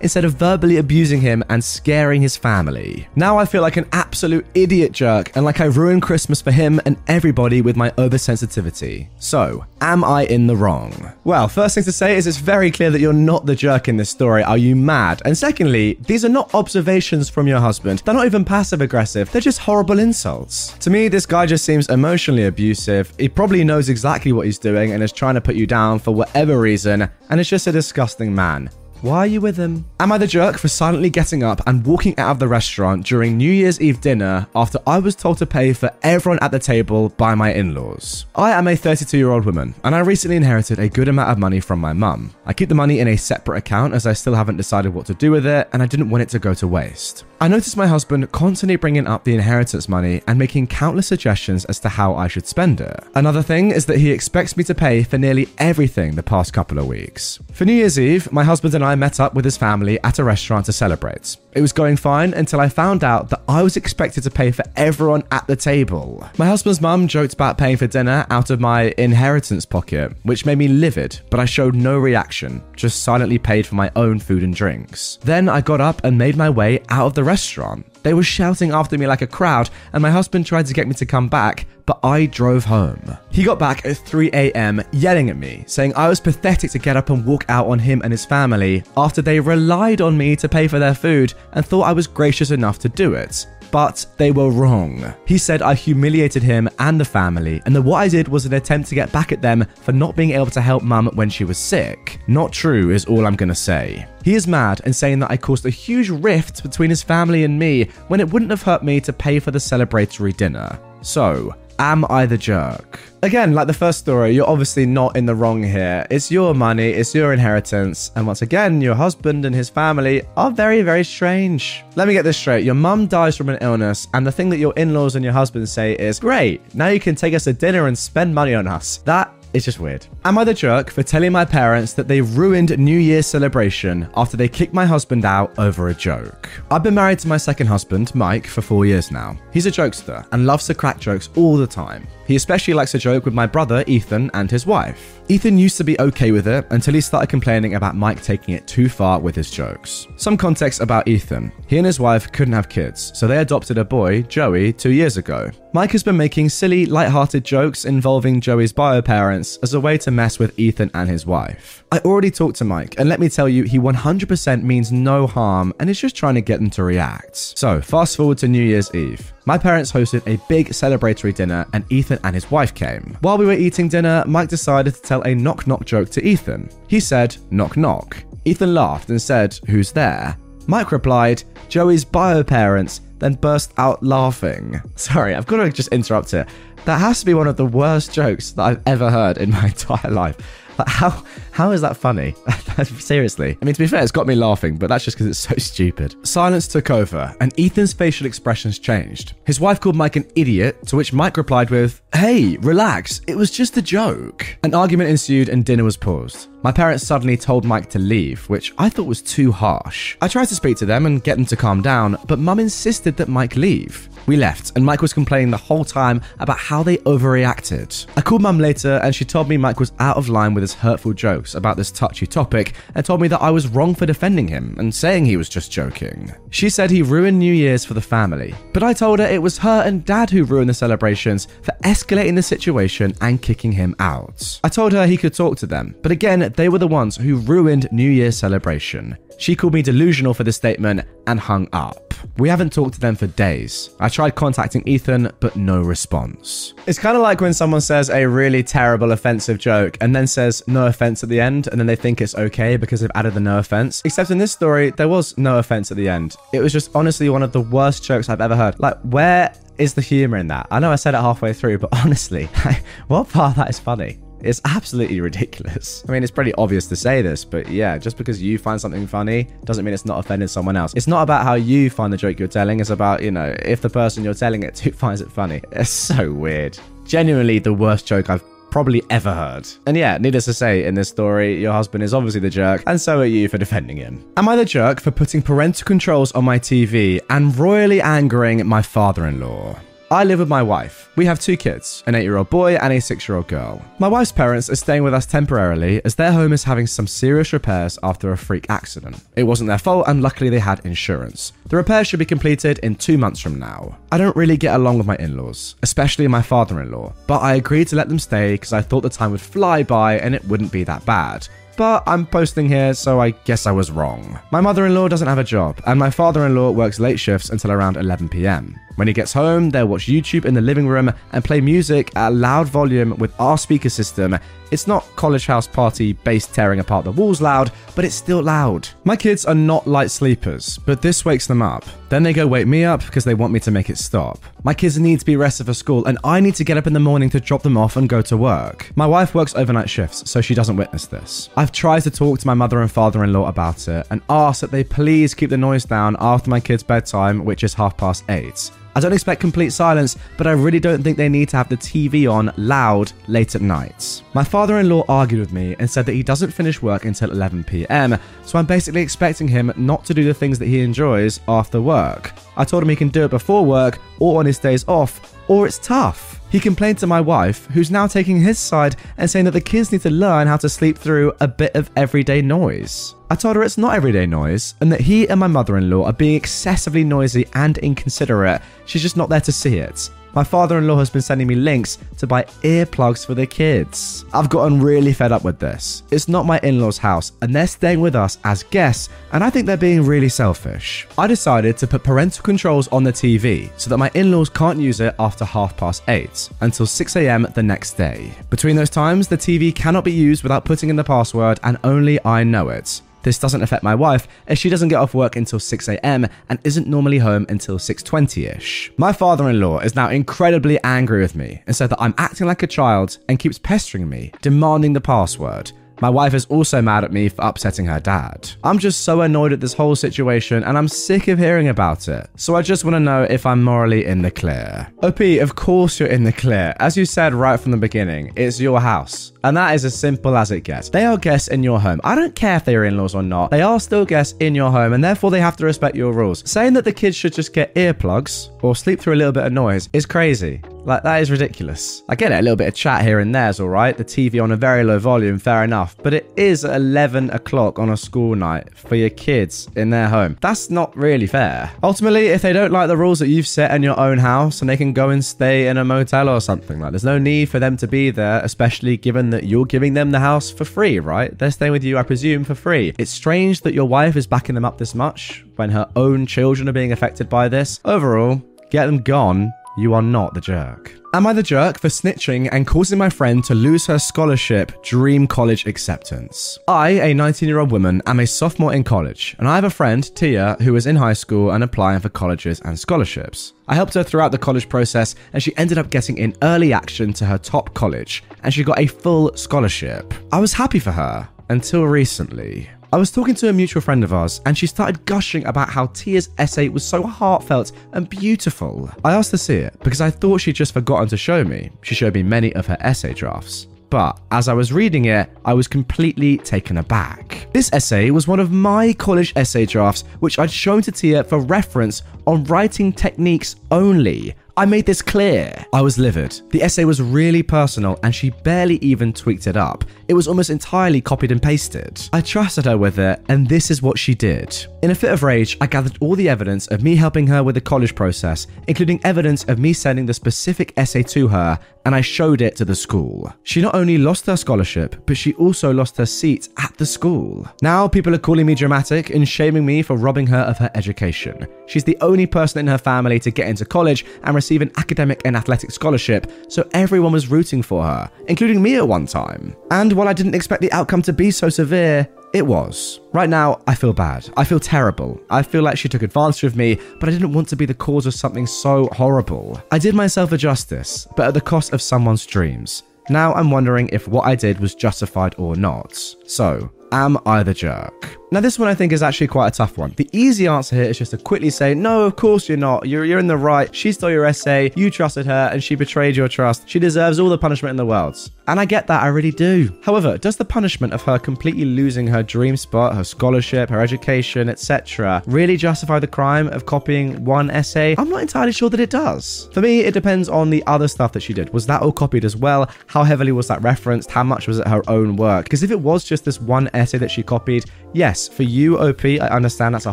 instead of verbally abusing him and scaring his family. Now I feel like an absolute idiot jerk and like I ruined Christmas for him and everybody with my oversensitivity. So, am I in the wrong? Well, first thing to say is it's very clear that you're not the jerk in this story. Are you mad? And secondly, these are not observations from your husband. They're not even passive aggressive, they're just horrible insults. To me, this guy just seems emotionally abusive. He probably knows exactly what he's doing and is trying to put you down for whatever reason, and it's just a disgusting man. Why are you with him? Am I the jerk for silently getting up and walking out of the restaurant during New Year's Eve dinner after I was told to pay for everyone at the table by my in laws? I am a 32 year old woman, and I recently inherited a good amount of money from my mum. I keep the money in a separate account as I still haven't decided what to do with it, and I didn't want it to go to waste. I noticed my husband constantly bringing up the inheritance money and making countless suggestions as to how I should spend it. Another thing is that he expects me to pay for nearly everything the past couple of weeks. For New Year's Eve, my husband and I met up with his family at a restaurant to celebrate. It was going fine until I found out that I was expected to pay for everyone at the table. My husband's mum joked about paying for dinner out of my inheritance pocket, which made me livid, but I showed no reaction, just silently paid for my own food and drinks. Then I got up and made my way out of the restaurant. They were shouting after me like a crowd, and my husband tried to get me to come back, but I drove home. He got back at 3 a.m., yelling at me, saying I was pathetic to get up and walk out on him and his family after they relied on me to pay for their food and thought I was gracious enough to do it but they were wrong. He said I humiliated him and the family, and that what I did was an attempt to get back at them for not being able to help mum when she was sick. Not true is all I'm gonna say. He is mad and saying that I caused a huge rift between his family and me when it wouldn't have hurt me to pay for the celebratory dinner. So, Am I the jerk? Again, like the first story, you're obviously not in the wrong here. It's your money, it's your inheritance, and once again, your husband and his family are very, very strange. Let me get this straight. Your mum dies from an illness, and the thing that your in laws and your husband say is, Great, now you can take us to dinner and spend money on us. That it's just weird. Am I the jerk for telling my parents that they ruined New Year's celebration after they kicked my husband out over a joke? I've been married to my second husband, Mike, for four years now. He's a jokester and loves to crack jokes all the time. He especially likes to joke with my brother, Ethan, and his wife. Ethan used to be okay with it until he started complaining about Mike taking it too far with his jokes. Some context about Ethan. He and his wife couldn't have kids, so they adopted a boy, Joey, two years ago. Mike has been making silly, light-hearted jokes involving Joey's bio parents as a way to mess with Ethan and his wife. I already talked to Mike, and let me tell you, he 100% means no harm and is just trying to get them to react. So, fast forward to New Year's Eve. My parents hosted a big celebratory dinner, and Ethan and his wife came. While we were eating dinner, Mike decided to tell a knock knock joke to Ethan. He said, knock knock. Ethan laughed and said, Who's there? Mike replied, Joey's bio parents, then burst out laughing. <laughs> Sorry, I've got to just interrupt here. That has to be one of the worst jokes that I've ever heard in my <laughs> entire life. Like how how is that funny? <laughs> Seriously. I mean, to be fair, it's got me laughing, but that's just because it's so <laughs> stupid. Silence took over, and Ethan's facial expressions changed. His wife called Mike an idiot, to which Mike replied with, Hey, relax, it was just a joke. An argument ensued, and dinner was paused. My parents suddenly told Mike to leave, which I thought was too harsh. I tried to speak to them and get them to calm down, but mum insisted that Mike leave. We left, and Mike was complaining the whole time about how they overreacted. I called mum later, and she told me Mike was out of line with his hurtful about this touchy topic, and told me that I was wrong for defending him and saying he was just joking. She said he ruined New Year's for the family, but I told her it was her and dad who ruined the celebrations for escalating the situation and kicking him out. I told her he could talk to them, but again, they were the ones who ruined New Year's celebration. She called me delusional for this statement and hung up. We haven't talked to them for days. I tried contacting Ethan, but no response. It's kind of like when someone says a really terrible, offensive joke and then says no offense at the end, and then they think it's okay because they've added the no offense. Except in this story, there was no offense at the end. It was just honestly one of the worst jokes I've ever heard. Like, where is the humor in that? I know I said it halfway through, but <laughs> honestly, <laughs> what part of that is funny? It's absolutely ridiculous. I mean, it's pretty obvious to say this, but yeah, just because you find something funny doesn't mean it's not offending someone else. It's not about how you find the joke you're telling, it's about, you know, if the person you're telling it to <laughs> finds it funny. It's so weird. Genuinely the worst joke I've probably ever heard. And yeah, needless to say, in this story, your husband is obviously the jerk, and so are you for defending him. Am I the jerk for putting parental controls on my TV and royally angering my father in law? I live with my wife. We have two kids, an 8 year old boy and a 6 year old girl. My wife's parents are staying with us temporarily as their home is having some serious repairs after a freak accident. It wasn't their fault, and luckily they had insurance. The repairs should be completed in two months from now. I don't really get along with my in laws, especially my father in law, but I agreed to let them stay because I thought the time would fly by and it wouldn't be that bad but I'm posting here, so I guess I was wrong. My mother in law doesn't have a job, and my father in law works late shifts until around 11 pm. When he gets home, they'll watch YouTube in the living room and play music at a loud volume with our speaker system. It's not college house party bass tearing apart the walls loud, but it's still loud. My kids are not light sleepers, but this wakes them up. Then they go wake me up because they want me to make it stop. My kids need to be rested for school, and I need to get up in the morning to drop them off and go to work. My wife works overnight shifts, so she doesn't witness this. I've tried to talk to my mother and father in law about it and asked that they please keep the noise down after my kids' bedtime, which is half past eight. I don't expect complete silence, but I really don't think they need to have the TV on loud late at night. My father in law argued with me and said that he doesn't finish work until 11 pm, so I'm basically expecting him not to do the things that he enjoys after work. I told him he can do it before work or on his days off, or it's tough. He complained to my wife, who's now taking his side and saying that the kids need to learn how to sleep through a bit of everyday noise. I told her it's not everyday noise, and that he and my mother in law are being excessively noisy and inconsiderate. She's just not there to see it. My father in law has been sending me links to buy earplugs for the kids. I've gotten really fed up with this. It's not my in law's house, and they're staying with us as guests, and I think they're being really selfish. I decided to put parental controls on the TV so that my in laws can't use it after half past 8 until 6am the next day. Between those times, the TV cannot be used without putting in the password, and only I know it. This doesn't affect my wife as she doesn't get off work until 6am and isn't normally home until 6.20ish. My father-in-law is now incredibly angry with me and said that I'm acting like a child and keeps pestering me, demanding the password. My wife is also mad at me for upsetting her dad. I'm just so annoyed at this whole situation and I'm sick of hearing about it. So I just want to know if I'm morally in the clear. OP, of course you're in the clear. As you said right from the beginning, it's your house. And that is as simple as it gets. They are guests in your home. I don't care if they are in laws or not. They are still guests in your home and therefore they have to respect your rules. Saying that the kids should just get earplugs or sleep through a little bit of noise is crazy. Like, that is ridiculous. I get it, a little bit of chat here and there is alright. The TV on a very low volume, fair enough. But it is 11 o'clock on a school night for your kids in their home. That's not really fair. Ultimately, if they don't like the rules that you've set in your own house and they can go and stay in a motel or something, like, there's no need for them to be there, especially given that you're giving them the house for free, right? They're staying with you, I presume, for free. It's strange that your wife is backing them up this much when her own children are being affected by this. Overall, get them gone you are not the jerk. Am I the jerk for snitching and causing my friend to lose her scholarship dream college acceptance? I, a 19 year old woman, am a sophomore in college, and I have a friend, Tia, who is in high school and applying for colleges and scholarships. I helped her throughout the college process, and she ended up getting in early action to her top college, and she got a full scholarship. I was happy for her until recently. I was talking to a mutual friend of ours, and she started gushing about how Tia's essay was so heartfelt and beautiful. I asked to see it because I thought she'd just forgotten to show me. She showed me many of her essay drafts. but as I was reading it, I was completely taken aback. This essay was one of my college essay drafts, which I'd shown to Tia for reference on writing techniques only. I made this clear. I was livid. The essay was really personal and she barely even tweaked it up. It was almost entirely copied and pasted. I trusted her with it, and this is what she did. In a fit of rage, I gathered all the evidence of me helping her with the college process, including evidence of me sending the specific essay to her, and I showed it to the school. She not only lost her scholarship, but she also lost her seat at the school. Now people are calling me dramatic and shaming me for robbing her of her education. She's the only person in her family to get into college and receive an academic and athletic scholarship, so everyone was rooting for her, including me at one time. And while I didn't expect the outcome to be so severe, it was. Right now, I feel bad. I feel terrible. I feel like she took advantage of me, but I didn't want to be the cause of something so horrible. I did myself a justice, but at the cost of someone's dreams. Now I'm wondering if what I did was justified or not. So, am I the jerk? Now, this one I think is actually quite a tough one. The easy answer here is just to quickly say, no, of course you're not. You're, you're in the right. She stole your essay, you trusted her, and she betrayed your trust. She deserves all the punishment in the world. And I get that, I really do. However, does the punishment of her completely losing her dream spot, her scholarship, her education, etc., really justify the crime of copying one essay? I'm not entirely sure that it does. For me, it depends on the other stuff that she did. Was that all copied as well? How heavily was that referenced? How much was it her own work? Because if it was just this one essay that she copied, yes, for you, OP, I understand that's a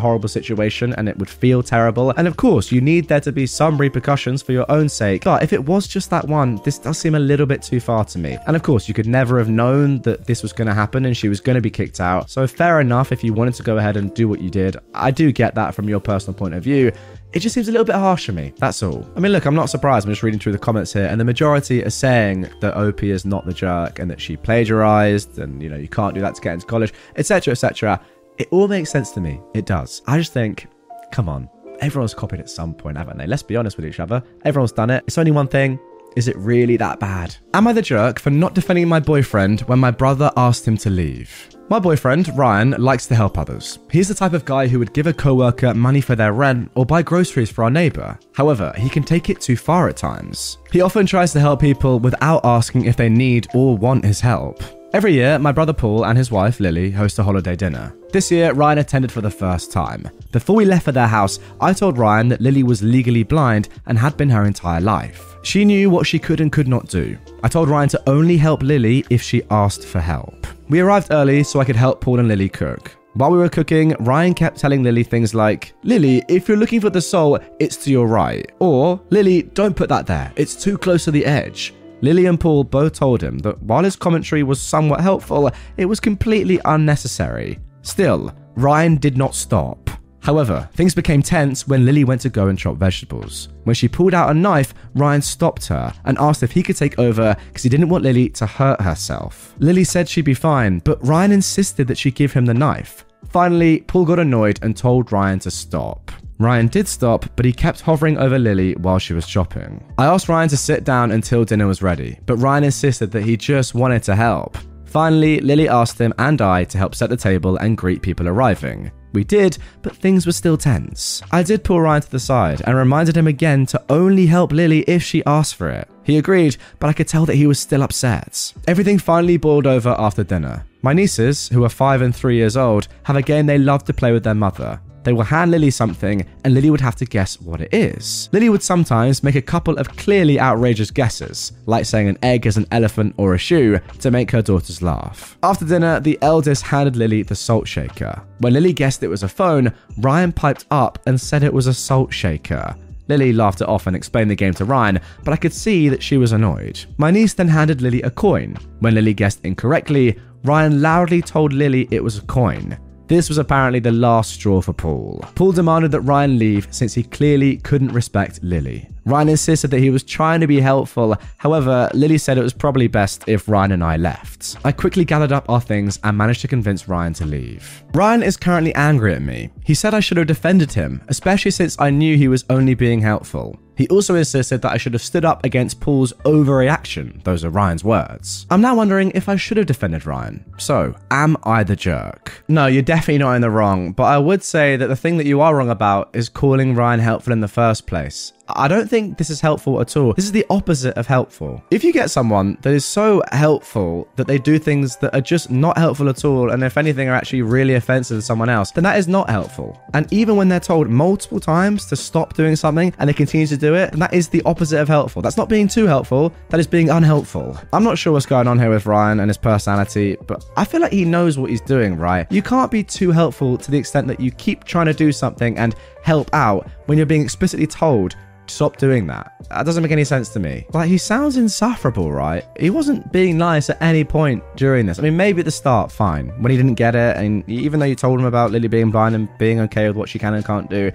horrible situation and it would feel terrible. And of course, you need there to be some repercussions for your own sake. But if it was just that one, this does seem a little bit too far to me. And of course, you could never have known that this was going to happen and she was going to be kicked out. So fair enough if you wanted to go ahead and do what you did. I do get that from your personal point of view. It just seems a little bit harsh for me. That's all. I mean, look, I'm not surprised. I'm just reading through the comments here, and the majority are saying that OP is not the jerk and that she plagiarized, and you know you can't do that to get into college, etc., etc. It all makes sense to me. It does. I just think, come on. Everyone's copied at some point, haven't they? Let's be honest with each other. Everyone's done it. It's only one thing. Is it really that bad? Am I the jerk for not defending my boyfriend when my brother asked him to leave? My boyfriend, Ryan, likes to help others. He's the type of guy who would give a coworker money for their rent or buy groceries for our neighbor. However, he can take it too far at times. He often tries to help people without asking if they need or want his help. Every year, my brother Paul and his wife Lily host a holiday dinner. This year, Ryan attended for the first time. Before we left for their house, I told Ryan that Lily was legally blind and had been her entire life. She knew what she could and could not do. I told Ryan to only help Lily if she asked for help. We arrived early so I could help Paul and Lily cook. While we were cooking, Ryan kept telling Lily things like, Lily, if you're looking for the soul, it's to your right. Or, Lily, don't put that there, it's too close to the edge. Lily and Paul both told him that while his commentary was somewhat helpful, it was completely unnecessary. Still, Ryan did not stop. However, things became tense when Lily went to go and chop vegetables. When she pulled out a knife, Ryan stopped her and asked if he could take over because he didn't want Lily to hurt herself. Lily said she'd be fine, but Ryan insisted that she give him the knife. Finally, Paul got annoyed and told Ryan to stop. Ryan did stop, but he kept hovering over Lily while she was shopping. I asked Ryan to sit down until dinner was ready, but Ryan insisted that he just wanted to help. Finally, Lily asked him and I to help set the table and greet people arriving. We did, but things were still tense. I did pull Ryan to the side and reminded him again to only help Lily if she asked for it. He agreed, but I could tell that he was still upset. Everything finally boiled over after dinner. My nieces, who are 5 and 3 years old, have a game they love to play with their mother. They will hand Lily something, and Lily would have to guess what it is. Lily would sometimes make a couple of clearly outrageous guesses, like saying an egg is an elephant or a shoe, to make her daughters laugh. After dinner, the eldest handed Lily the salt shaker. When Lily guessed it was a phone, Ryan piped up and said it was a salt shaker. Lily laughed it off and explained the game to Ryan, but I could see that she was annoyed. My niece then handed Lily a coin. When Lily guessed incorrectly, Ryan loudly told Lily it was a coin. This was apparently the last straw for Paul. Paul demanded that Ryan leave since he clearly couldn't respect Lily. Ryan insisted that he was trying to be helpful, however, Lily said it was probably best if Ryan and I left. I quickly gathered up our things and managed to convince Ryan to leave. Ryan is currently angry at me. He said I should have defended him, especially since I knew he was only being helpful. He also insisted that I should have stood up against Paul's overreaction. Those are Ryan's words. I'm now wondering if I should have defended Ryan. So, am I the jerk? No, you're definitely not in the wrong, but I would say that the thing that you are wrong about is calling Ryan helpful in the first place. I don't think this is helpful at all. This is the opposite of helpful. If you get someone that is so helpful that they do things that are just not helpful at all, and if anything are actually really offensive to someone else, then that is not helpful. And even when they're told multiple times to stop doing something and they continue to do it, then that is the opposite of helpful. That's not being too helpful, that is being unhelpful. I'm not sure what's going on here with Ryan and his personality, but I feel like he knows what he's doing, right? You can't be too helpful to the extent that you keep trying to do something and help out when you're being explicitly told Stop doing that. That doesn't make any sense to me. Like, he sounds insufferable, right? He wasn't being nice at any point during this. I mean, maybe at the start, fine. When he didn't get it, and even though you told him about Lily being blind and being okay with what she can and can't do,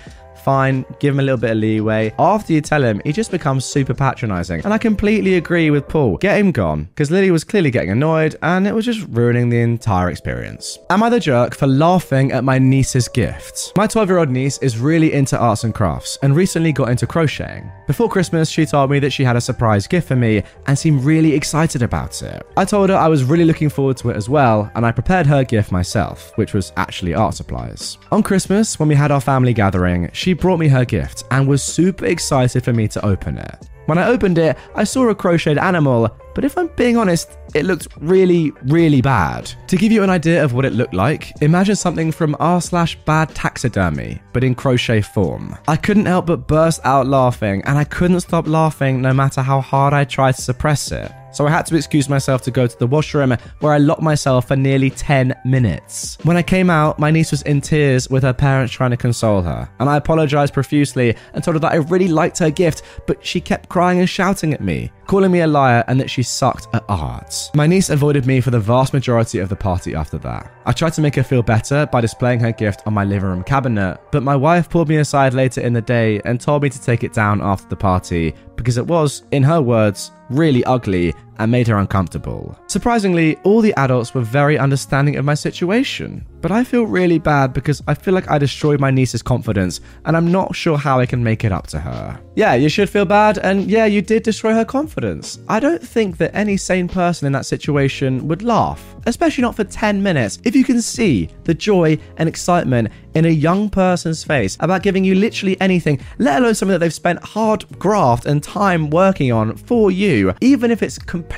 fine, give him a little bit of leeway. After you tell him, he just becomes super patronizing. And I completely agree with Paul. Get him gone, because Lily was clearly getting annoyed and it was just ruining the entire experience. Am I the jerk for laughing at my niece's gift? My 12 year old niece is really into arts and crafts and recently got into crocheting. Before Christmas, she told me that she had a surprise gift for me and seemed really excited about it. I told her I was really looking forward to it as well, and I prepared her gift myself, which was actually art supplies. On Christmas, when we had our family gathering, she brought me her gift and was super excited for me to open it. When I opened it, I saw a crocheted animal, but if I'm being honest, it looked really, really bad. To give you an idea of what it looked like, imagine something from r slash bad taxidermy, but in crochet form. I couldn't help but burst out laughing, and I couldn't stop laughing no matter how hard I tried to suppress it so I had to excuse myself to go to the washroom where I locked myself for nearly 10 minutes. When I came out, my niece was in tears with her parents trying to console her, and I apologized profusely and told her that I really liked her gift, but she kept crying and shouting at me, calling me a liar and that she sucked at art. My niece avoided me for the vast majority of the party after that. I tried to make her feel better by displaying her gift on my living room cabinet, but my wife pulled me aside later in the day and told me to take it down after the party because it was, in her words, really ugly and made her uncomfortable. Surprisingly, all the adults were very understanding of my situation. But I feel really bad because I feel like I destroyed my niece's confidence and I'm not sure how I can make it up to her. Yeah, you should feel bad, and yeah, you did destroy her confidence. I don't think that any sane person in that situation would laugh, especially not for 10 minutes, if you can see the joy and excitement in a young person's face about giving you literally anything, let alone something that they've spent hard graft and time working on for you, even if it's completely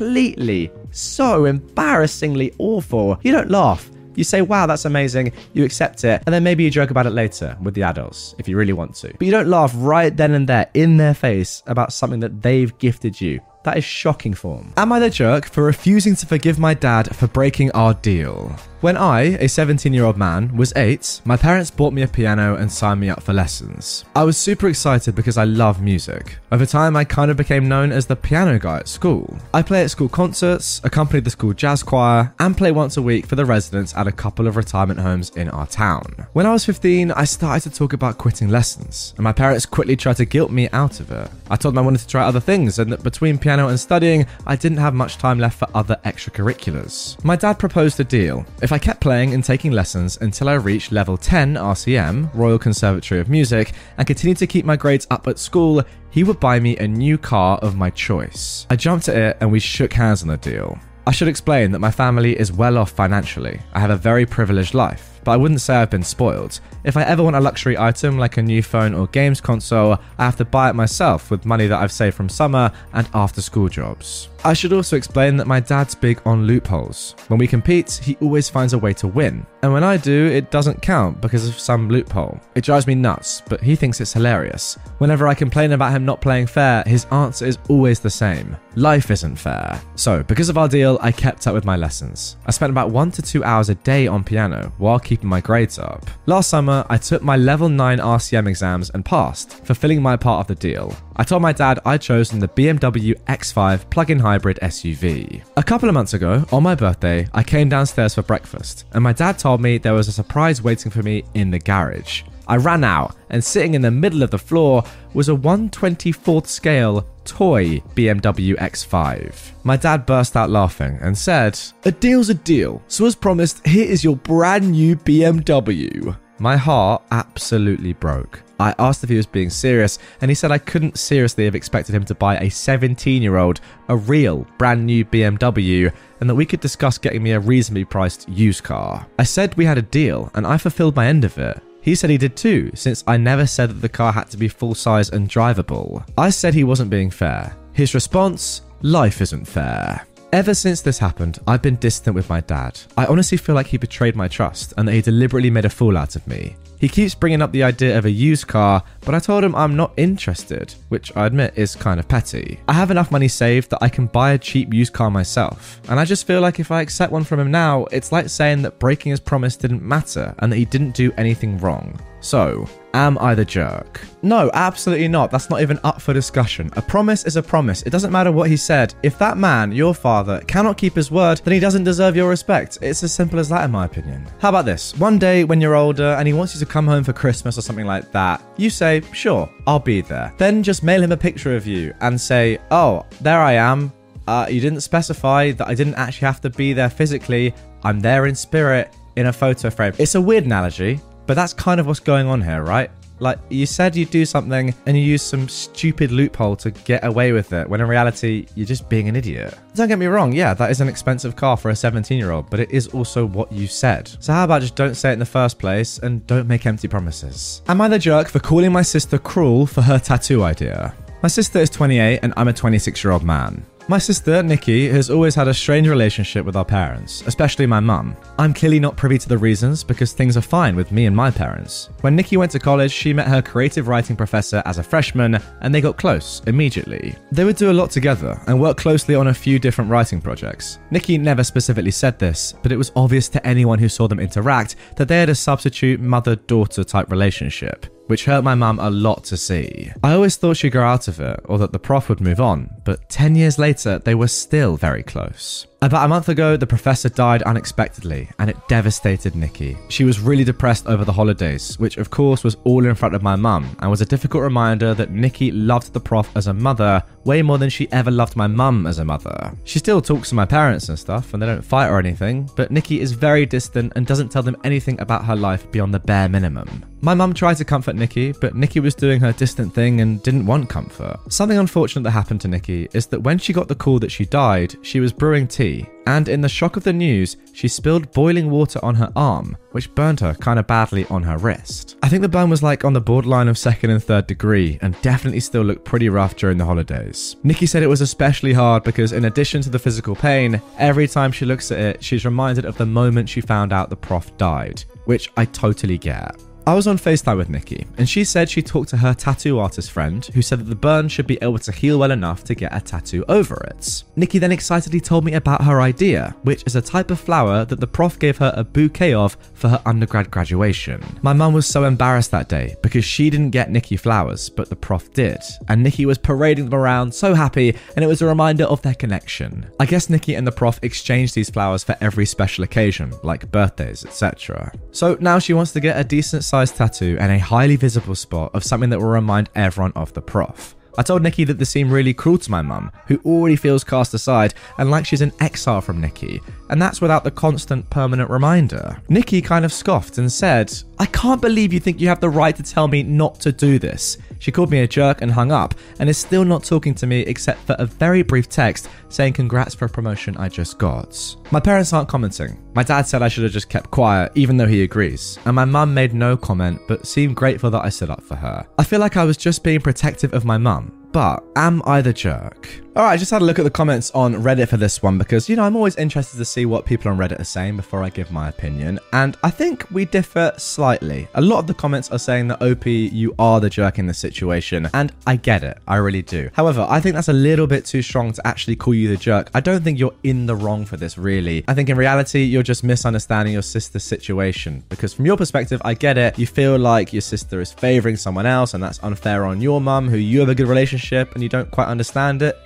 so embarrassingly awful. You don't laugh. You say, wow, that's amazing, you accept it, and then maybe you joke about it later with the adults if you really want to. But you don't laugh right then and there in their face about something that they've gifted you. That is shocking form. Am I the jerk for refusing to forgive my dad for breaking our deal? When I, a 17 year old man, was 8, my parents bought me a piano and signed me up for lessons. I was super excited because I love music. Over time, I kind of became known as the piano guy at school. I play at school concerts, accompany the school jazz choir, and play once a week for the residents at a couple of retirement homes in our town. When I was 15, I started to talk about quitting lessons, and my parents quickly tried to guilt me out of it. I told them I wanted to try other things, and that between piano and studying, I didn't have much time left for other extracurriculars. My dad proposed a deal. If I kept playing and taking lessons until I reached level 10 RCM, Royal Conservatory of Music, and continued to keep my grades up at school, he would buy me a new car of my choice. I jumped at it and we shook hands on the deal. I should explain that my family is well off financially. I have a very privileged life, but I wouldn't say I've been spoiled. If I ever want a luxury item like a new phone or games console, I have to buy it myself with money that I've saved from summer and after school jobs. I should also explain that my dad's big on loopholes. When we compete, he always finds a way to win. And when I do, it doesn't count because of some loophole. It drives me nuts, but he thinks it's hilarious. Whenever I complain about him not playing fair, his answer is always the same life isn't fair. So, because of our deal, I kept up with my lessons. I spent about one to two hours a day on piano while keeping my grades up. Last summer, I took my level 9 RCM exams and passed, fulfilling my part of the deal. I told my dad I'd chosen the BMW X5 plug in hybrid SUV. A couple of months ago, on my birthday, I came downstairs for breakfast, and my dad told me there was a surprise waiting for me in the garage. I ran out, and sitting in the middle of the floor was a 124th scale toy BMW X5. My dad burst out laughing and said, A deal's a deal, so as promised, here is your brand new BMW. My heart absolutely broke. I asked if he was being serious, and he said I couldn't seriously have expected him to buy a 17 year old a real brand new BMW and that we could discuss getting me a reasonably priced used car. I said we had a deal, and I fulfilled my end of it. He said he did too, since I never said that the car had to be full size and drivable. I said he wasn't being fair. His response life isn't fair. Ever since this happened, I've been distant with my dad. I honestly feel like he betrayed my trust and that he deliberately made a fool out of me. He keeps bringing up the idea of a used car, but I told him I'm not interested, which I admit is kind of petty. I have enough money saved that I can buy a cheap used car myself, and I just feel like if I accept one from him now, it's like saying that breaking his promise didn't matter and that he didn't do anything wrong. So, am I the jerk? No, absolutely not. That's not even up for discussion. A promise is a promise. It doesn't matter what he said. If that man, your father, cannot keep his word, then he doesn't deserve your respect. It's as simple as that, in my opinion. How about this? One day when you're older and he wants you to come home for Christmas or something like that, you say, sure, I'll be there. Then just mail him a picture of you and say, oh, there I am. Uh, you didn't specify that I didn't actually have to be there physically. I'm there in spirit in a photo frame. It's a weird analogy, but that's kind of what's going on here, right? Like, you said you'd do something and you use some stupid loophole to get away with it, when in reality, you're just being an idiot. Don't get me wrong, yeah, that is an expensive car for a 17 year old, but it is also what you said. So, how about just don't say it in the first place and don't make empty promises? Am I the jerk for calling my sister cruel for her tattoo idea? My sister is 28 and I'm a 26 year old man. My sister, Nikki, has always had a strange relationship with our parents, especially my mum. I'm clearly not privy to the reasons because things are fine with me and my parents. When Nikki went to college, she met her creative writing professor as a freshman and they got close immediately. They would do a lot together and work closely on a few different writing projects. Nikki never specifically said this, but it was obvious to anyone who saw them interact that they had a substitute mother daughter type relationship which hurt my mum a lot to see. I always thought she'd grow out of it, or that the prof would move on, but 10 years later, they were still very close. About a month ago, the professor died unexpectedly, and it devastated Nikki. She was really depressed over the holidays, which of course was all in front of my mum, and was a difficult reminder that Nikki loved the prof as a mother way more than she ever loved my mum as a mother. She still talks to my parents and stuff, and they don't fight or anything, but Nikki is very distant and doesn't tell them anything about her life beyond the bare minimum. My mum tried to comfort Nikki, but Nikki was doing her distant thing and didn't want comfort. Something unfortunate that happened to Nikki is that when she got the call that she died, she was brewing tea and in the shock of the news, she spilled boiling water on her arm, which burned her kind of badly on her wrist. I think the burn was like on the borderline of second and third degree, and definitely still looked pretty rough during the holidays. Nikki said it was especially hard because, in addition to the physical pain, every time she looks at it, she's reminded of the moment she found out the prof died, which I totally get. I was on FaceTime with Nikki, and she said she talked to her tattoo artist friend who said that the burn should be able to heal well enough to get a tattoo over it. Nikki then excitedly told me about her idea, which is a type of flower that the prof gave her a bouquet of for her undergrad graduation. My mum was so embarrassed that day because she didn't get Nikki flowers, but the prof did, and Nikki was parading them around so happy, and it was a reminder of their connection. I guess Nikki and the prof exchanged these flowers for every special occasion, like birthdays, etc. So now she wants to get a decent sized tattoo and a highly visible spot of something that will remind everyone of the prof. I told Nikki that this seemed really cruel to my mum, who already feels cast aside and like she's an exile from Nikki, and that's without the constant permanent reminder. Nikki kind of scoffed and said, I can't believe you think you have the right to tell me not to do this. She called me a jerk and hung up, and is still not talking to me except for a very brief text saying congrats for a promotion I just got. My parents aren't commenting. My dad said I should have just kept quiet, even though he agrees, and my mum made no comment but seemed grateful that I stood up for her. I feel like I was just being protective of my mum, but am I the jerk? Alright, I just had a look at the comments on Reddit for this one because, you know, I'm always interested to see what people on Reddit are saying before I give my opinion. And I think we differ slightly. A lot of the comments are saying that OP, you are the jerk in this situation. And I get it. I really do. However, I think that's a little bit too strong to actually call you the jerk. I don't think you're in the wrong for this, really. I think in reality, you're just misunderstanding your sister's situation. Because from your perspective, I get it. You feel like your sister is favoring someone else and that's unfair on your mum, who you have a good relationship and you don't quite understand it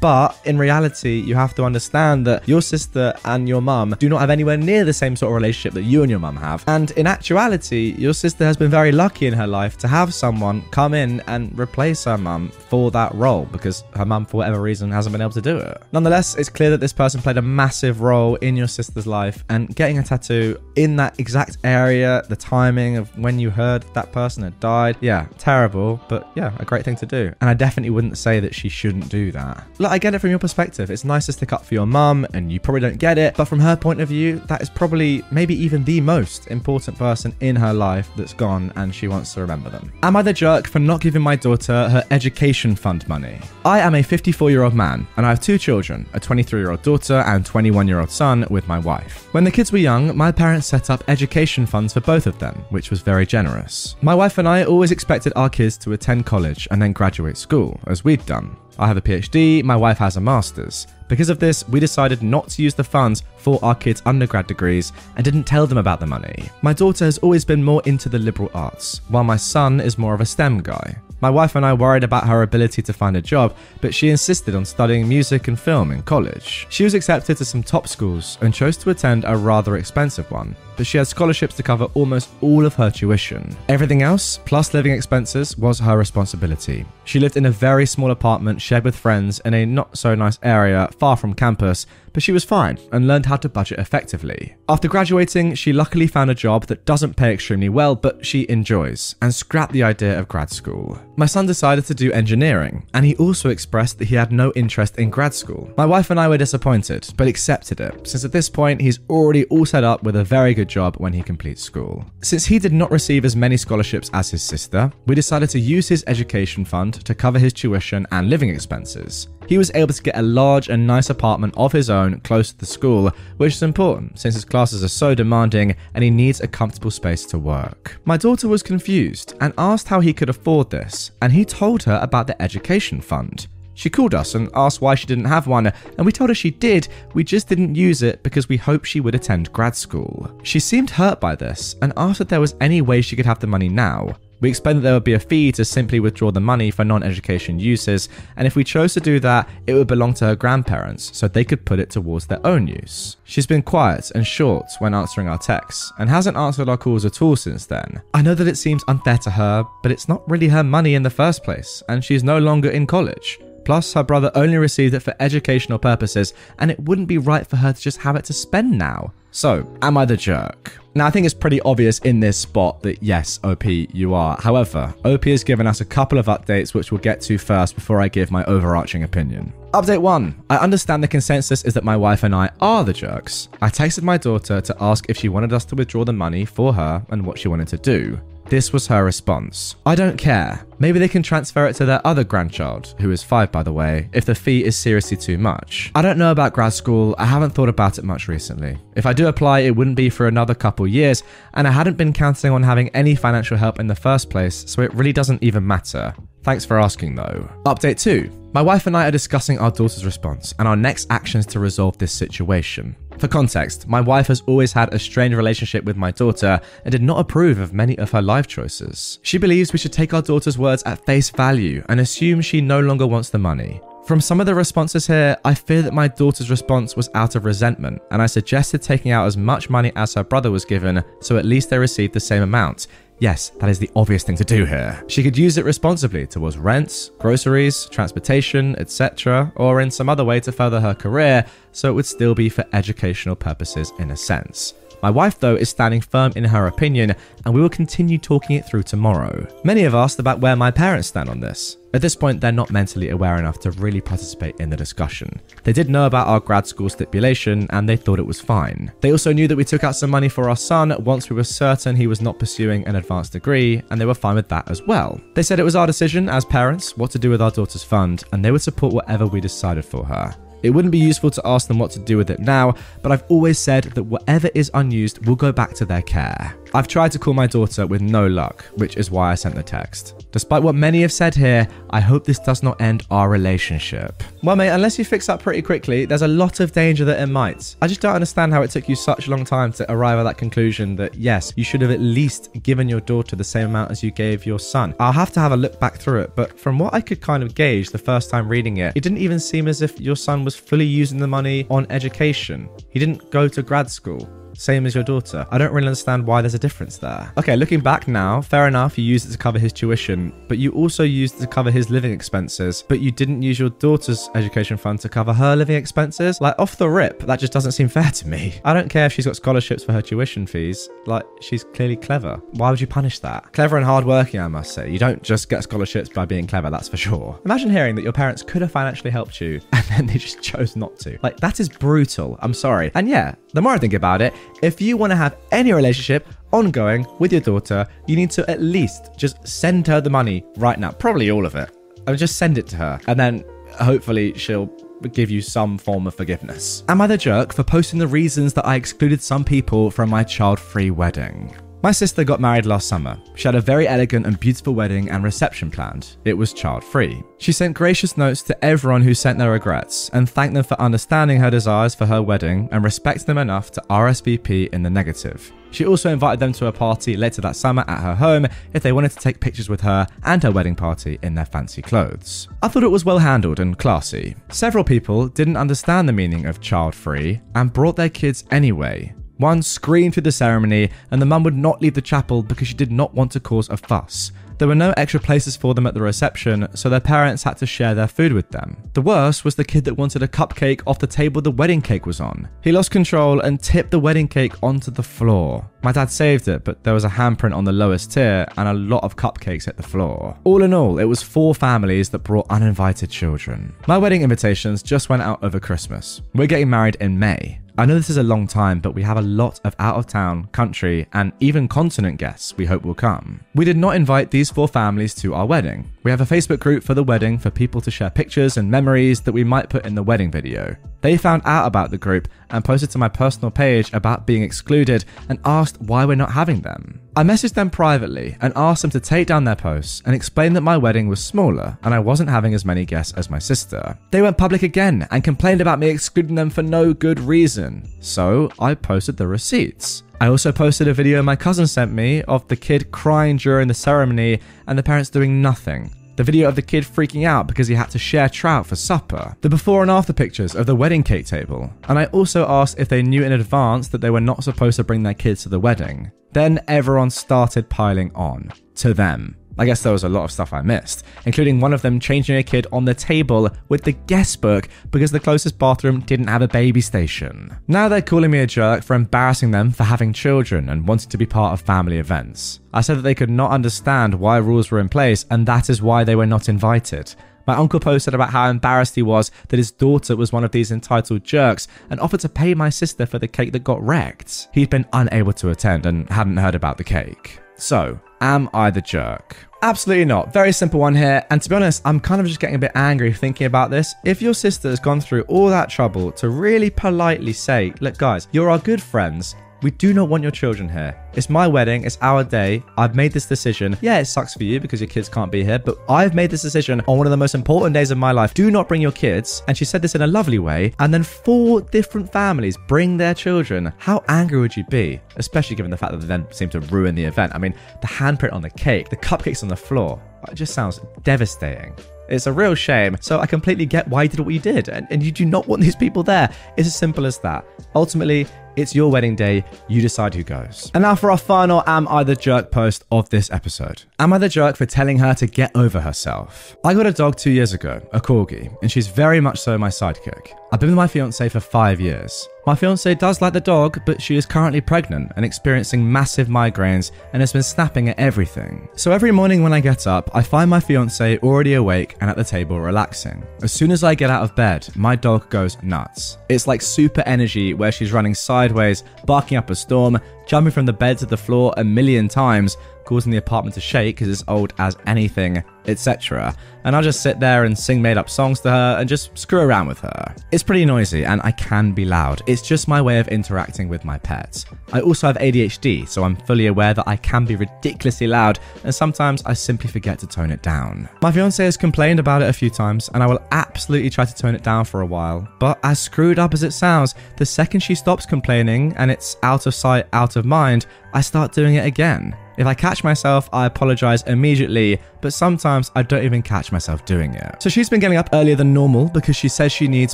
but in reality, you have to understand that your sister and your mum do not have anywhere near the same sort of relationship that you and your mum have. And in actuality, your sister has been very lucky in her life to have someone come in and replace her mum for that role because her mum, for whatever reason, hasn't been able to do it. Nonetheless, it's clear that this person played a massive role in your sister's life, and getting a tattoo in that exact area, the timing of when you heard that person had died, yeah, terrible, but yeah, a great thing to do. And I definitely wouldn't say that she shouldn't do that. Look, I get it from your perspective. It's nice to stick up for your mum, and you probably don't get it, but from her point of view, that is probably maybe even the most important person in her life that's gone, and she wants to remember them. Am I the jerk for not giving my daughter her education fund money? I am a 54 year old man, and I have two children a 23 year old daughter and 21 year old son with my wife. When the kids were young, my parents set up education funds for both of them, which was very generous. My wife and I always expected our kids to attend college and then graduate school, as we'd done. I have a PhD, my wife has a master's. Because of this, we decided not to use the funds for our kids' undergrad degrees and didn't tell them about the money. My daughter has always been more into the liberal arts, while my son is more of a STEM guy. My wife and I worried about her ability to find a job, but she insisted on studying music and film in college. She was accepted to some top schools and chose to attend a rather expensive one, but she had scholarships to cover almost all of her tuition. Everything else, plus living expenses, was her responsibility. She lived in a very small apartment shared with friends in a not so nice area far from campus, but she was fine and learned how to budget effectively. After graduating, she luckily found a job that doesn't pay extremely well, but she enjoys, and scrapped the idea of grad school. My son decided to do engineering, and he also expressed that he had no interest in grad school. My wife and I were disappointed, but accepted it, since at this point he's already all set up with a very good job when he completes school. Since he did not receive as many scholarships as his sister, we decided to use his education fund to cover his tuition and living expenses he was able to get a large and nice apartment of his own close to the school, which is important since his classes are so demanding and he needs a comfortable space to work. My daughter was confused and asked how he could afford this, and he told her about the education fund. She called us and asked why she didn't have one, and we told her she did, we just didn't use it because we hoped she would attend grad school. She seemed hurt by this and asked if there was any way she could have the money now. We explained that there would be a fee to simply withdraw the money for non education uses, and if we chose to do that, it would belong to her grandparents so they could put it towards their own use. She's been quiet and short when answering our texts, and hasn't answered our calls at all since then. I know that it seems unfair to her, but it's not really her money in the first place, and she's no longer in college. Plus, her brother only received it for educational purposes, and it wouldn't be right for her to just have it to spend now. So, am I the jerk? Now, I think it's pretty obvious in this spot that yes, OP, you are. However, OP has given us a couple of updates which we'll get to first before I give my overarching opinion. Update 1. I understand the consensus is that my wife and I are the jerks. I texted my daughter to ask if she wanted us to withdraw the money for her and what she wanted to do. This was her response. I don't care. Maybe they can transfer it to their other grandchild, who is five by the way, if the fee is seriously too much. I don't know about grad school, I haven't thought about it much recently. If I do apply, it wouldn't be for another couple years, and I hadn't been counting on having any financial help in the first place, so it really doesn't even matter. Thanks for asking though. Update 2. My wife and I are discussing our daughter's response and our next actions to resolve this situation. For context, my wife has always had a strained relationship with my daughter and did not approve of many of her life choices. She believes we should take our daughter's words at face value and assume she no longer wants the money. From some of the responses here, I fear that my daughter's response was out of resentment, and I suggested taking out as much money as her brother was given so at least they received the same amount. Yes, that is the obvious thing to do here. She could use it responsibly towards rents, groceries, transportation, etc., or in some other way to further her career, so it would still be for educational purposes in a sense. My wife, though, is standing firm in her opinion, and we will continue talking it through tomorrow. Many have asked about where my parents stand on this. At this point, they're not mentally aware enough to really participate in the discussion. They did know about our grad school stipulation and they thought it was fine. They also knew that we took out some money for our son once we were certain he was not pursuing an advanced degree, and they were fine with that as well. They said it was our decision as parents what to do with our daughter's fund, and they would support whatever we decided for her. It wouldn't be useful to ask them what to do with it now, but I've always said that whatever is unused will go back to their care. I've tried to call my daughter with no luck, which is why I sent the text. Despite what many have said here, I hope this does not end our relationship. Well, mate, unless you fix up pretty quickly, there's a lot of danger that it might. I just don't understand how it took you such a long time to arrive at that conclusion that yes, you should have at least given your daughter the same amount as you gave your son. I'll have to have a look back through it, but from what I could kind of gauge the first time reading it, it didn't even seem as if your son was fully using the money on education. He didn't go to grad school same as your daughter. I don't really understand why there's a difference there. Okay, looking back now, fair enough, you used it to cover his tuition, but you also used it to cover his living expenses, but you didn't use your daughter's education fund to cover her living expenses? Like, off the rip, that just doesn't seem fair to me. I don't care if she's got scholarships for her tuition fees. Like, she's clearly clever. Why would you punish that? Clever and hardworking, I must say. You don't just get scholarships by being clever, that's for sure. Imagine hearing that your parents could have financially helped you <laughs> and then they just chose not to. Like, that is brutal. I'm sorry. And yeah, the more I think about it, if you want to have any relationship ongoing with your daughter, you need to at least just send her the money right now. Probably all of it. I mean, just send it to her. And then hopefully she'll give you some form of forgiveness. Am I the jerk for posting the reasons that I excluded some people from my child free wedding? My sister got married last summer. She had a very elegant and beautiful wedding and reception planned. It was child free. She sent gracious notes to everyone who sent their regrets and thanked them for understanding her desires for her wedding and respecting them enough to RSVP in the negative. She also invited them to a party later that summer at her home if they wanted to take pictures with her and her wedding party in their fancy clothes. I thought it was well handled and classy. Several people didn't understand the meaning of child free and brought their kids anyway, one screamed through the ceremony, and the mum would not leave the chapel because she did not want to cause a fuss. There were no extra places for them at the reception, so their parents had to share their food with them. The worst was the kid that wanted a cupcake off the table the wedding cake was on. He lost control and tipped the wedding cake onto the floor. My dad saved it, but there was a handprint on the lowest tier and a lot of cupcakes hit the floor. All in all, it was four families that brought uninvited children. My wedding invitations just went out over Christmas. We're getting married in May. I know this is a long time, but we have a lot of out of town, country, and even continent guests we hope will come. We did not invite these four families to our wedding. We have a Facebook group for the wedding for people to share pictures and memories that we might put in the wedding video. They found out about the group and posted to my personal page about being excluded and asked why we're not having them. I messaged them privately and asked them to take down their posts and explain that my wedding was smaller and I wasn't having as many guests as my sister. They went public again and complained about me excluding them for no good reason. So I posted the receipts. I also posted a video my cousin sent me of the kid crying during the ceremony and the parents doing nothing the video of the kid freaking out because he had to share trout for supper, the before and after pictures of the wedding cake table, and I also asked if they knew in advance that they were not supposed to bring their kids to the wedding. Then everyone started piling on to them. I guess there was a lot of stuff I missed, including one of them changing a kid on the table with the guest book because the closest bathroom didn't have a baby station. Now they're calling me a jerk for embarrassing them for having children and wanting to be part of family events. I said that they could not understand why rules were in place and that is why they were not invited. My uncle posted about how embarrassed he was that his daughter was one of these entitled jerks and offered to pay my sister for the cake that got wrecked. He'd been unable to attend and hadn't heard about the cake. So, am I the jerk? Absolutely not. Very simple one here. And to be honest, I'm kind of just getting a bit angry thinking about this. If your sister has gone through all that trouble to really politely say, look, guys, you're our good friends. We do not want your children here. It's my wedding, it's our day. I've made this decision. Yeah, it sucks for you because your kids can't be here, but I've made this decision on one of the most important days of my life. Do not bring your kids. And she said this in a lovely way. And then four different families bring their children. How angry would you be? Especially given the fact that they then seem to ruin the event. I mean, the handprint on the cake, the cupcakes on the floor. It just sounds devastating. It's a real shame. So I completely get why you did what you did. And, and you do not want these people there. It's as simple as that. Ultimately, it's your wedding day. You decide who goes. And now for our final Am I the Jerk post of this episode. Am I the jerk for telling her to get over herself? I got a dog two years ago, a corgi, and she's very much so my sidekick. I've been with my fiance for five years. My fiance does like the dog, but she is currently pregnant and experiencing massive migraines and has been snapping at everything. So every morning when I get up, I find my fiance already awake and at the table relaxing. As soon as I get out of bed, my dog goes nuts. It's like super energy where she's running sideways, barking up a storm, jumping from the bed to the floor a million times, causing the apartment to shake because it's old as anything, etc. And I'll just sit there and sing made up songs to her and just screw around with her. It's pretty noisy and I can be loud. It's just my way of interacting with my pets. I also have ADHD, so I'm fully aware that I can be ridiculously loud and sometimes I simply forget to tone it down. My fiance has complained about it a few times and I will absolutely try to tone it down for a while. But as screwed up as it sounds, the second she stops complaining and it's out of sight, out of mind, I start doing it again. If I catch myself, I apologize immediately, but sometimes I don't even catch myself doing it. So she's been getting up earlier than normal because she says she needs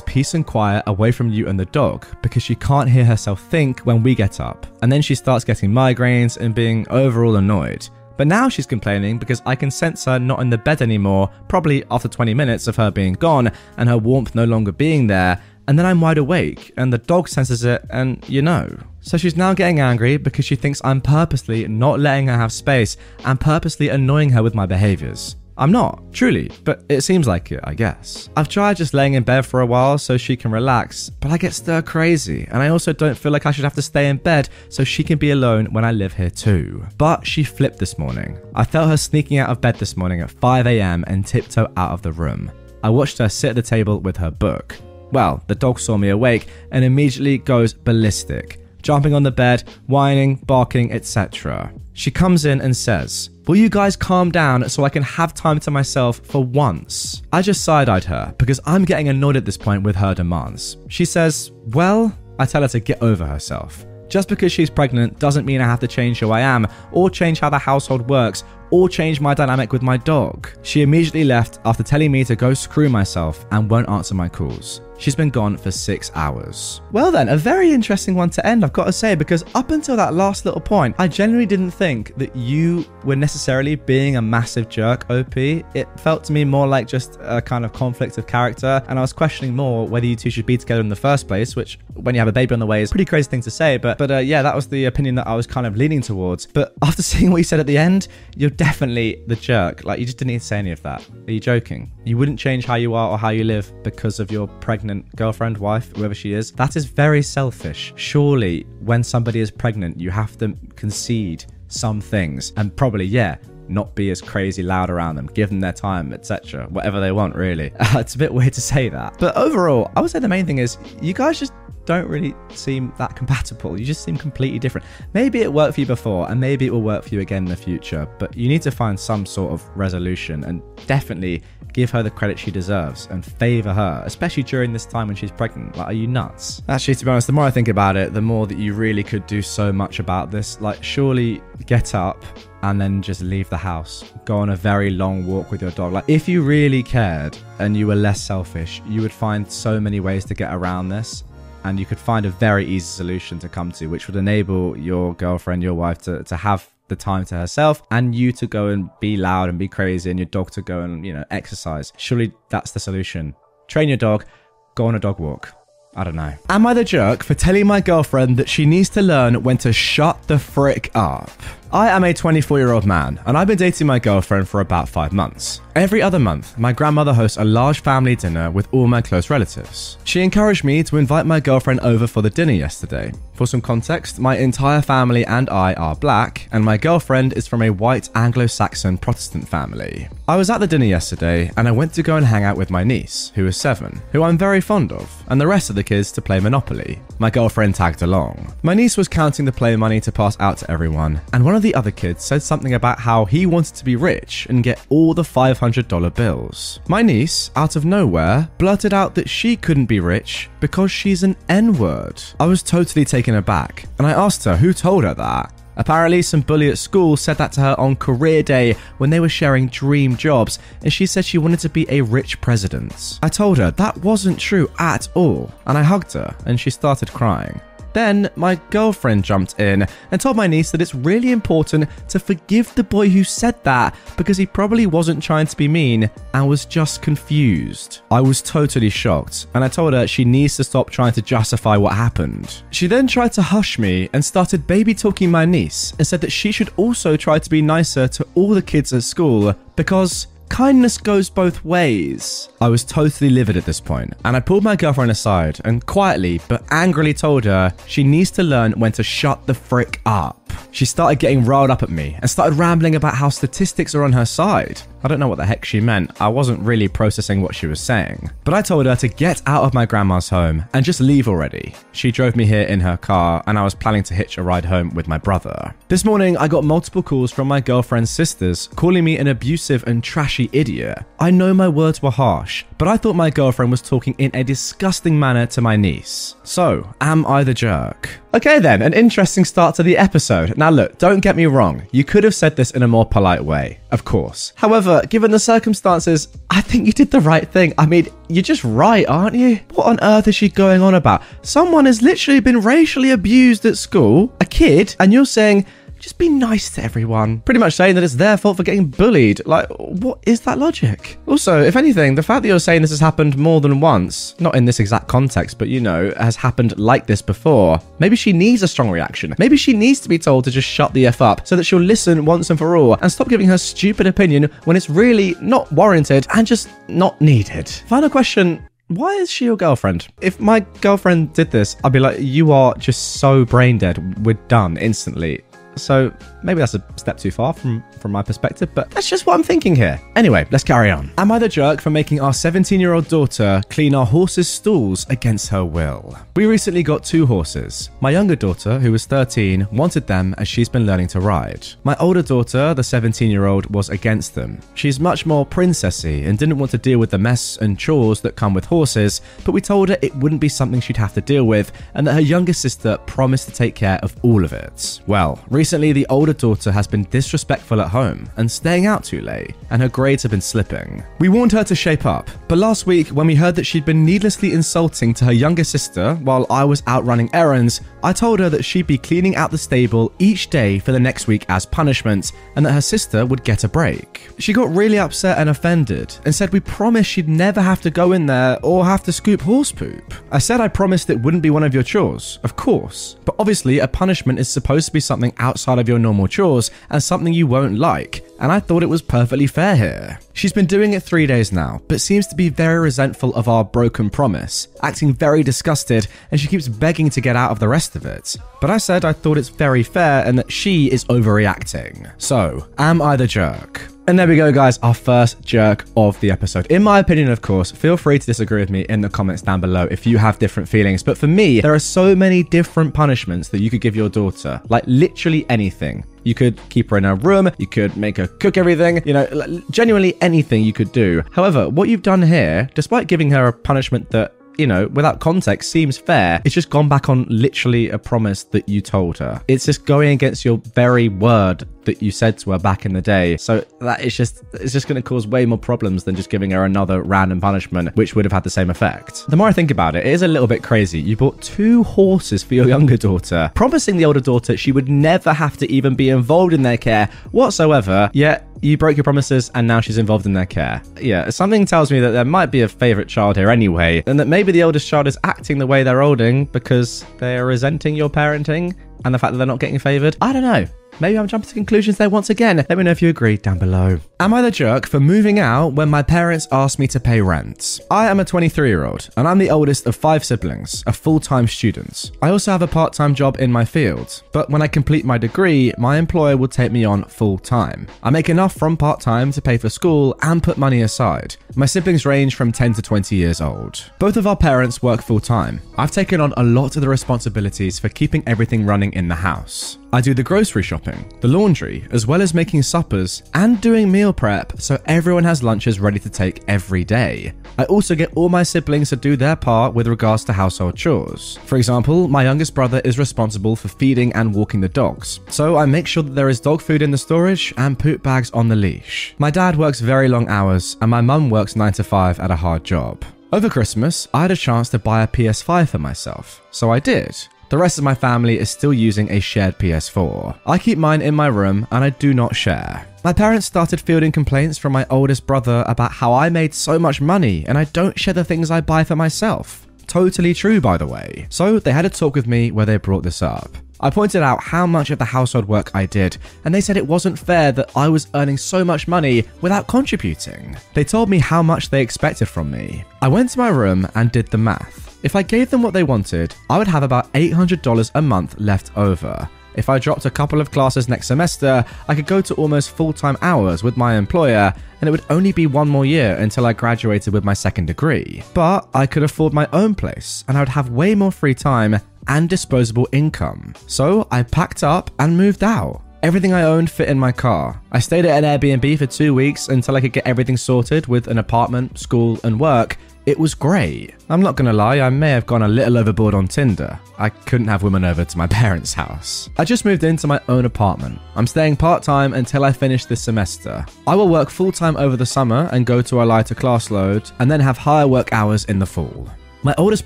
peace and quiet away from you and the dog because she can't hear herself think when we get up. And then she starts getting migraines and being overall annoyed. But now she's complaining because I can sense her not in the bed anymore, probably after 20 minutes of her being gone and her warmth no longer being there, and then I'm wide awake, and the dog senses it, and you know. So she's now getting angry because she thinks I'm purposely not letting her have space and purposely annoying her with my behaviors. I'm not, truly, but it seems like it, I guess. I've tried just laying in bed for a while so she can relax, but I get stir crazy, and I also don't feel like I should have to stay in bed so she can be alone when I live here too. But she flipped this morning. I felt her sneaking out of bed this morning at 5am and tiptoe out of the room. I watched her sit at the table with her book. Well, the dog saw me awake and immediately goes ballistic, jumping on the bed, whining, barking, etc. She comes in and says, Will you guys calm down so I can have time to myself for once? I just side eyed her because I'm getting annoyed at this point with her demands. She says, Well, I tell her to get over herself. Just because she's pregnant doesn't mean I have to change who I am, or change how the household works, or change my dynamic with my dog. She immediately left after telling me to go screw myself and won't answer my calls. She's been gone for six hours. Well, then, a very interesting one to end, I've got to say, because up until that last little point, I genuinely didn't think that you were necessarily being a massive jerk, OP. It felt to me more like just a kind of conflict of character, and I was questioning more whether you two should be together in the first place, which, when you have a baby on the way, is a pretty crazy thing to say. But, but uh, yeah, that was the opinion that I was kind of leaning towards. But after <laughs> seeing what you said at the end, you're definitely the jerk. Like, you just didn't need to say any of that. Are you joking? You wouldn't change how you are or how you live because of your pregnant girlfriend, wife, whoever she is. That is very selfish. Surely, when somebody is pregnant, you have to concede some things and probably, yeah, not be as crazy loud around them, give them their time, etc. Whatever they want, really. <laughs> It's a bit weird to say that. But overall, I would say the main thing is you guys just don't really seem that compatible. You just seem completely different. Maybe it worked for you before, and maybe it will work for you again in the future, but you need to find some sort of resolution and definitely give her the credit she deserves and favor her, especially during this time when she's pregnant. Like, are you nuts? Actually, to be honest, the more I think about it, the more that you really could do so much about this. Like, surely get up and then just leave the house. Go on a very long walk with your dog. Like, if you really cared and you were less selfish, you would find so many ways to get around this and you could find a very easy solution to come to, which would enable your girlfriend, your wife to, to have the time to herself and you to go and be loud and be crazy and your dog to go and, you know, exercise. Surely that's the solution. Train your dog, go on a dog walk. I don't know. Am I the jerk for telling my girlfriend that she needs to learn when to shut the frick up? I am a 24 year old man, and I've been dating my girlfriend for about five months. Every other month, my grandmother hosts a large family dinner with all my close relatives. She encouraged me to invite my girlfriend over for the dinner yesterday. For some context, my entire family and I are black, and my girlfriend is from a white Anglo Saxon Protestant family. I was at the dinner yesterday, and I went to go and hang out with my niece, who is seven, who I'm very fond of, and the rest of the kids to play Monopoly. My girlfriend tagged along. My niece was counting the play money to pass out to everyone, and one of the other kids said something about how he wanted to be rich and get all the $500 bills. My niece, out of nowhere, blurted out that she couldn't be rich because she's an N word. I was totally taken aback, and I asked her who told her that. Apparently, some bully at school said that to her on career day when they were sharing dream jobs, and she said she wanted to be a rich president. I told her that wasn't true at all, and I hugged her, and she started crying. Then my girlfriend jumped in and told my niece that it's really important to forgive the boy who said that because he probably wasn't trying to be mean and was just confused. I was totally shocked and I told her she needs to stop trying to justify what happened. She then tried to hush me and started baby talking my niece and said that she should also try to be nicer to all the kids at school because Kindness goes both ways. I was totally livid at this point, and I pulled my girlfriend aside and quietly but angrily told her she needs to learn when to shut the frick up. She started getting riled up at me and started rambling about how statistics are on her side. I don't know what the heck she meant. I wasn't really processing what she was saying. But I told her to get out of my grandma's home and just leave already. She drove me here in her car and I was planning to hitch a ride home with my brother. This morning, I got multiple calls from my girlfriend's sisters calling me an abusive and trashy idiot. I know my words were harsh, but I thought my girlfriend was talking in a disgusting manner to my niece. So, am I the jerk? Okay, then, an interesting start to the episode. Now, look, don't get me wrong, you could have said this in a more polite way, of course. However, given the circumstances, I think you did the right thing. I mean, you're just right, aren't you? What on earth is she going on about? Someone has literally been racially abused at school, a kid, and you're saying, just be nice to everyone. Pretty much saying that it's their fault for getting bullied. Like, what is that logic? Also, if anything, the fact that you're saying this has happened more than once, not in this exact context, but you know, has happened like this before, maybe she needs a strong reaction. Maybe she needs to be told to just shut the F up so that she'll listen once and for all and stop giving her stupid opinion when it's really not warranted and just not needed. Final question why is she your girlfriend? If my girlfriend did this, I'd be like, you are just so brain dead. We're done instantly. So maybe that's a step too far from, from my perspective, but that's just what I'm thinking here. Anyway, let's carry on. Am I the jerk for making our 17 year old daughter clean our horse's stalls against her will? We recently got two horses. My younger daughter, who was 13, wanted them as she's been learning to ride. My older daughter, the 17 year old, was against them. She's much more princessy and didn't want to deal with the mess and chores that come with horses, but we told her it wouldn't be something she'd have to deal with and that her younger sister promised to take care of all of it. Well, recently the older daughter has been disrespectful at home and staying out too late, and her grades have been slipping. We warned her to shape up, but last week, when we heard that she'd been needlessly insulting to her younger sister while I was out running errands, I told her that she'd be cleaning out the stable each day for the next week as punishment, and that her sister would get a break. She got really upset and offended and said we promised she'd never have to go in there or have to scoop horse poop. I said I promised it wouldn't be one of your chores, of course, but obviously a punishment is supposed to be something outside of your normal chores and something you won't like, and I thought it was perfectly fair here. She's been doing it three days now, but seems to be very resentful of our broken promise, acting very disgusted, and she keeps begging to get out of the rest of it. But I said I thought it's very fair and that she is overreacting. So, am I the jerk? And there we go, guys, our first jerk of the episode. In my opinion, of course, feel free to disagree with me in the comments down below if you have different feelings. But for me, there are so many different punishments that you could give your daughter, like literally anything. You could keep her in her room, you could make her cook everything, you know, genuinely anything you could do. However, what you've done here, despite giving her a punishment that you know, without context, seems fair. It's just gone back on literally a promise that you told her. It's just going against your very word that you said to her back in the day. So that is just it's just going to cause way more problems than just giving her another random punishment, which would have had the same effect. The more I think about it, it is a little bit crazy. You bought two horses for your younger daughter, promising the older daughter she would never have to even be involved in their care whatsoever. Yet you broke your promises and now she's involved in their care. Yeah, something tells me that there might be a favorite child here anyway, and that maybe the oldest child is acting the way they're holding because they're resenting your parenting and the fact that they're not getting favored. I don't know. Maybe I'm jumping to conclusions there once again. Let me know if you agree down below. Am I the jerk for moving out when my parents asked me to pay rent? I am a 23 year old and I'm the oldest of five siblings, a full time student. I also have a part time job in my field, but when I complete my degree, my employer will take me on full time. I make enough from part time to pay for school and put money aside. My siblings range from 10 to 20 years old. Both of our parents work full time. I've taken on a lot of the responsibilities for keeping everything running in the house. I do the grocery shopping, the laundry, as well as making suppers and doing meal prep so everyone has lunches ready to take every day. I also get all my siblings to do their part with regards to household chores. For example, my youngest brother is responsible for feeding and walking the dogs, so I make sure that there is dog food in the storage and poop bags on the leash. My dad works very long hours, and my mum works 9 to 5 at a hard job. Over Christmas, I had a chance to buy a PS5 for myself, so I did. The rest of my family is still using a shared PS4. I keep mine in my room and I do not share. My parents started fielding complaints from my oldest brother about how I made so much money and I don't share the things I buy for myself. Totally true, by the way. So they had a talk with me where they brought this up. I pointed out how much of the household work I did, and they said it wasn't fair that I was earning so much money without contributing. They told me how much they expected from me. I went to my room and did the math. If I gave them what they wanted, I would have about $800 a month left over. If I dropped a couple of classes next semester, I could go to almost full time hours with my employer, and it would only be one more year until I graduated with my second degree. But I could afford my own place, and I would have way more free time and disposable income. So I packed up and moved out. Everything I owned fit in my car. I stayed at an Airbnb for two weeks until I could get everything sorted with an apartment, school, and work. It was great. I'm not gonna lie, I may have gone a little overboard on Tinder. I couldn't have women over to my <laughs> parents' house. I just moved into my own apartment. I'm staying part time until I finish this semester. I will work full time over the summer and go to a lighter class load, and then have higher work hours in the fall. My oldest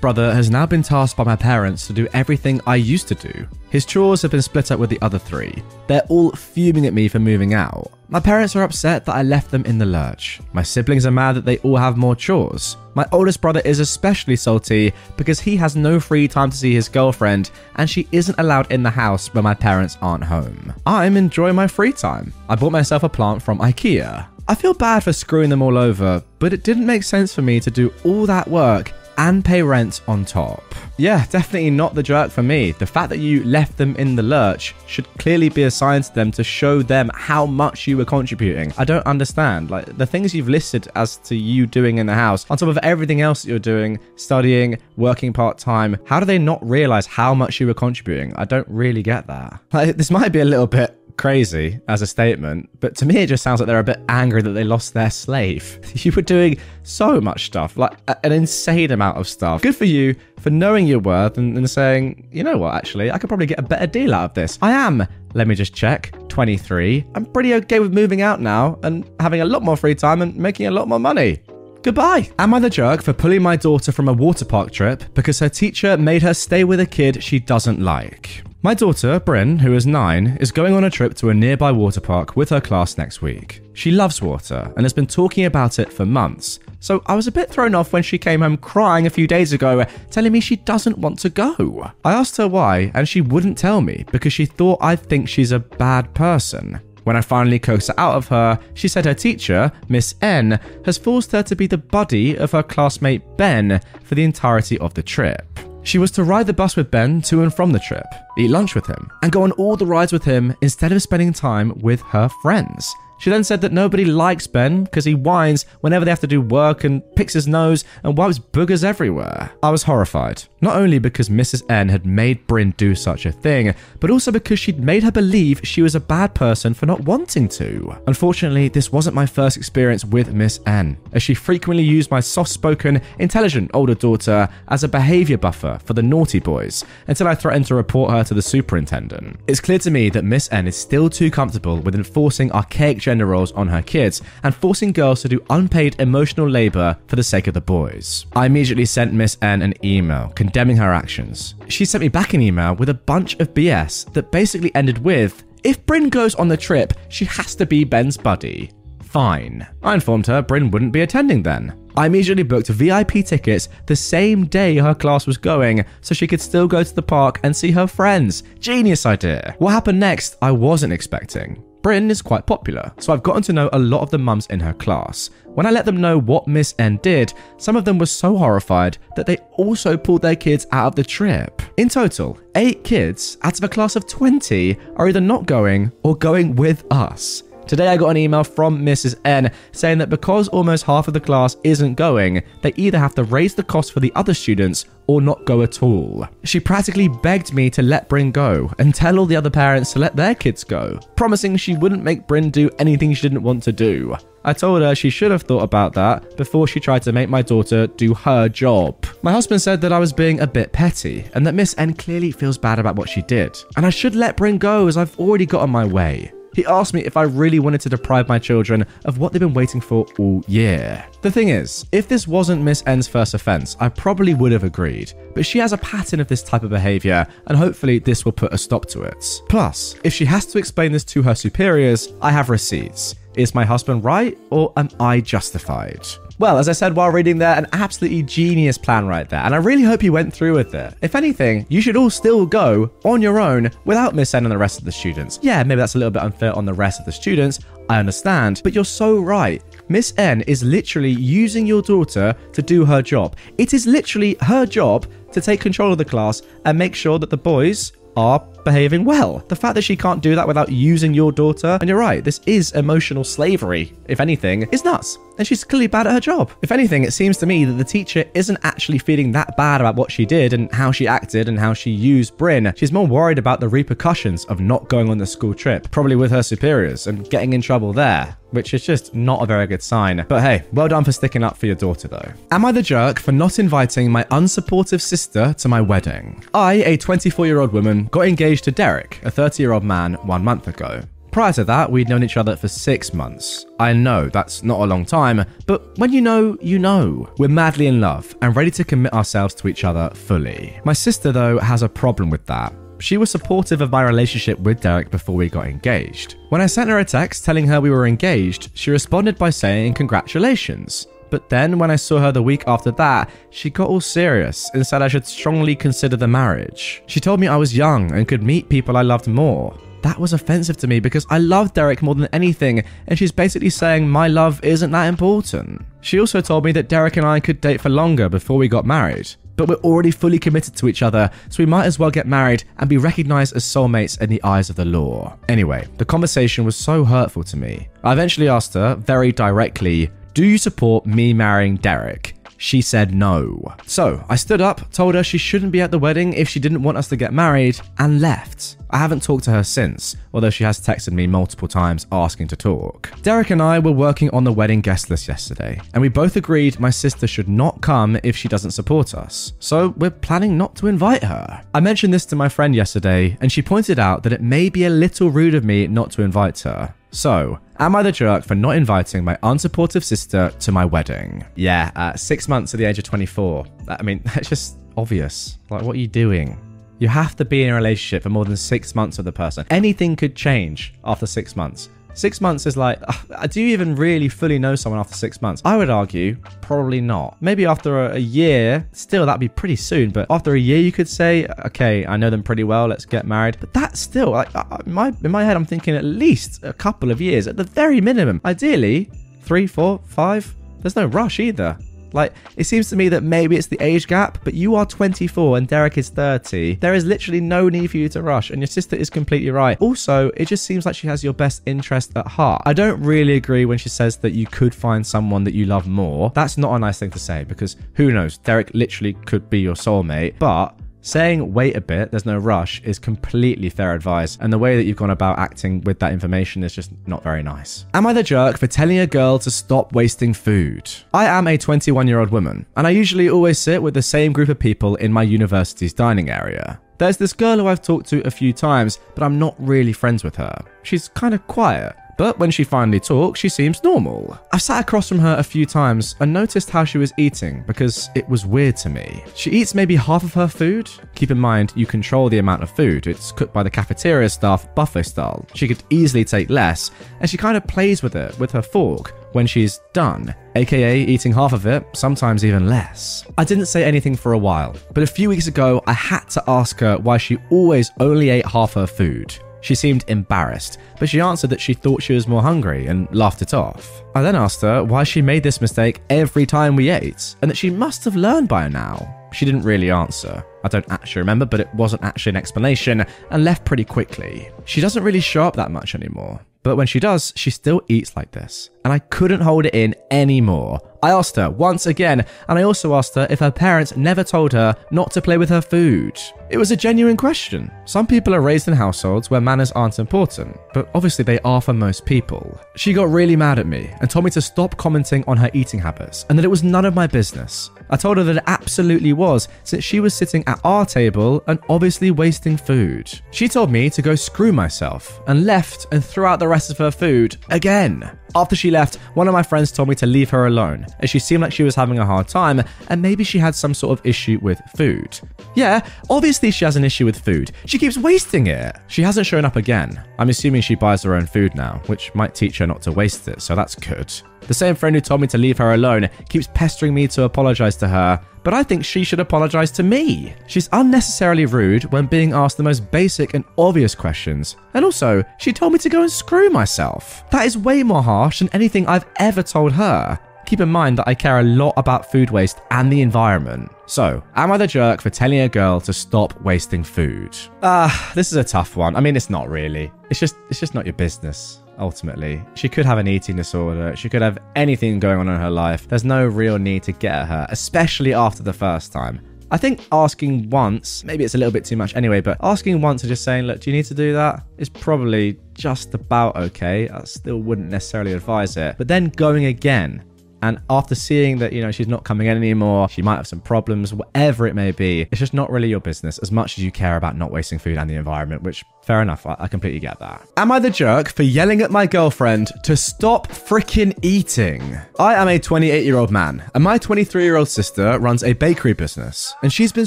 brother has now been tasked by my parents to do everything I used to do. His chores have been split up with the other three. They're all fuming at me for moving out. My parents are upset that I left them in the lurch. My siblings are mad that they all have more chores. My oldest brother is especially salty because he has no free time to see his girlfriend and she isn't allowed in the house when my parents aren't home. I'm enjoying my free time. I bought myself a plant from IKEA. I feel bad for screwing them all over, but it didn't make sense for me to do all that work and pay rent on top. Yeah, definitely not the jerk for me. The fact that you left them in the lurch should clearly be a sign to them to show them how much you were contributing. I don't understand. Like the things you've listed as to you doing in the house, on top of everything else that you're doing, studying, working part time, how do they not realize how much you were contributing? I don't really get that. Like, this might be a little bit crazy as a statement, but to me it just sounds like they're a bit angry that they lost their slave. <laughs> You were doing so much stuff, like an insane amount of stuff. Good for you for knowing your worth and, and saying, you know what, actually, I could probably get a better deal out of this. I am, let me just check, 23. I'm pretty okay with moving out now and having a lot more free time and making a lot more money. Goodbye. Am I the jerk for pulling my daughter from a water park trip because her teacher made her stay with a kid she doesn't like? My daughter, Bryn, who is nine, is going on a trip to a nearby water park with her class next week. She loves water and has been talking about it for months, so I was a bit thrown off when she came home crying a few days ago, telling me she doesn't want to go. I asked her why, and she wouldn't tell me because she thought I'd think she's a bad person. When I finally coaxed her out of her, she said her teacher, Miss N, has forced her to be the buddy of her classmate Ben for the entirety of the trip. She was to ride the bus with Ben to and from the trip, eat lunch with him, and go on all the rides with him instead of spending time with her friends. She then said that nobody likes Ben because he whines whenever they have to do work and picks his nose and wipes boogers everywhere. I was horrified, not only because Mrs. N had made Bryn do such a thing, but also because she'd made her believe she was a bad person for not wanting to. Unfortunately, this wasn't my first experience with Miss N, as she frequently used my soft spoken, intelligent older daughter as a behavior buffer for the naughty boys until I threatened to report her to the superintendent. It's clear to me that Miss N is still too comfortable with enforcing archaic roles on her kids and forcing girls to do unpaid emotional labor for the sake of the boys. I immediately sent Miss N an email condemning her actions. She sent me back an email with a bunch of BS that basically ended with if Bryn goes on the trip, she has to be Ben's buddy. Fine. I informed her Bryn wouldn't be attending then. I immediately booked VIP tickets the same day her class was going so she could still go to the park and see her friends. Genius idea. What happened next, I wasn't expecting. Bryn is quite popular, so I've gotten to know a lot of the mums in her class. When I let them know what Miss N did, some of them were so horrified that they also pulled their kids out of the trip. In total, eight kids out of a class of 20 are either not going or going with us. Today I got an email from Mrs. N saying that because almost half of the class isn't going, they either have to raise the cost for the other students or not go at all. She practically begged me to let Bryn go and tell all the other parents to let their kids go, promising she wouldn't make Bryn do anything she didn't want to do. I told her she should have thought about that before she tried to make my daughter do her job. My husband said that I was being a bit petty and that Miss N clearly feels bad about what she did, and I should let Bryn go as I've already got on my way. He asked me if I really wanted to deprive my children of what they've been waiting for all year. The thing is, if this wasn't Miss N's first offense, I probably would have agreed, but she has a pattern of this type of behavior, and hopefully this will put a stop to it. Plus, if she has to explain this to her superiors, I have receipts. Is my husband right, or am I justified? Well, as I said while reading there, an absolutely genius plan right there, and I really hope you went through with it. If anything, you should all still go on your own without Miss N and the rest of the students. Yeah, maybe that's a little bit unfair on the rest of the students, I understand, but you're so right. Miss N is literally using your daughter to do her job. It is literally her job to take control of the class and make sure that the boys are behaving well. The fact that she can't do that without using your daughter, and you're right, this is emotional slavery, if anything, is nuts. And she's clearly bad at her job. If anything, it seems to me that the teacher isn't actually feeling that bad about what she did and how she acted and how she used Bryn. She's more worried about the repercussions of not going on the school trip, probably with her superiors, and getting in trouble there which is just not a very good sign. But hey, well done for sticking up for your daughter though. Am I the jerk for not inviting my unsupportive sister to my wedding? I, a 24 year old woman, got engaged to Derek, a 30 year old man, one month ago. Prior to that, we'd known each other for six months. I know that's not a long time, but when you know, you know. We're madly in love and ready to commit ourselves to each other fully. My sister, though, has a problem with that. She was supportive of my relationship with Derek before we got engaged. When I sent her a text telling her we were engaged, she responded by saying congratulations. But then, when I saw her the week after that, she got all serious and said I should strongly consider the marriage. She told me I was young and could meet people I loved more. That was offensive to me because I love Derek more than anything, and she's basically saying my love isn't that important. She also told me that Derek and I could date for longer before we got married but we're already fully committed to each other, so we might as well get married and be recognized as soulmates in the eyes of the law. Anyway, the conversation was so hurtful to me. I eventually asked her, very directly, Do you support me marrying Derek? She said no. So I stood up, told her she shouldn't be at the wedding if she didn't want us to get married, and left. I haven't talked to her since, although she has texted me multiple times asking to talk. Derek and I were working on the wedding guest list yesterday, and we both agreed my sister should not come if she doesn't support us, so we're planning not to invite her. I mentioned this to my friend yesterday, and she pointed out that it may be a little rude of me not to invite her. So, am I the jerk for not inviting my unsupportive sister to my wedding? Yeah, uh, six months at the age of 24. I mean, <laughs> that's just obvious. Like, what are you doing? You have to be in a relationship for more than six months with the person. Anything could change after six months. Six months is like, uh, do you even really fully know someone after six months? I would argue, probably not. Maybe after a, a, year, still that'd be pretty soon. But after a year, you could say, okay, I know them pretty well. Let's get married. But that's still, like, my in my head, I'm thinking at least a couple of years, at the very minimum. Ideally, three, four, five. There's no rush either. Like, it seems to me that maybe it's the age gap, but you are 24 and Derek is 30. There is literally no need for you to rush, and your sister is completely right. Also, it just seems like she has your best interest at heart. I don't really agree when she says that you could find someone that you love more. That's not a nice thing to say because who knows? Derek literally could be your soulmate, but Saying wait a bit, there's no rush, is completely fair advice, and the way that you've gone about acting with that information is just not very nice. Am I the jerk for telling a girl to stop wasting food? I am a 21 year old woman, and I usually always sit with the same group of people in my university's dining area. There's this girl who I've talked to a few times, but I'm not really friends with her. She's kind of quiet, but when she finally talks, she seems normal. I've sat across from her a few times and noticed how she was eating because it was weird to me. She eats maybe half of her food. Keep in mind, you control the amount of food. It's cooked by the cafeteria staff buffet style. She could easily take less, and she kind of plays with it with her fork when she's done, aka eating half of it, sometimes even less. I didn't say anything for a while, but a few weeks ago I had to ask her why she always only ate half her food. She seemed embarrassed, but she answered that she thought she was more hungry and laughed it off. I then asked her why she made this mistake every time we ate, and that she must have learned by now. She didn't really answer. I don't actually remember, but it wasn't actually an explanation, and left pretty quickly. She doesn't really show up that much anymore, but when she does, she still eats like this, and I couldn't hold it in anymore. I asked her once again, and I also asked her if her parents never told her not to play with her food. It was a genuine question. Some people are raised in households where manners aren't important, but obviously they are for most people. She got really mad at me and told me to stop commenting on her eating habits and that it was none of my business. I told her that it absolutely was, since she was sitting at our table and obviously wasting food. She told me to go screw myself and left and threw out the rest of her food again. After she left, one of my friends told me to leave her alone, as she seemed like she was having a hard time and maybe she had some sort of issue with food. Yeah, obviously she has an issue with food. She keeps wasting it. She hasn't shown up again. I'm assuming she buys her own food now, which might teach her not to waste it, so that's good. The same friend who told me to leave her alone keeps pestering me to apologize to her, but I think she should apologize to me. She's unnecessarily rude when being asked the most basic and obvious questions. And also, she told me to go and screw myself. That is way more harsh than anything I've ever told her. Keep in mind that I care a lot about food waste and the environment. So, am I the jerk for telling a girl to stop wasting food? Ah, this is a tough one. I mean, it's not really. It's just it's just not your business ultimately. She could have an eating disorder. She could have anything going on in her life. There's no real need to get at her, especially after the first time. I think asking once, maybe it's a little bit too much anyway, but asking once and just saying, look, do you need to do that? Is probably just about okay. I still wouldn't necessarily advise it. But then going again, and after seeing that, you know, she's not coming in anymore, she might have some problems, whatever it may be, it's just not really your business as much as you care about not wasting food and the environment, which fair enough. I, I completely get that. Am I the jerk for yelling at my girlfriend to stop freaking eating? I am a 28 year old man, and my 23 year old sister runs a bakery business, and she's been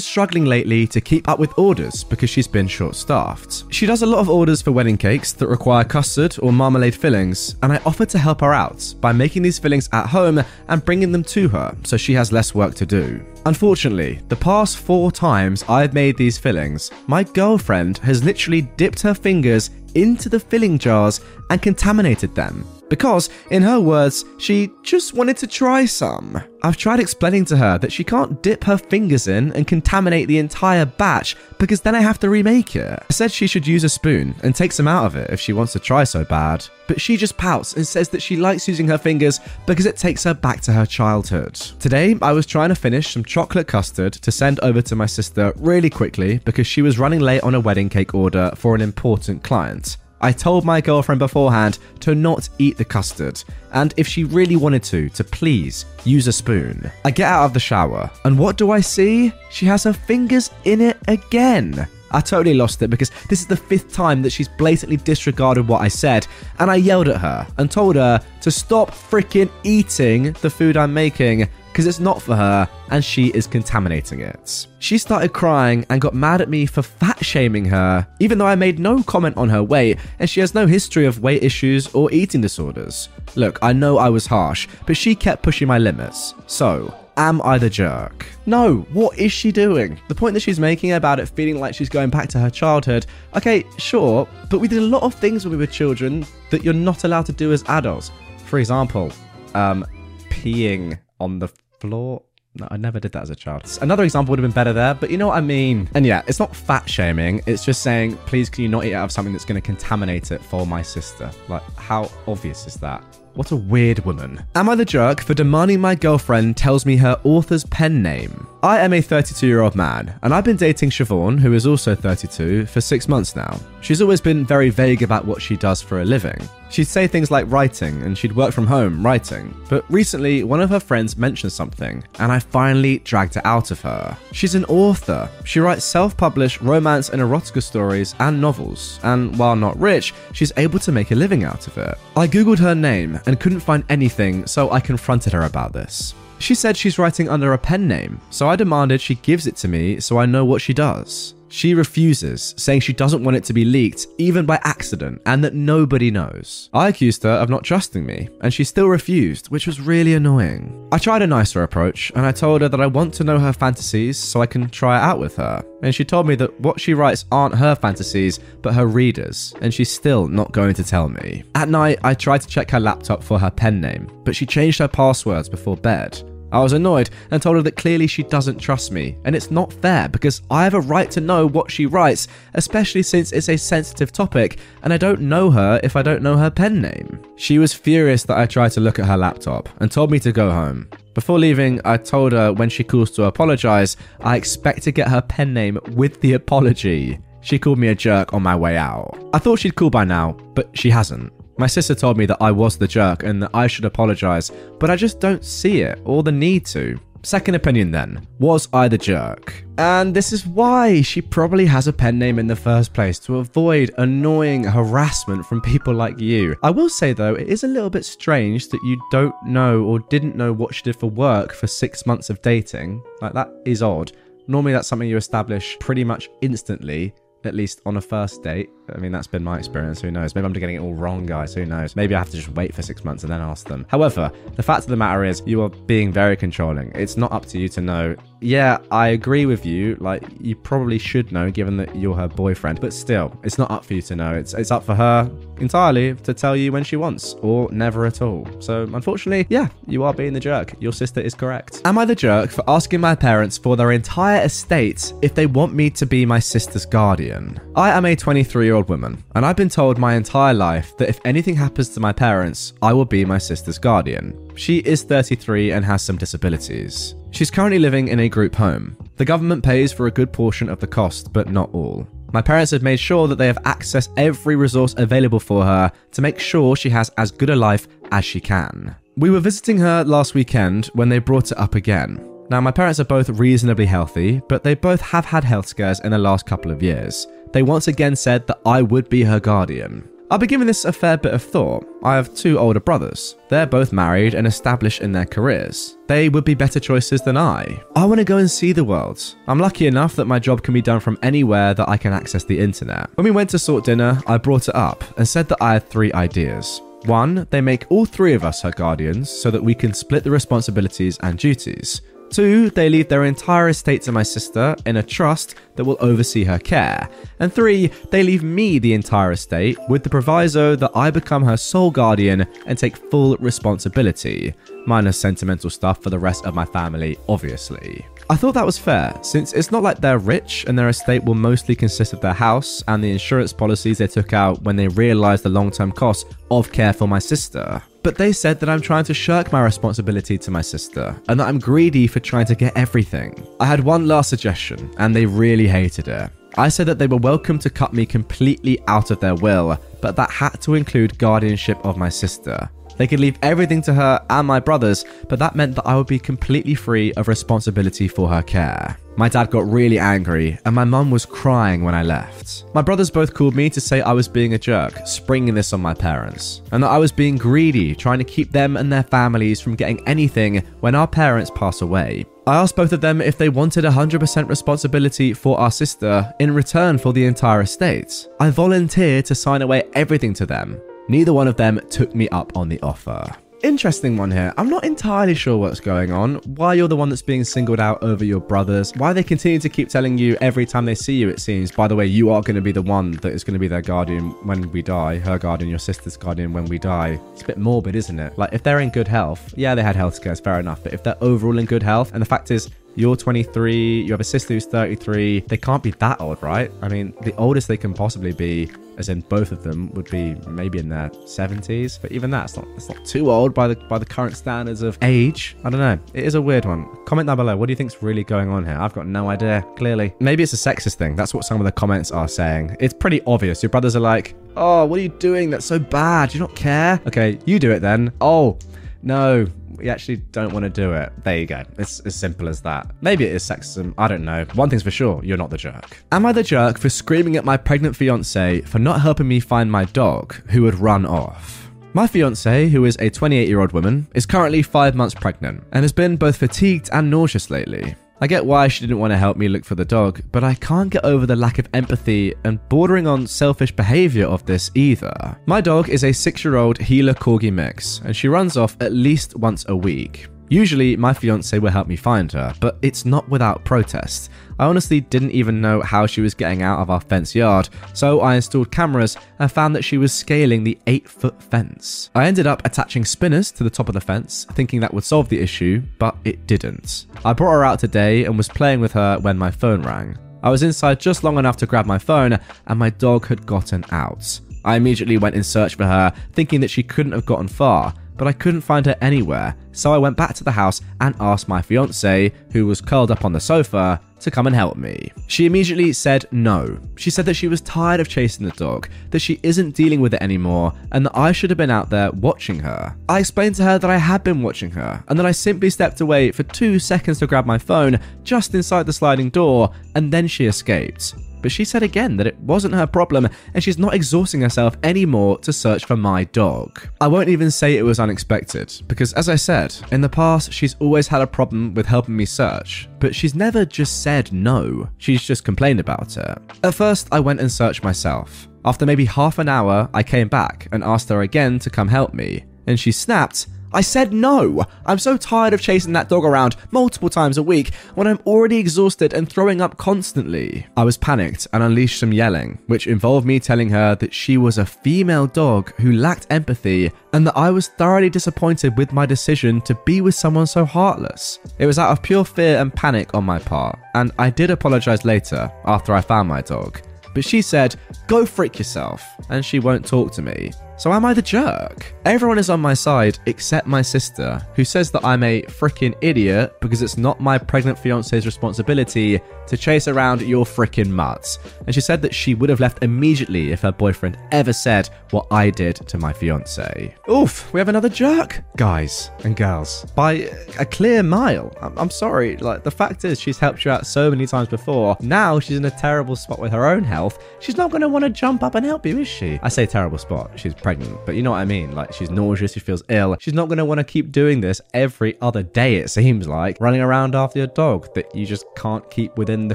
struggling lately to keep up with orders because she's been short staffed. She does a lot of orders for wedding cakes that require custard or marmalade fillings, and I offered to help her out by making these fillings at home and bringing them to her so she has less work to do. Unfortunately, the past four times I've made these fillings, my girlfriend has literally dipped her fingers into the filling jars and contaminated them. Because, in her words, she just wanted to try some. I've tried explaining to her that she can't dip her fingers in and contaminate the entire batch because then I have to remake it. I said she should use a spoon and take some out of it if she wants to try so bad. But she just pouts and says that she likes using her fingers because it takes her back to her childhood. Today, I was trying to finish some chocolate custard to send over to my sister really quickly because she was running late on a wedding cake order for an important client. I told my girlfriend beforehand to not eat the custard, and if she really wanted to, to please use a spoon. I get out of the shower, and what do I see? She has her fingers in it again. I totally lost it because this is the fifth time that she's blatantly disregarded what I said, and I yelled at her and told her to stop freaking eating the food I'm making because it's not for her and she is contaminating it. She started crying and got mad at me for fat shaming her, even though I made no comment on her weight and she has no history of weight issues or eating disorders. Look, I know I was harsh, but she kept pushing my limits. So, am I the jerk? No, what is she doing? The point that she's making about it feeling like she's going back to her childhood, okay, sure, but we did a lot of things when we were children that you're not allowed to do as adults. For example, um, peeing on the floor. No, I never did that as a child. Another example would have been better there, but you know what I mean. And yeah, it's not fat shaming. It's just saying, please, can you not eat out of something that's going to contaminate it for my sister? Like, how obvious is that? What a weird woman. Am I the jerk for demanding my girlfriend tells me her author's pen name? I am a 32 year old man, and I've been dating Siobhan, who is also 32, for six months now. She's always been very vague about what she does for a living. She'd say things like writing, and she'd work from home writing. But recently, one of her friends mentioned something, and I finally dragged it out of her. She's an author. She writes self published romance and erotica stories and novels, and while not rich, she's able to make a living out of it. I googled her name and couldn't find anything, so I confronted her about this. She said she's writing under a pen name, so I demanded she gives it to me so I know what she does. She refuses, saying she doesn't want it to be leaked, even by accident, and that nobody knows. I accused her of not trusting me, and she still refused, which was really annoying. I tried a nicer approach, and I told her that I want to know her fantasies so I can try it out with her. And she told me that what she writes aren't her fantasies, but her readers, and she's still not going to tell me. At night, I tried to check her laptop for her pen name, but she changed her passwords before bed. I was annoyed and told her that clearly she doesn't trust me, and it's not fair because I have a right to know what she writes, especially since it's a sensitive topic, and I don't know her if I don't know her pen name. She was furious that I tried to look at her laptop and told me to go home. Before leaving, I told her when she calls to apologize, I expect to get her pen name with the apology. She called me a jerk on my way out. I thought she'd call by now, but she hasn't. My sister told me that I was the jerk and that I should apologize, but I just don't see it or the need to. Second opinion then, was I the jerk? And this is why she probably has a pen name in the first place to avoid annoying harassment from people like you. I will say though, it is a little bit strange that you don't know or didn't know what she did for work for six months of dating. Like, that is odd. Normally, that's something you establish pretty much instantly at least on a first date. I mean, that's been my experience. Who knows? Maybe I'm getting it all wrong, guys. Who knows? Maybe I have to just wait for six months and then ask them. However, the fact of the matter is, you are being very controlling. It's not up to you to know yeah, I agree with you. Like, you probably should know given that you're her boyfriend, but still, it's not up for you to know. It's, it's up for her entirely to tell you when she wants or never at all. So, unfortunately, yeah, you are being the jerk. Your sister is correct. Am I the jerk for asking my parents for their entire estate if they want me to be my sister's guardian? I am a 23 year old woman, and I've been told my entire life that if anything happens to my parents, I will be my sister's guardian. She is 33 and has some disabilities. She's currently living in a group home. The government pays for a good portion of the cost, but not all. My parents have made sure that they have accessed every resource available for her to make sure she has as good a life as she can. We were visiting her last weekend when they brought it up again. Now, my parents are both reasonably healthy, but they both have had health scares in the last couple of years. They once again said that I would be her guardian. I've been giving this a fair bit of thought. I have two older brothers. They're both married and established in their careers. They would be better choices than I. I want to go and see the world. I'm lucky enough that my job can be done from anywhere that I can access the internet. When we went to sort dinner, I brought it up and said that I had three ideas. One, they make all three of us her guardians so that we can split the responsibilities and duties. Two, they leave their entire estate to my sister in a trust that will oversee her care. And three, they leave me the entire estate with the proviso that I become her sole guardian and take full responsibility, minus sentimental stuff for the rest of my family, obviously. I thought that was fair, since it's not like they're rich and their estate will mostly consist of their house and the insurance policies they took out when they realised the long term cost of care for my sister. But they said that I'm trying to shirk my responsibility to my sister and that I'm greedy for trying to get everything. I had one last suggestion, and they really hated it. I said that they were welcome to cut me completely out of their will, but that had to include guardianship of my sister. They could leave everything to her and my brothers, but that meant that I would be completely free of responsibility for her care. My dad got really angry, and my mum was crying when I left. My brothers both called me to say I was being a jerk, springing this on my parents, and that I was being greedy, trying to keep them and their families from getting anything when our parents pass away. I asked both of them if they wanted 100% responsibility for our sister in return for the entire estate. I volunteered to sign away everything to them, Neither one of them took me up on the offer. Interesting one here. I'm not entirely sure what's going on. Why you're the one that's being singled out over your brothers. Why they continue to keep telling you every time they see you, it seems, by the way, you are going to be the one that is going to be their guardian when we die. Her guardian, your sister's guardian when we die. It's a bit morbid, isn't it? Like, if they're in good health, yeah, they had health scares, fair enough. But if they're overall in good health, and the fact is, you're 23, you have a sister who's 33, they can't be that old, right? I mean, the oldest they can possibly be as in both of them would be maybe in their 70s but even that's not it's not too old by the by the current standards of age. I don't know. It is a weird one. Comment down below. What do you think's really going on here? I've got no idea clearly. Maybe it's a sexist thing. That's what some of the comments are saying. It's pretty obvious. Your brothers are like oh what are you doing? That's so bad. Do you not care? Okay you do it then. Oh no we actually don't want to do it. There you go. It's as simple as that. Maybe it is sexism. I don't know. One thing's for sure, you're not the jerk. Am I the jerk for screaming at my pregnant fiance for not helping me find my dog who had run off? My fiance, who is a 28 year old woman, is currently five months pregnant and has been both fatigued and nauseous lately. I get why she didn't want to help me look for the dog, but I can't get over the lack of empathy and bordering on selfish behavior of this either. My dog is a six year old Heeler Corgi mix, and she runs off at least once a week. Usually, my fiance will help me find her, but it's not without protest. I honestly didn't even know how she was getting out of our fence yard, so I installed cameras and found that she was scaling the 8 foot fence. I ended up attaching spinners to the top of the fence, thinking that would solve the issue, but it didn't. I brought her out today and was playing with her when my phone rang. I was inside just long enough to grab my phone, and my dog had gotten out. I immediately went in search for her, thinking that she couldn't have gotten far but I couldn't find her anywhere, so I went back to the house and asked my fiance, who was curled up on the sofa, to come and help me. She immediately said no. She said that she was tired of chasing the dog, that she isn't dealing with it anymore, and that I should have been out there watching her. I explained to her that I had been watching her, and that I simply stepped away for two seconds to grab my phone just inside the sliding door, and then she escaped but she said again that it wasn't her problem and she's not exhausting herself anymore to search for my dog. I won't even say it was unexpected, because as I said, in the past she's always had a problem with helping me search, but she's never just said no, she's just complained about it. At first, I went and searched myself. After maybe half an hour, I came back and asked her again to come help me, and she snapped, I said no. I'm so tired of chasing that dog around multiple times a week when I'm already exhausted and throwing up constantly. I was panicked and unleashed some yelling, which involved me telling her that she was a female dog who lacked empathy and that I was thoroughly disappointed with my decision to be with someone so heartless. It was out of pure fear and panic on my part, and I did apologize later after I found my dog. But she said, Go freak yourself, and she won't talk to me. So am I the jerk? Everyone is on my side except my sister, who says that I'm a freaking idiot because it's not my pregnant fiance's responsibility to chase around your freaking mutts. And she said that she would have left immediately if her boyfriend ever said what I did to my fiance. Oof, we have another jerk, guys and girls, by a clear mile. I'm, I'm sorry, like the fact is she's helped you out so many times before. Now she's in a terrible spot with her own health. She's not going to want to jump up and help you, is she? I say terrible spot. She's pregnant, but you know what I mean. Like she's nauseous, she feels ill. She's not going to want to keep doing this every other day. It seems like running around after your dog that you just can't keep within the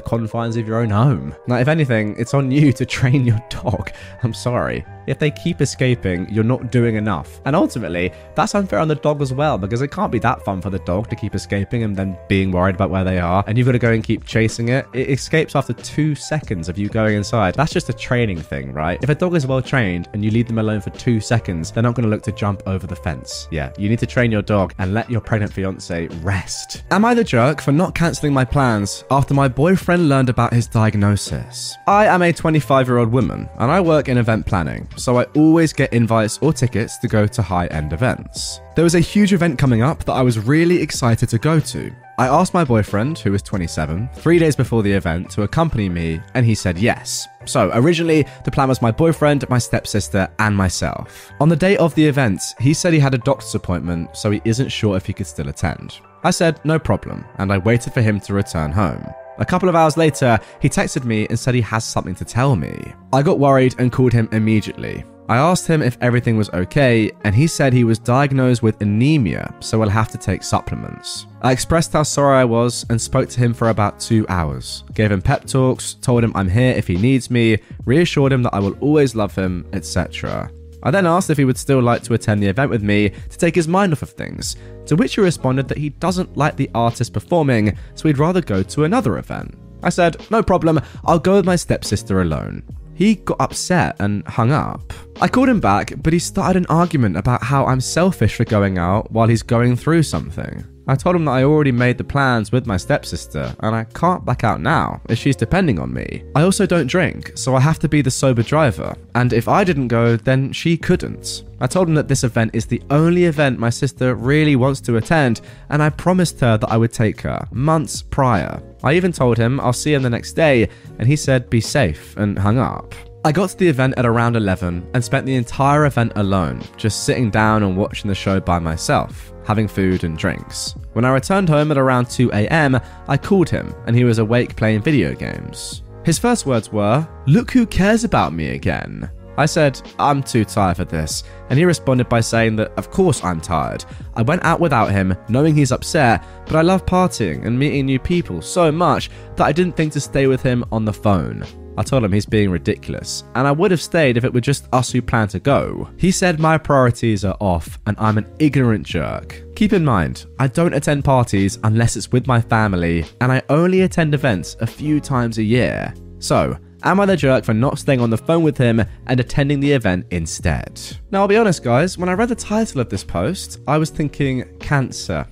confines of your own home. Now, if anything, it's on you to <laughs> train your dog. I'm sorry. If they keep escaping, you're not doing enough. And ultimately, that's unfair on the dog as well, because it can't be that fun for the dog to keep escaping and then being worried about where they are. And you've got to go and keep chasing it. It escapes after two seconds of you going inside. That's just a training thing, right? If a dog is well trained and you leave them alone for two seconds, they're not going to look to jump over the fence. Yeah, you need to train your dog and let your pregnant fiance rest. Am I the jerk for not cancelling my plans after my boyfriend learned about his diagnosis? I am a 25 year old woman and I work in event planning so I always get invites or tickets to go to high end events. There was a huge event coming up that I was really excited to go to. I asked my boyfriend, who is 27, three days before the event to accompany me, and he said yes. So, originally, the plan was my boyfriend, my stepsister, and myself. On the day of the event, he said he had a doctor's appointment, so he isn't sure if he could still attend. I said, no problem, and I waited for him to return home. A couple of hours later, he texted me and said he has something to tell me. I got worried and called him immediately. I asked him if everything was okay, and he said he was diagnosed with anemia, so will have to take supplements. I expressed how sorry I was and spoke to him for about two hours. Gave him pep talks, told him I'm here if he needs me, reassured him that I will always love him, etc. I then asked if he would still like to attend the event with me to take his mind off of things, to which he responded that he doesn't like the artist performing, so he'd rather go to another event. I said, No problem, I'll go with my stepsister alone. He got upset and hung up. I called him back, but he started an argument about how I'm selfish for going out while he's going through something. I told him that I already made the plans with my stepsister, and I can't back out now, as she's depending on me. I also don't drink, so I have to be the sober driver, and if I didn't go, then she couldn't. I told him that this event is the only event my sister really wants to attend, and I promised her that I would take her, months prior. I even told him I'll see him the next day, and he said be safe, and hung up. I got to the event at around 11 and spent the entire event alone, just sitting down and watching the show by myself, having food and drinks. When I returned home at around 2 am, I called him and he was awake playing video games. His first words were, Look who cares about me again. I said, I'm too tired for this, and he responded by saying that, Of course I'm tired. I went out without him, knowing he's upset, but I love partying and meeting new people so much that I didn't think to stay with him on the phone. I told him he's being ridiculous, and I would have stayed if it were just us who planned to go. He said my priorities are off and I'm an ignorant jerk. Keep in mind, I don't attend parties unless it's with my family, and I only attend events a few times a year. So, Am I the jerk for not staying on the phone with him and attending the event instead? Now, I'll be honest, guys, when I read the title of this post, I was thinking cancer.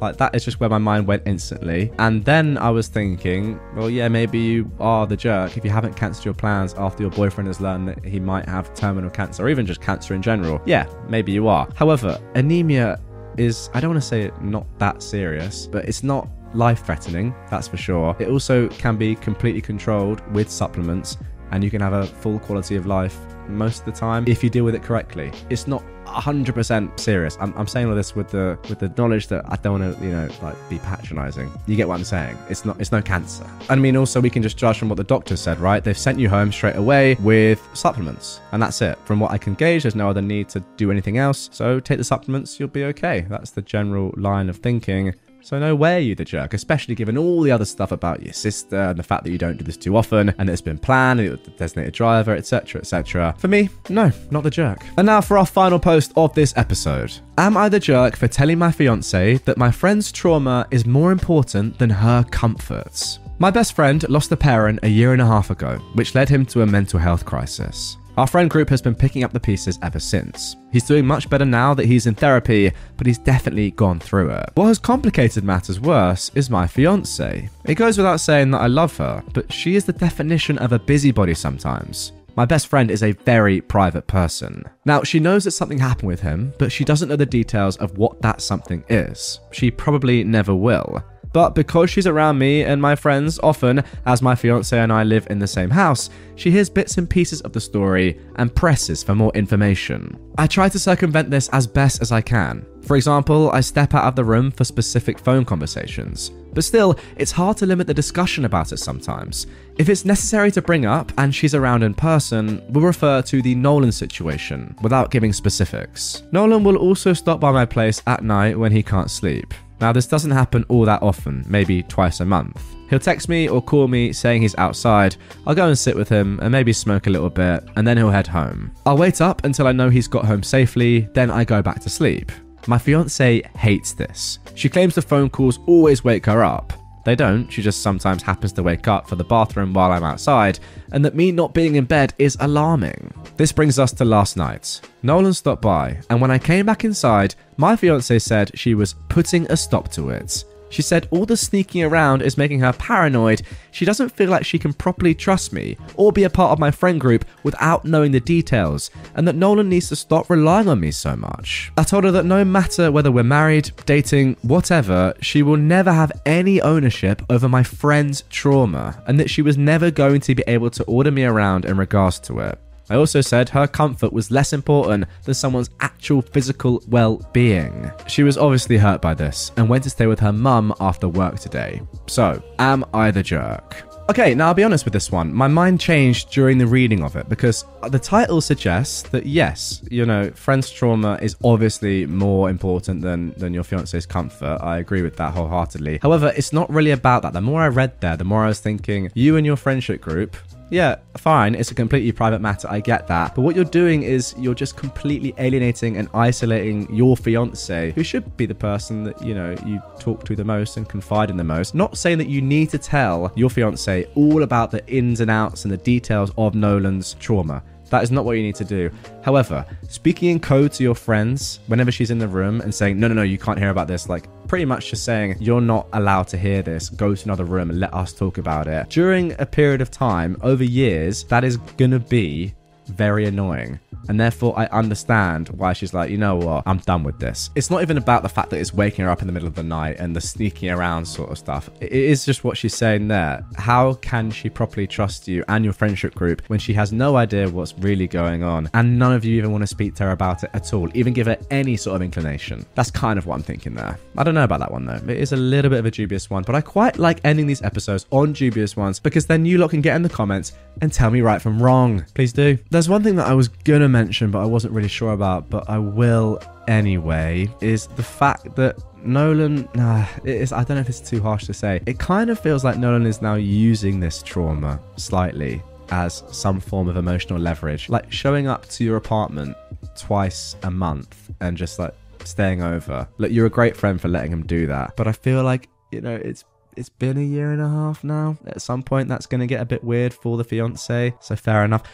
Like, that is just where my mind went instantly. And then I was thinking, well, yeah, maybe you are the jerk if you haven't cancelled your plans after your boyfriend has learned that he might have terminal cancer or even just cancer in general. Yeah, maybe you are. However, anemia is, I don't want to say it not that serious, but it's not life threatening, that's for sure. It also can be completely controlled with supplements, and you can have a full quality of life most of the time if you deal with it correctly. It's not 100% serious. I'm, I'm saying all this with the with the knowledge that I don't want to, you know, like be patronizing. You get what I'm saying? It's not it's no cancer. I mean, also we can just judge from what the doctor said, right? They've sent you home straight away with supplements, and that's it. From what I can gauge, there's no other need to do anything else. So take the supplements, you'll be okay. That's the general line of thinking So no way you the jerk, especially given all the other stuff about your sister and the fact that you don't do this too often and it's been planned and the designated driver, etc., etc. For me, no, not the jerk. And now for our final post of this episode. Am I the jerk for telling my fiance that my friend's trauma is more important than her comforts? My best friend lost a parent a year and a half ago, which led him to a mental health crisis. Our friend group has been picking up the pieces ever since. He's doing much better now that he's in therapy, but he's definitely gone through it. What has complicated matters worse is my fiance. It goes without saying that I love her, but she is the definition of a busybody sometimes. My best friend is a very private person. Now, she knows that something happened with him, but she doesn't know the details of what that something is. She probably never will. But because she's around me and my friends often, as my fiance and I live in the same house, she hears bits and pieces of the story and presses for more information. I try to circumvent this as best as I can. For example, I step out of the room for specific phone conversations. But still, it's hard to limit the discussion about it sometimes. If it's necessary to bring up and she's around in person, we'll refer to the Nolan situation without giving specifics. Nolan will also stop by my place at night when he can't sleep. Now, this doesn't happen all that often, maybe twice a month. He'll text me or call me saying he's outside. I'll go and sit with him and maybe smoke a little bit, and then he'll head home. I'll wait up until I know he's got home safely, then I go back to sleep. My fiance hates this. She claims the phone calls always wake her up. They don't, she just sometimes happens to wake up for the bathroom while I'm outside, and that me not being in bed is alarming. This brings us to last night. Nolan stopped by, and when I came back inside, my fiance said she was putting a stop to it. She said all the sneaking around is making her paranoid. She doesn't feel like she can properly trust me or be a part of my friend group without knowing the details, and that Nolan needs to stop relying on me so much. I told her that no matter whether we're married, dating, whatever, she will never have any ownership over my friend's trauma, and that she was never going to be able to order me around in regards to it. I also said her comfort was less important than someone's actual physical well being. She was obviously hurt by this and went to stay with her mum after work today. So, am I the jerk? Okay, now I'll be honest with this one. My mind changed during the reading of it because the title suggests that yes, you know, friend's trauma is obviously more important than than your fiance's comfort. I agree with that wholeheartedly. However, it's not really about that. The more I read there, the more I was thinking, you and your friendship group yeah, fine, it's a completely private matter, I get that. But what you're doing is you're just completely alienating and isolating your fiance, who should be the person that, you know, you talk to the most and confide in the most. Not saying that you need to tell your fiance all about the ins and outs and the details of Nolan's trauma. That is not what you need to do. However, speaking in code to your friends whenever she's in the room and saying, no, no, no, you can't hear about this, like pretty much just saying, you're not allowed to hear this, go to another room and let us talk about it. During a period of time, over years, that is gonna be very annoying. And therefore, I understand why she's like, you know what, I'm done with this. It's not even about the fact that it's waking her up in the middle of the night and the sneaking around sort of stuff. It is just what she's saying there. How can she properly trust you and your friendship group when she has no idea what's really going on and none of you even want to speak to her about it at all, even give her any sort of inclination? That's kind of what I'm thinking there. I don't know about that one though. It is a little bit of a dubious one, but I quite like ending these episodes on dubious ones because then you lot can get in the comments and tell me right from wrong. Please do. There's one thing that I was gonna mention, but I wasn't really sure about, but I will anyway, is the fact that Nolan, nah, it is, I don't know if it's too harsh to say. It kind of feels like Nolan is now using this trauma slightly as some form of emotional leverage. Like showing up to your apartment twice a month and just like staying over. Look, you're a great friend for letting him do that. But I feel like, you know, it's it's been a year and a half now. At some point, that's to get a bit weird for the fiance. So fair enough.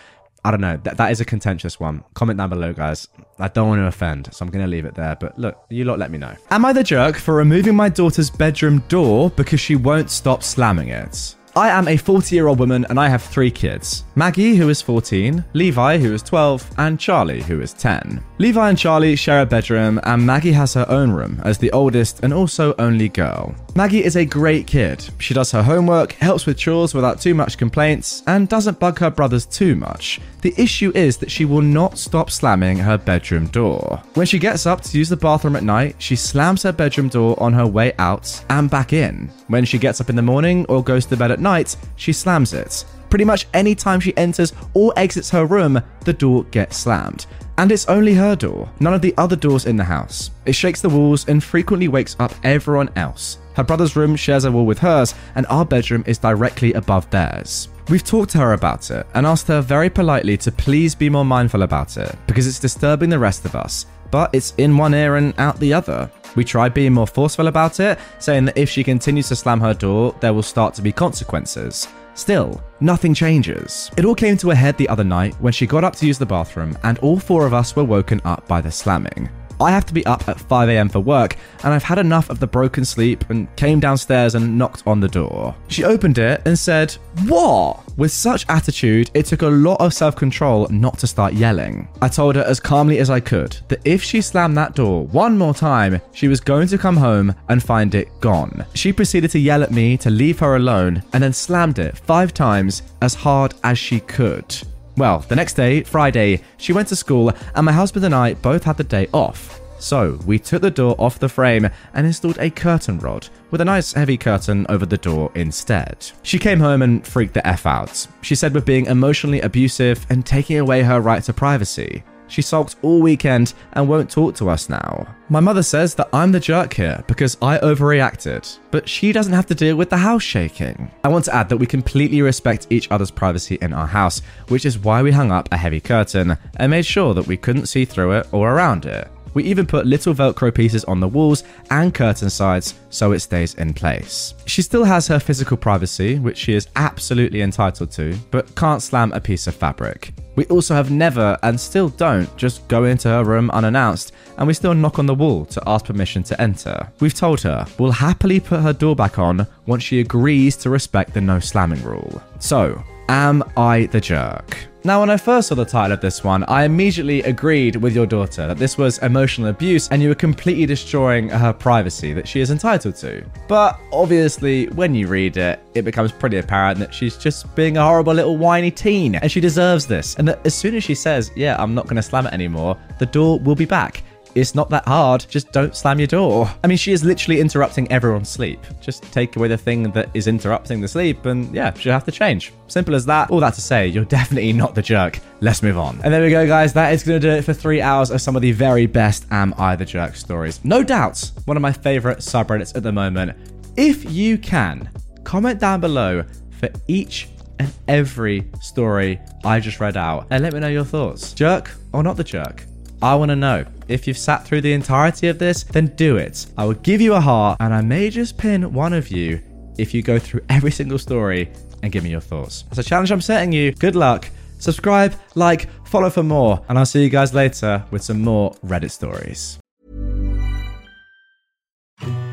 I don't know. That, that is a contentious one. Comment down below, guys. I don't want to offend, so I'm going to leave it there. But look, you lot let me know. Am I the jerk for removing my daughter's bedroom door because she won't stop slamming it? I am a 40 year old woman and I have three kids Maggie, who is 14, Levi, who is 12, and Charlie, who is 10. Levi and Charlie share a bedroom, and Maggie has her own room as the oldest and also only girl. Maggie is a great kid. She does her homework, helps with chores without too much complaints, and doesn't bug her brothers too much. The issue is that she will not stop slamming her bedroom door. When she gets up to use the bathroom at night, she slams her bedroom door on her way out and back in. When she gets up in the morning or goes to bed at night, she slams it. Pretty much any time she enters or exits her room, the door gets slammed. And it's only her door, none of the other doors in the house. It shakes the walls and frequently wakes up everyone else. Her brother's room shares a wall with hers, and our bedroom is directly above theirs. We've talked to her about it and asked her very politely to please be more mindful about it because it's disturbing the rest of us, but it's in one ear and out the other. We tried being more forceful about it, saying that if she continues to slam her door, there will start to be consequences. Still, nothing changes. It all came to a head the other night when she got up to use the bathroom, and all four of us were woken up by the slamming. I have to be up at 5am for work, and I've had enough of the broken sleep and came downstairs and knocked on the door. She opened it and said, What? With such attitude, it took a lot of self control not to start yelling. I told her as calmly as I could that if she slammed that door one more time, she was going to come home and find it gone. She proceeded to yell at me to leave her alone and then slammed it five times as hard as she could. Well, the next day, Friday, she went to school, and my husband and I both had the day off. So, we took the door off the frame and installed a curtain rod with a nice heavy curtain over the door instead. She came home and freaked the F out. She said we're being emotionally abusive and taking away her right to privacy. She sulked all weekend and won't talk to us now. My mother says that I'm the jerk here because I overreacted, but she doesn't have to deal with the house shaking. I want to add that we completely respect each other's privacy in our house, which is why we hung up a heavy curtain and made sure that we couldn't see through it or around it. We even put little Velcro pieces on the walls and curtain sides so it stays in place. She still has her physical privacy, which she is absolutely entitled to, but can't slam a piece of fabric. We also have never and still don't just go into her room unannounced, and we still knock on the wall to ask permission to enter. We've told her we'll happily put her door back on once she agrees to respect the no slamming rule. So, am I the jerk? Now, when I first saw the title of this one, I immediately agreed with your daughter that this was emotional abuse and you were completely destroying her privacy that she is entitled to. But obviously, when you read it, it becomes pretty apparent that she's just being a horrible little whiny teen and she deserves this. And that as soon as she says, Yeah, I'm not going to slam it anymore, the door will be back. It's not that hard. Just don't slam your door. I mean, she is literally interrupting everyone's sleep. Just take away the thing that is interrupting the sleep, and yeah, she'll have to change. Simple as that. All that to say, you're <laughs> definitely not the jerk. Let's move on. And there we go, guys. That is going to do it for three hours of some of the very best Am I the Jerk stories. No doubts, one of my favorite subreddits at the moment. If you can, comment down below for each and every story I just read out and let me know your thoughts. Jerk or not the jerk? I want to know. If you've sat through the entirety of this, then do it. I will give you a heart, and I may just pin one of you if you go through <laughs> every single story and give me your thoughts. That's a challenge I'm setting you. Good luck. Subscribe, like, follow for more, and I'll see you guys later with some more Reddit stories.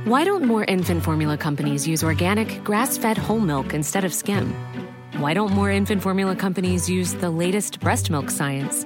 Why don't more infant formula companies use organic, grass fed whole milk instead of skim? Why don't more infant formula companies use the latest breast milk science?